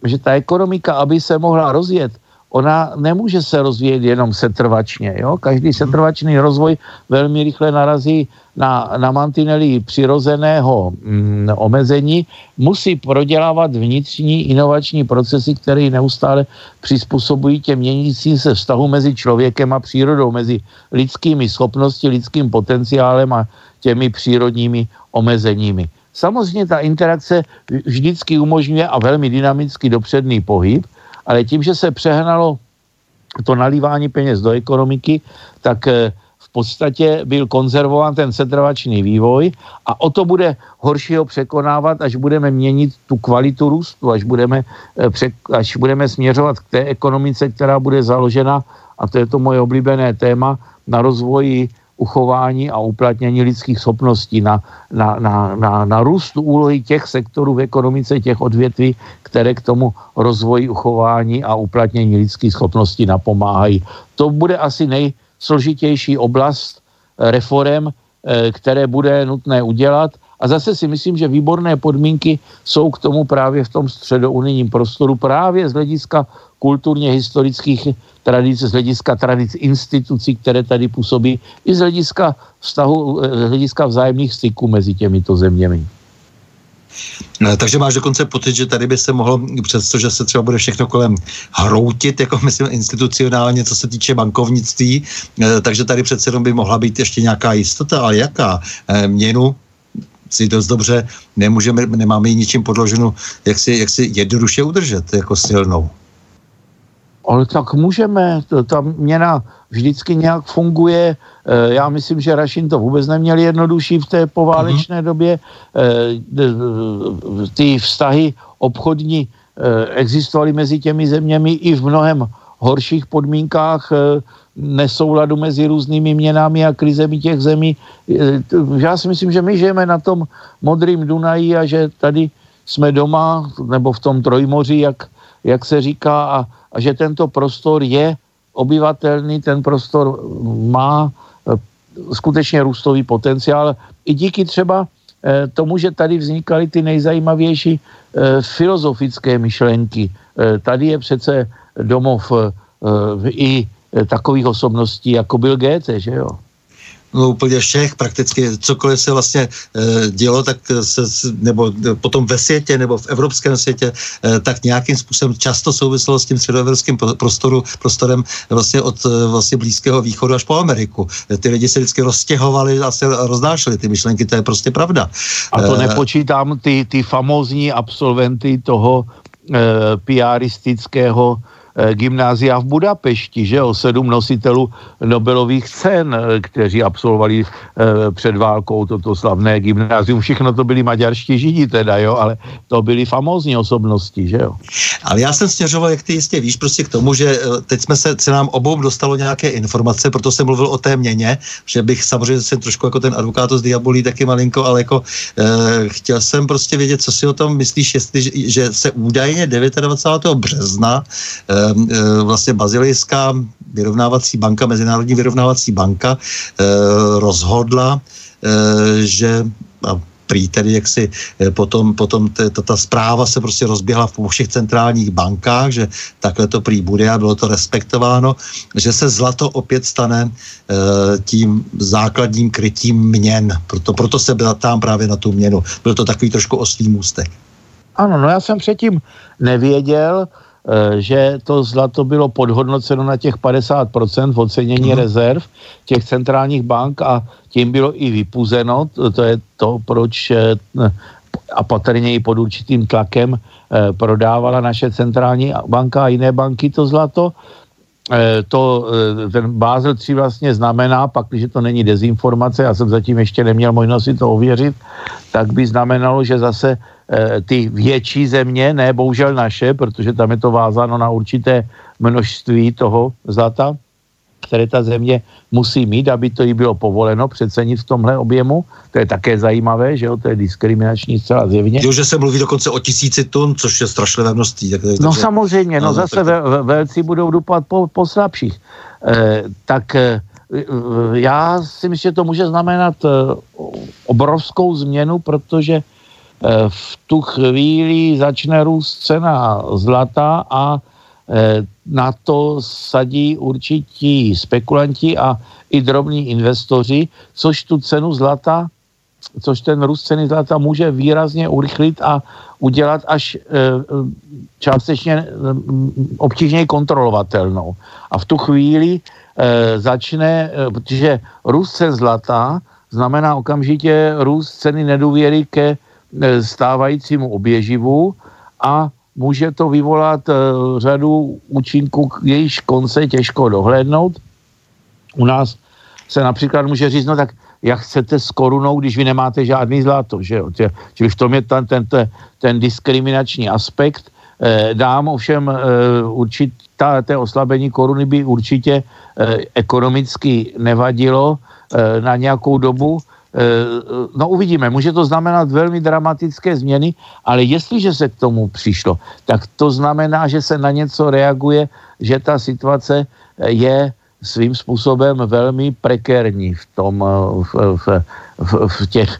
že ta ekonomika, aby se mohla rozjet, ona nemůže se rozvíjet jenom setrvačně. Jo? Každý setrvačný rozvoj velmi rychle narazí na, na mantinely přirozeného mm, omezení, musí prodělávat vnitřní inovační procesy, které neustále přizpůsobují těm měnícím se vztahu mezi člověkem a přírodou, mezi lidskými schopnosti, lidským potenciálem a těmi přírodními omezeními. Samozřejmě ta interakce vždycky umožňuje a velmi dynamicky dopředný pohyb, ale tím, že se přehnalo to nalívání peněz do ekonomiky, tak eh, v podstatě byl konzervován ten setrvačný vývoj a o to bude horšího překonávat, až budeme měnit tu kvalitu růstu, až budeme, eh, až budeme směřovat k té ekonomice, která bude založena, a to je to moje oblíbené téma, na rozvoji uchování a uplatnění lidských schopností, na, na, na, na, na růstu úlohy těch sektorů v ekonomice, těch odvětví, které k tomu rozvoji, uchování a uplatnění lidských schopností napomáhají. To bude asi nejsložitější oblast eh, reform, eh, které bude nutné udělat. A zase si myslím, že výborné podmínky jsou k tomu právě v tom středounijním prostoru, právě z hlediska kulturně historických tradic, z hlediska tradic institucí, které tady působí, i z hlediska vztahu, eh, z hlediska vzájemných styků mezi těmito zeměmi. No, takže máš dokonce pocit, že tady by se mohlo, přestože se třeba bude všechno kolem hroutit, jako myslím institucionálně, co se týče bankovnictví, eh, takže tady přece jenom by mohla být ještě nějaká jistota, ale jaká? Eh, měnu si dost dobře nemůžeme, nemáme ji ničím podloženou, jak si, jak si jednoduše udržet jako silnou. Ale tak můžeme, ta měna vždycky nějak funguje. Eh, já myslím, že Rašin to vůbec neměli jednodušší v té poválečné mm-hmm. době. Eh, ty vztahy obchodní eh, existovaly mezi těmi zeměmi i v mnohem horších podmínkách nesouladu mezi různými měnami a krizemi těch zemí. Já si myslím, že my žijeme na tom modrým Dunaji a že tady jsme doma, nebo v tom Trojmoři, jak, jak se říká, a a že tento prostor je obyvatelný, ten prostor má eh, skutečně růstový potenciál. I díky třeba eh, tomu, že tady vznikaly ty nejzajímavější eh, filozofické myšlenky. Tady je přece domov i takových osobností, jako byl Goethe, že jo? no, úplně všech, prakticky cokoliv se vlastně e, dělo, tak se, nebo potom ve světě, nebo v evropském světě, e, tak nějakým způsobem často souviselo s tím středoevropským prostoru, prostorem vlastně od vlastně Blízkého východu až po Ameriku. E, ty lidi se vždycky roztěhovali a se roznášeli ty myšlenky, to je prostě pravda. A to e, nepočítám ty, ty famózní absolventy toho e, piaristického Eh, gymnázia v Budapešti, že jo, sedm nositelů Nobelových cen, eh, kteří absolvovali eh, před válkou toto slavné gymnázium. Všechno to byli maďarští židi teda, jo, ale to byly famózní osobnosti, že jo. Ale já jsem směřoval, jak ty jistě víš, prostě k tomu, že teď jsme se, se nám obou dostalo nějaké informace, proto jsem mluvil o té měně, že bych samozřejmě jsem trošku jako ten advokát z diabolí taky malinko, ale jako e, chtěl jsem prostě vědět, co si o tom myslíš, jestli, že se údajně 29. března e, eh, vlastně Bazilejská vyrovnávací banka, Mezinárodní vyrovnávací banka eh, rozhodla, eh, že prý tedy jak si potom, potom t, ta, zpráva se prostě rozběhla v všech centrálních bankách, že takhle to prý bude a bylo to respektováno, že se zlato opět stane e, tím základním krytím měn. Proto, proto se tam právě na tu měnu. Byl to takový trošku oslý můstek. Ano, no já jsem předtím nevěděl, že to zlato bylo podhodnoceno na těch 50% v ocenění mm. rezerv těch centrálních bank a tím bylo i vypuzeno. To je to, proč eh, a patrně i pod určitým tlakem eh, prodávala naše centrální banka a jiné banky to zlato. To, ten Bázel 3 vlastně znamená, pak, když to není dezinformace, já jsem zatím ještě neměl možnost si to ověřit, tak by znamenalo, že zase Eh, ty větší země, ne bohužel naše, protože tam je to vázáno na určité množství toho zlata, které ta země musí mít, aby to jí bylo povoleno přecenit v tomhle objemu. To je také zajímavé, že jo, to je diskriminační zcela zjevně. Jo, že se mluví dokonce o tisíci tun, což je strašlivé množství. Tak, no takže, samozřejmě, no, no zase tak... ve, velcí budou dupat po, po slabších. Eh, tak eh, já si myslím, že to může znamenat eh, obrovskou změnu, protože v tu chvíli začne růst cena zlata a na to sadí určití spekulanti a i drobní investoři, což tu cenu zlata, což ten růst ceny zlata může výrazně urychlit a udělat až e, částečně e, obtížně kontrolovatelnou. A v tu chvíli začne, protože růst cen zlata znamená okamžitě růst ceny nedůvěry ke stávajícímu oběživu a může to vyvolat e, řadu účinků, jejíž konce těžko dohlédnout. U nás se například může říct, no tak jak chcete s korunou, když vy nemáte žádný zlato, že jo? Čili v tom je ten, ten, ten, diskriminační aspekt. E, dám ovšem určitá, té oslabení koruny by určitě ekonomicky nevadilo na nějakou dobu, no uvidíme, může to znamenat velmi dramatické změny, ale jestliže se k tomu přišlo, tak to znamená, že se na něco reaguje, že ta situace je svým způsobem velmi prekérní v tom, v, v, v, v těch,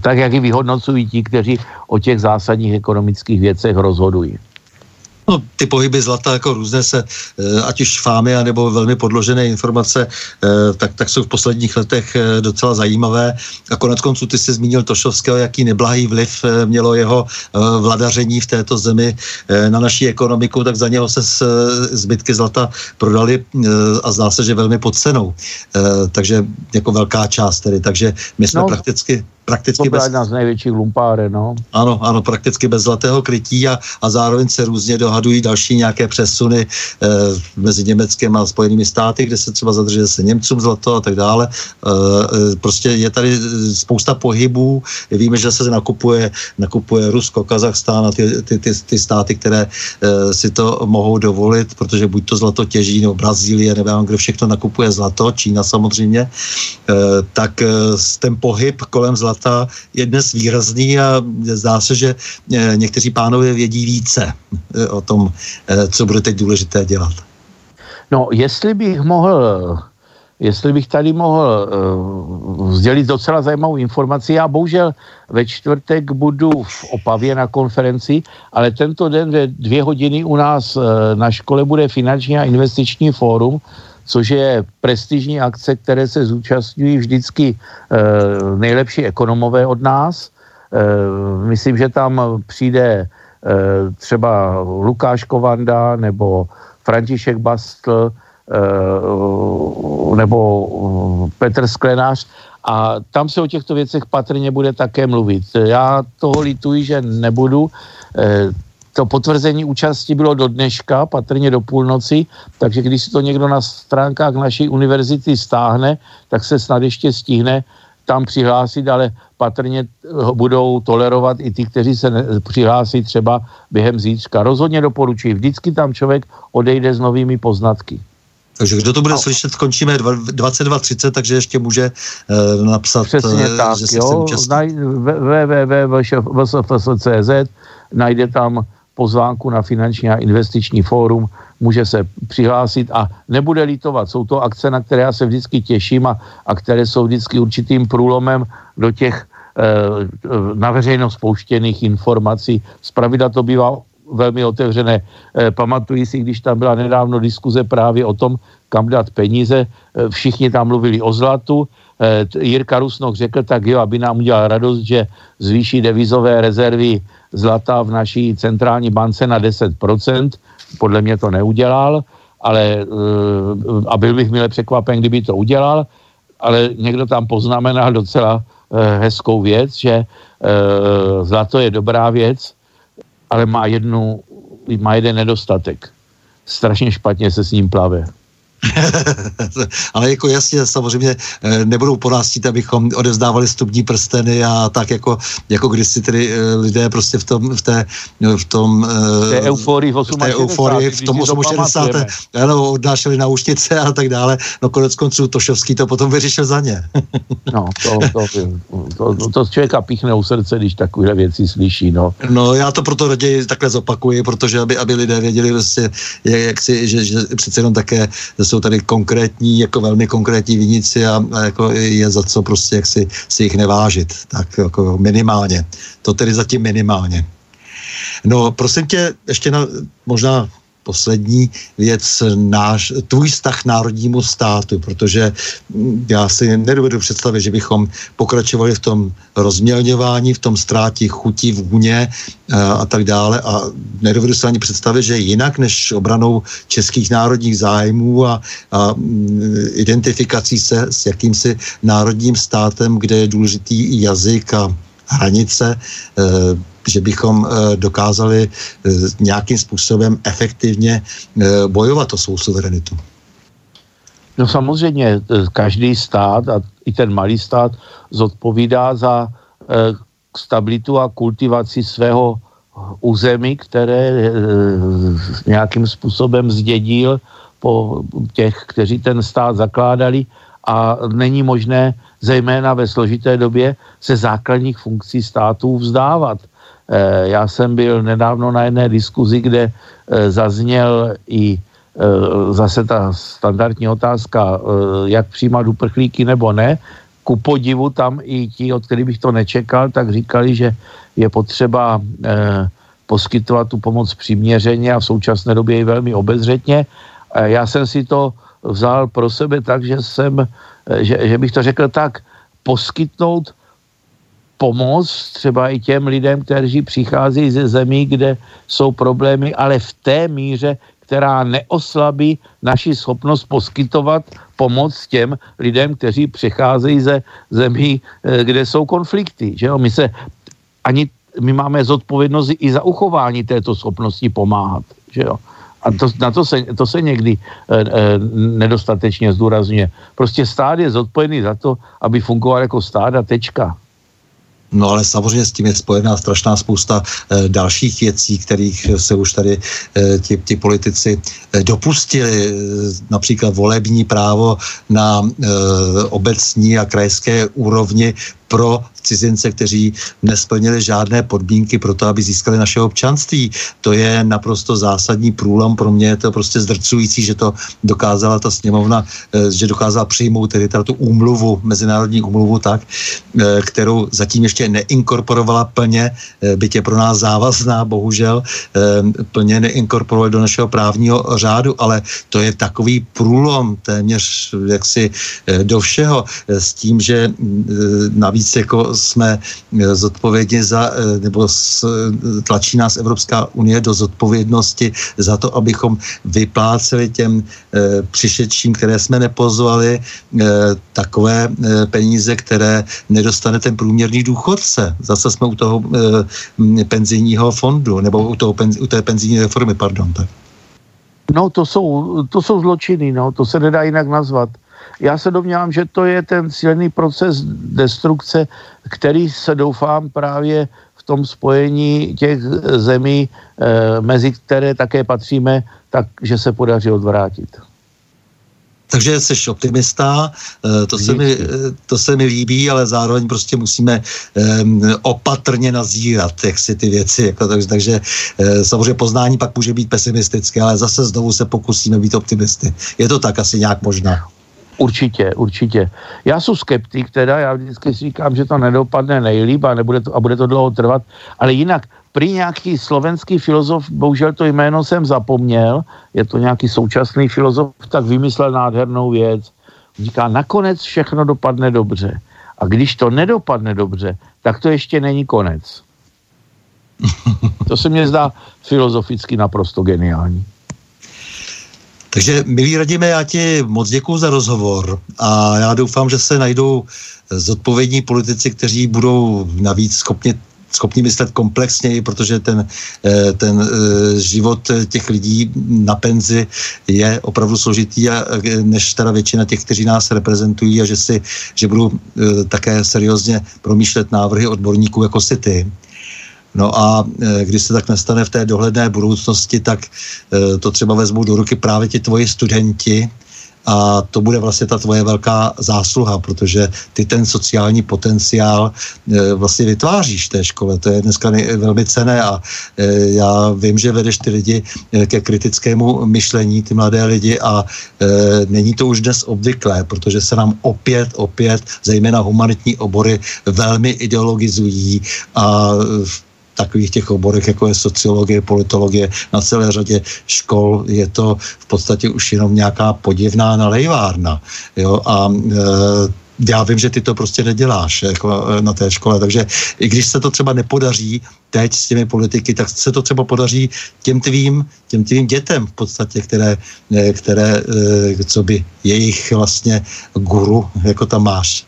tak jak ji vyhodnocují ti, kteří o těch zásadních ekonomických věcech rozhodují. No, ty pohyby zlata jako různé se, eh, ať už fámy, anebo velmi podložené informace, eh, tak, tak jsou v posledních letech eh, docela zajímavé. A konec konců ty jsi zmínil Tošovského, jaký neblahý vliv mělo jeho vladaření v této zemi na naší ekonomiku, tak za něho se zbytky zlata prodali a zdá se, že velmi pod cenou. Takže jako velká část tedy. Takže my jsme no, prakticky prakticky to bez... jedna z největších lumpáre, no. Ano, ano, prakticky bez zlatého krytí a, a zároveň se různě dohadují další nějaké přesuny e, mezi Německem a Spojenými státy, kde se třeba zadržuje se Němcům zlato a tak dále. E, prostě je tady spousta pohybů. Víme, že se nakupuje, nakupuje Rusko, Kazachstán a ty, ty, ty, ty státy, které e, si to mohou dovolit, protože buď to zlato těží, nebo Brazílie, nebo kde všechno nakupuje zlato, Čína samozřejmě, e, tak e, ten pohyb kolem zlata data je dnes výrazný a zdá se, že eh, někteří pánové vědí více eh, o tom, eh, co bude teď důležité dělat. No, jestli bych mohl jestli bych tady mohl uh, sdělit docela zajímavou informaci. Já bohužel ve čtvrtek budu v Opavě na konferenci, ale tento den ve dvě hodiny u nás na škole bude finanční a investiční fórum, což je prestižní akce, které se zúčastňují vždycky e, nejlepší ekonomové od nás. E, myslím, že tam přijde e, třeba Lukáš Kovanda nebo František Bastl nebo Petr Sklenář a tam se o těchto věcech patrně bude také mluvit. Já toho lituji, že nebudu. E, to potvrzení účasti bylo do dneška, patrně do půlnoci, takže když si to někdo na stránkách naší univerzity stáhne, tak se snad ještě stihne tam přihlásit, ale patrně budou tolerovat i ty, kteří se přihlásí třeba během zítřka. Rozhodně doporučuji. Vždycky tam člověk odejde s novými poznatky. Takže kdo to bude no. slyšet, skončíme 22.30, takže ještě může uh, napsat, Přesně uh, tak, že se jo, www.vsfs.cz najde tam pozvánku na finanční a investiční fórum, může se přihlásit a nebude litovat. Jsou to akce, na které já se vždycky těším a, a které jsou vždycky určitým průlomem do těch e, na veřejnost spouštěných informací. Zpravidla to bývá velmi otevřené. E, pamatuji si, když tam byla nedávno diskuze právě o tom, kam dát peníze. E, všichni tam mluvili o zlatu. E, Jirka Rusnok řekl, tak jo, aby nám udělal radost, že zvýší devizové rezervy zlata v naší centrální bance na 10%. Podle mě to neudělal, ale eh, a byl bych milé překvapen, kdyby to udělal, ale někdo tam poznamenal docela eh, hezkou věc, že eh, zlato je dobrá věc, ale má, jednu, má jeden nedostatek. Strašně špatně se s ním plave. Ale jako jasně, samozřejmě eh, nebudou po nás chtít, abychom odevzdávali stupní prsteny a tak jako, jako když si tedy eh, lidé prostě v tom, v té, v tom, v té euforii v, v, té euforii, v tom 68. Ano, odnášeli na úšnice a tak dále. No konec konců Tošovský to potom vyřešil za ně. no, to, to, to, to, to člověka píchne u srdce, když takové věci slyší, no. No, já to proto raději takhle zopakuji, protože aby, aby lidé věděli vlastně, jak, jak si, že, že přece jenom také jsou tady konkrétní, jako velmi konkrétní vinici a, a jako je za co prostě jak si, si jich nevážit. Tak jako minimálně. To tedy zatím minimálně. No, prosím tě, ještě na, možná poslední věc, náš, tvůj vztah národnímu státu, protože já si nedovedu představit, že bychom pokračovali v tom rozmělňování, v tom ztrátí chuti, vůně a, eh, a tak dále. A nedovedu si ani představit, že jinak než obranou českých národních zájmů a, a mm, identifikací se s jakýmsi národním státem, kde je důležitý jazyk a hranice, eh, že bychom eh, dokázali eh, nějakým způsobem efektivně bojovat o svou suverenitu. No samozřejmě, každý stát a i ten malý stát zodpovídá za stabilitu a kultivaci svého území, které nějakým způsobem zdědil po těch, kteří ten stát zakládali a není možné zejména ve složité době se základních funkcí států vzdávat. Eh, já jsem byl nedávno na jedné diskuzi, kde eh, zazněl i eh, zase ta standardní otázka, jak přijímat uprchlíky nebo ne. Ku podivu tam i ti, od kterých bych to nečekal, tak říkali, že je potřeba poskytovat tu pomoc přiměřeně a v současné době i velmi obezřetně. Já jsem si to vzal pro sebe tak, že jsem že, že bych to řekl tak, poskytnout pomoc třeba i těm lidem, kteří přichází ze zemí, kde jsou problémy, ale v té míře, která neoslabí naši schopnost poskytovat pomoc těm lidem, kteří přicházejí ze zemí, eh, kde jsou konflikty. Že jo? My se ani my máme zodpovědnost i za uchování této schopnosti pomáhat. Že jo? A to, na to se, to se někdy e, e, nedostatečně zdůrazňuje. Prostě stát je zodpovědný za to, aby fungoval jako stát a tečka. No ale samozřejmě s tím je spojená strašná spousta e, dalších věcí, kterých se už tady e, ti, ti politici e, dopustili. E, například volební právo na e, obecní a krajské úrovni pro cizince, kteří nesplnili žádné podmínky pro to, aby získali naše občanství. To je naprosto zásadní průlom. Pro mě je to prostě zdrcující, že to dokázala ta sněmovna, eh, že dokázala přijmout tedy tu úmluvu, mezinárodní úmluvu tak, eh, kterou zatím ještě neinkorporovala plně, eh, byť je pro nás závazná, bohužel, plně neinkorporovali do našeho právního řádu, ale to je takový průlom téměř jaksi do všeho s tím, že navíc jako jsme eh, zodpovědní za, eh, nebo eh, tlačí nás Evropská unie do zodpovědnosti za to, abychom vypláceli těm přišedším, které jsme nepozvali, takové peníze, které nedostane ten průměrný důchodce. Zase jsme u toho penzijního fondu, nebo u, toho, u té penzijní reformy, pardon. Tak. No to jsou, to jsou zločiny, no, to se nedá jinak nazvat já se domnívám, že to je ten silný proces destrukce, který se doufám právě v tom spojení těch zemí, e, mezi které také patříme, takže se podaří odvrátit. Takže jsi optimista, eh, to se, mi, eh, to se mi líbí, ale zároveň prostě musíme um, opatrně nazírat jak si ty věci. Jako, takže, takže samozřejmě poznání pak může být pesimistické, ale zase znovu se pokusíme být optimisty. Je to tak asi nějak možná. Určitě, určitě. Já jsem skeptik, teda já vždycky si říkám, že to nedopadne nejlíp a, nebude to, a bude to dlouho trvat, ale jinak prý nějaký slovenský filozof, bohužel to jméno jsem zapomněl, je to nějaký současný filozof, tak vymyslel nádhernou věc. Říká, nakonec všechno dopadne dobře. A když to nedopadne dobře, tak to ještě není konec. To se mně zdá filozoficky naprosto geniální. Takže, milí radíme, já ti moc děkuji za rozhovor a já doufám, že se najdou zodpovědní politici, kteří budou navíc schopni schopni myslet komplexněji, protože ten, eh, ten eh, život těch lidí na penzi je opravdu složitý a eh, než teda většina těch, kteří nás reprezentují a že si, že budou také seriózně promýšlet návrhy odborníků jako si ty. No a e, když se tak nestane v té dohledné budoucnosti, tak e, to třeba vezmou do ruky právě ti tvoji studenti, a to bude vlastně ta tvoje velká zásluha, protože ty ten sociální potenciál e, vlastně vytváříš v té škole. To je dneska velmi cené a já vím, že vedeš ty lidi ke kritickému myšlení, ty mladé lidi a není to už dnes obvyklé, protože se nám opět, opět, zejména humanitní obory velmi ideologizují a takových těch oborech, jako je sociologie, politologie, na celé řadě škol je to v podstatě už jenom nějaká podivná nalejvárna. Jo? A e, já vím, že ty to prostě neděláš jako eh, na té škole, takže i když se to třeba nepodaří teď s těmi politiky, tak se to třeba podaří těm tvým, těm tvým dětem v podstatě, které, eh, které eh, co by jejich vlastně guru, jako tam máš.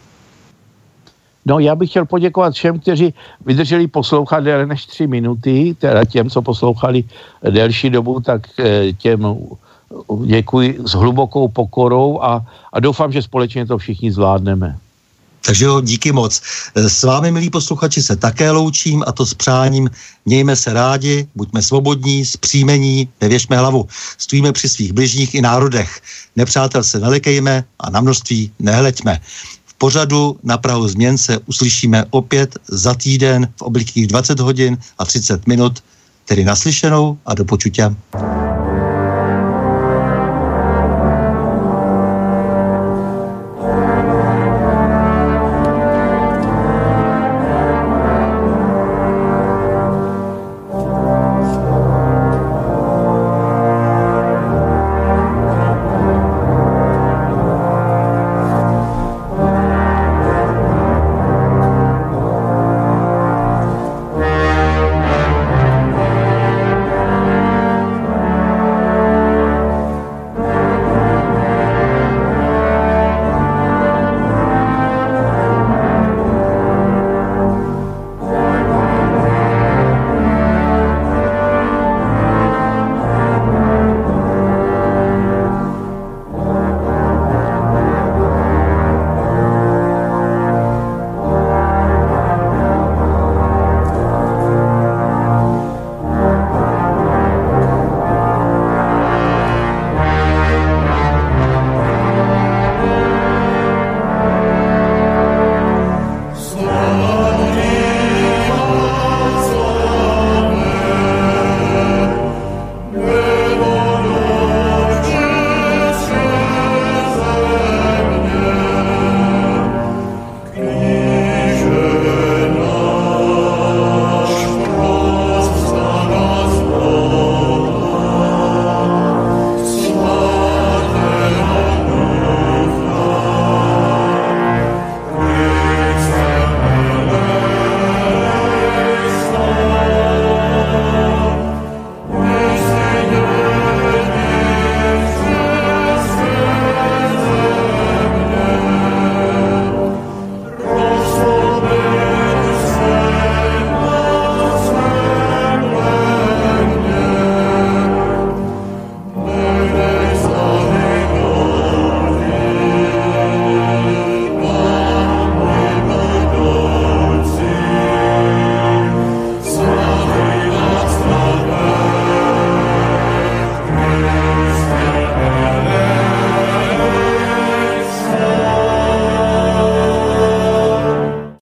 No, já bych chtěl poděkovat všem, kteří vydrželi poslouchat déle než tři minuty, teda těm, co poslouchali delší dobu, tak těm děkuji s hlubokou pokorou a, a doufám, že společně to všichni zvládneme. Takže jo, díky moc. S vámi, milí posluchači, se také loučím a to s přáním mějme se rádi, buďme svobodní, zpříjmení, nevěšme hlavu. Stojíme při svých bližních i národech. Nepřátel se nelikejme a na množství nehleďme. Pořadu na Prahu změn se uslyšíme opět za týden v oblikých 20 hodin a 30 minut, tedy naslyšenou a do počutě.